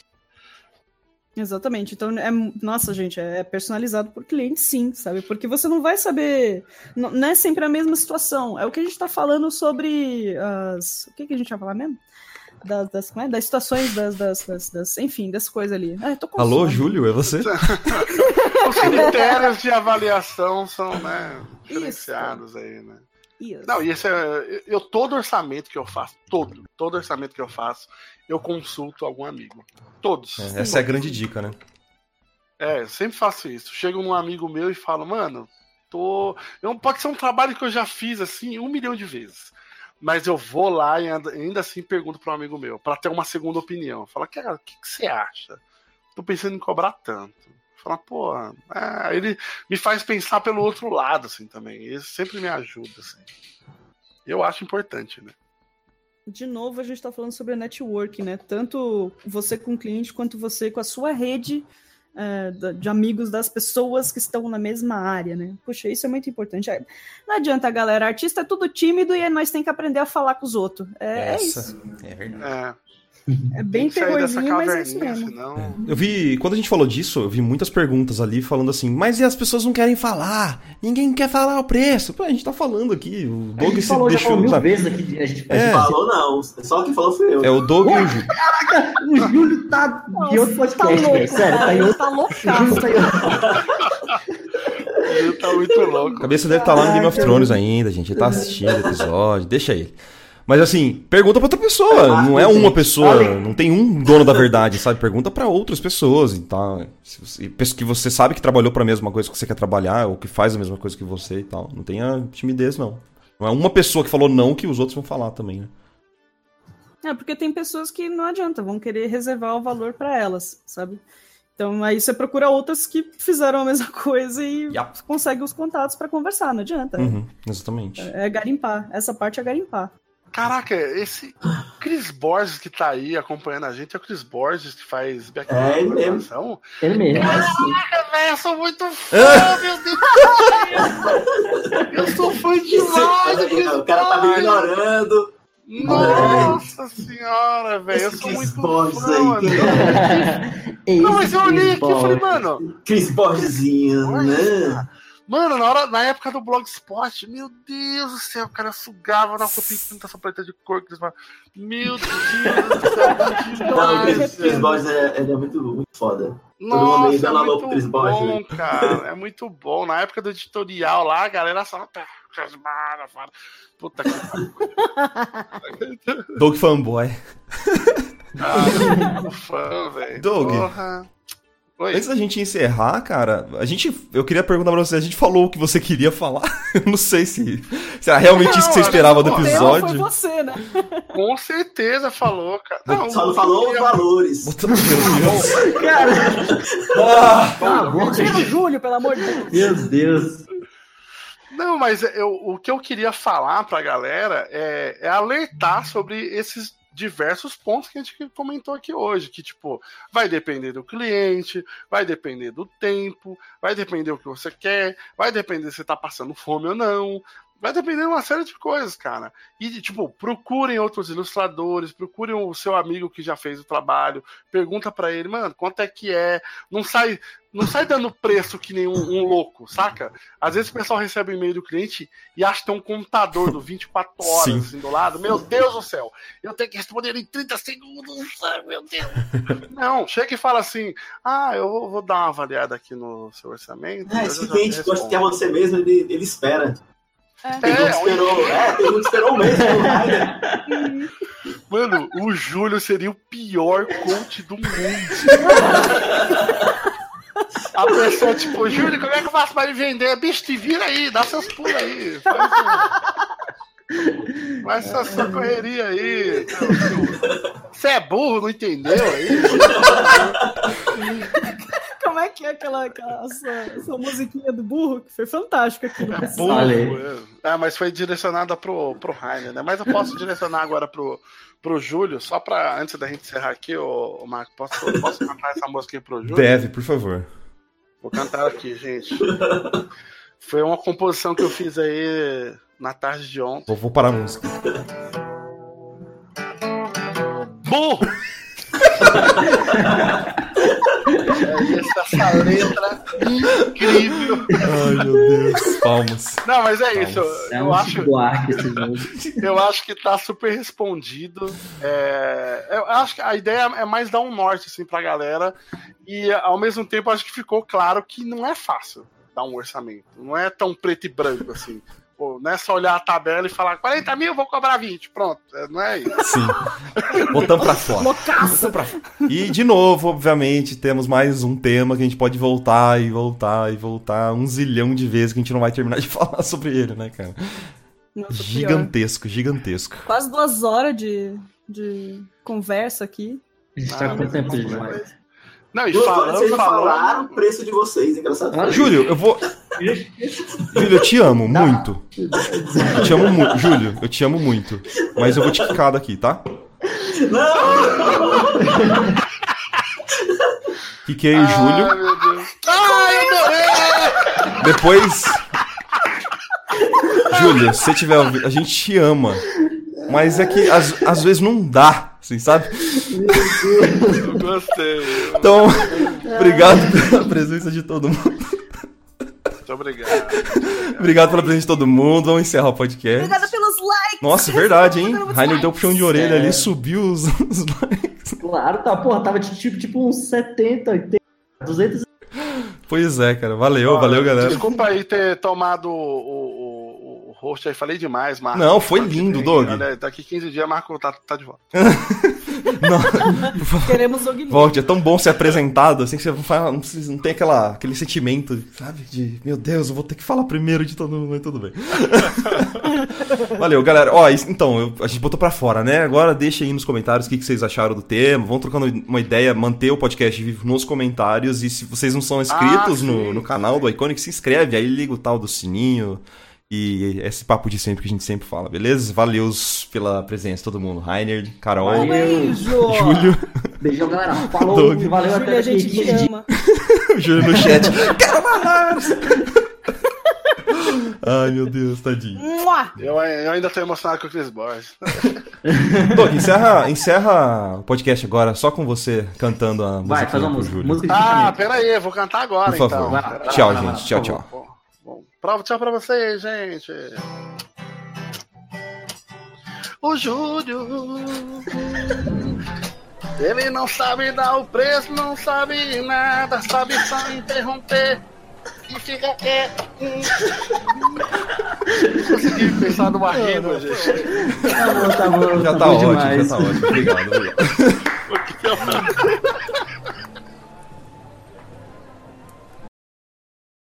Exatamente. Então, é, nossa, gente, é personalizado por cliente, sim, sabe? Porque você não vai saber. Não, não é sempre a mesma situação. É o que a gente tá falando sobre as. O que, que a gente vai falar mesmo? Das, das, é? das situações, das, das, das, das- Enfim, das coisas ali. Ah, eu tô com Alô, sono. Júlio, é você? Os critérios de avaliação são, né, diferenciados aí, né? Isso. Não, e esse é. Eu, todo orçamento que eu faço, todo, todo orçamento que eu faço, eu consulto algum amigo. Todos. É, essa é a grande dica, né? É, eu sempre faço isso. Chego num amigo meu e falo, mano, tô. Eu, pode ser um trabalho que eu já fiz assim um milhão de vezes. Mas eu vou lá e ainda, assim pergunto para um amigo meu, para ter uma segunda opinião. Fala, cara, o que, que você acha? Tô pensando em cobrar tanto. Fala, pô, é, ele me faz pensar pelo outro lado, assim, também. Isso sempre me ajuda, assim. Eu acho importante, né? De novo, a gente tá falando sobre network, né? Tanto você com o cliente, quanto você com a sua rede é, de amigos das pessoas que estão na mesma área, né? Puxa, isso é muito importante. É, Não adianta, galera. Artista é tudo tímido e nós tem que aprender a falar com os outros. É, é isso. Essa é verdade. É, É bem que terrorzinho, mas é isso mesmo. senão. Eu vi, quando a gente falou disso, eu vi muitas perguntas ali falando assim, mas e as pessoas não querem falar? Ninguém quer falar o preço. Pô, a gente tá falando aqui, o A Doug gente se falou, já deixou. falou mil sabe? vezes aqui, a gente É. Falou não, só quem falou foi eu. É o Doug e o Ju. O Júlio tá em outro Nossa, podcast, louco, velho. Sério, tá em outro. tá O loucaço. Júlio tá outro. Ele tá muito A louco. cabeça dele tá lá no Game of Thrones ainda, gente. Ele tá assistindo o episódio, deixa ele. Mas assim, pergunta pra outra pessoa. Ah, Não é gente, uma pessoa, olha- não tem um dono da verdade, sabe? Pergunta pra outras pessoas e tal. Se você- pessoa que você sabe que trabalhou pra mesma coisa que você quer trabalhar, ou que faz a mesma coisa que você e tal. Não tenha timidez, não. Não é uma pessoa que falou não que os outros vão falar também, né? É, porque tem pessoas que não adianta, vão querer reservar o valor para elas, sabe? Então aí você procura outras que fizeram a mesma coisa e Yep. consegue os contatos para conversar, não adianta. Uhum, exatamente. É garimpar, essa parte é garimpar. Caraca, esse Chris Borges que tá aí acompanhando a gente é o Chris Borges que faz back É, ele mesmo. Ele mesmo. Caraca, velho, eu sou muito fã, meu Deus do céu. Eu sou fã demais do Chris o cara tá me ignorando. Nossa senhora, velho, eu sou Chris muito Borges fã, aí. mano. Não, mas eu olhei aqui e falei, mano, Chris Borgesinho, Borges, né? Mano, na, hora, na época do Blogspot, meu Deus do céu, o cara sugava na foto e essa paleta de cor que eles falam. Meu Deus do céu, Não, o Chris, Chris Borges é, é muito, muito foda. Nossa, mundo aí é muito Chris bom, né? cara. É muito bom. Na época do editorial lá, a galera só. "Tá, Chris Borges, fala." Puta que pariu. Doug Fanboy. Ah, muito fã, velho. Doug. Porra. Oi. Antes da gente encerrar, cara, a gente, eu queria perguntar pra você, a gente falou o que você queria falar. Eu não sei se, se era realmente isso que você Não, esperava do episódio. foi você, né? Com certeza falou, cara. Só não falou os valores. Puta, meu Deus. Cara, Ah, cala a boca. Tira o Júlio, pelo amor de Deus. Meu Deus. Não, mas eu, o que eu queria falar pra galera é, é alertar sobre esses diversos pontos que a gente comentou aqui hoje, que tipo, vai depender do cliente, vai depender do tempo, vai depender do que você quer, vai depender se você tá passando fome ou não, vai depender de uma série de coisas, cara. E tipo, procurem outros ilustradores, procurem o seu amigo que já fez o trabalho, pergunta pra ele, mano, quanto é que é? Não sai, não sai dando preço que nem um, um louco, saca? Às vezes o pessoal recebe o e-mail do cliente e acha que tem um contador do 24 horas Sim. assim do lado. Meu Deus do céu, eu tenho que responder em 30 segundos. Meu Deus. Não, chega e fala assim: ah, eu vou, vou dar uma avaliada aqui no seu orçamento. É, esse cliente gosta de ter respondo." você mesmo, ele, ele espera. É, um que esperou, é, tem um que esperou um mês. Mano, o Júlio seria o pior coach do mundo. A pessoa, tipo, Júlio, como é que eu faço pra me vender? Bicho, te vira aí, dá seus pulos aí. Faz, um- faz essa sua correria aí. Você é burro, não entendeu aí? Como é que é aquela, aquela essa, essa musiquinha do burro que foi fantástica aqui. É né? burro. Mesmo. É, mas foi direcionada pro, pro Rainer, né? Mas eu posso direcionar agora pro, pro Júlio, só pra, antes da gente encerrar aqui, ô, ô Marco, posso, posso cantar essa música aí pro Júlio? Deve, por favor. Vou cantar aqui, gente. Foi uma composição que eu fiz aí na tarde de ontem. Vou, vou parar a música. Burro! é essa letra incrível. Ai, meu Deus. Palmas. Não, mas é isso. É Eu um acho, eu acho que tá super respondido. É, eu acho que a ideia é mais dar um norte assim, pra galera. E ao mesmo tempo acho que ficou claro que não é fácil dar um orçamento. Não é tão preto e branco assim. Pô, não é só olhar a tabela e falar 40 mil, vou cobrar 20. Pronto. É, Não é isso. Sim. Botamos pra fora. Loucaço! E, de novo, obviamente, temos mais um tema que a gente pode voltar e voltar e voltar um zilhão de vezes que a gente não vai terminar de falar sobre ele, né, cara? Nossa, pior. Gigantesco, gigantesco. Quase duas horas de, de conversa aqui. A gente tá com quanto tempo de live? Não, e falando, vocês não falando. falaram o preço de vocês, engraçado. Olha, Júlio, eu vou. Júlio, eu te amo muito. Eu te amo muito. Júlio, eu te amo muito. Mas eu vou te quicar daqui, tá? Quiquei Ai, Júlio. meu Deus. Ai, eu adorei! Depois. Júlio, se você tiver ouvindo, a gente te ama. Mas é que às, às vezes não dá, assim, sabe? Eu gostei. Então, obrigado pela presença de todo mundo. Muito obrigado. Obrigado pela presença de todo mundo. Vamos encerrar o podcast. Obrigada pelos likes! Nossa, verdade, hein? Rainer deu um puxão de orelha É. ali, subiu os, os likes. Claro, tá, porra, tava de tipo, tipo uns 70, 80, 200 Pois é, cara. Valeu, Ó, valeu, galera. Desculpa aí ter tomado o, o, o host aí. Falei demais, Marco. Não, foi Daqui lindo, Doug. Olha, daqui 15 dias, Marco tá, tá de volta. Não. Queremos Guilherme. Volte, é tão bom ser apresentado, assim, que você não, fala, não, não tem aquela, aquele sentimento, sabe? De, meu Deus, eu vou ter que falar primeiro de todo mundo, mas tudo bem. Valeu, galera. Ó, então, eu- a gente botou pra fora, né? Agora deixa aí nos comentários o que, que vocês acharam do tema. Vão trocando uma ideia, manter o podcast vivo nos comentários. E se vocês não são inscritos Ah, no, no canal do Iconic, se inscreve, aí liga o tal do sininho. E esse papo de sempre que a gente sempre fala, beleza? Valeus pela presença, todo mundo. Rainer, Carol, beijo! Júlio, Beijão, galera. Falou, Doug. valeu Júlia, até a gente te 15 dias. ama. Júlio no chat. Quero mais! Ai, meu Deus, tadinho. Eu, eu ainda tô emocionado com o Chris Borges. Doug, encerra, encerra o podcast agora só com você cantando a música Vai, faz uma música. Júlio. Ah, fechamento. pera aí, eu vou cantar agora Por favor. então. Vai. Tchau, vai, gente. Tchau, por tchau. Prova, tchau pra vocês, gente. O Júlio. Ele não sabe dar o preço, não sabe nada, sabe só interromper e fica quieto. Consegui pensar numa rima, gente. Tá bom, tá bom. Já tá bom ótimo, demais. já tá ótimo. Obrigado, obrigado.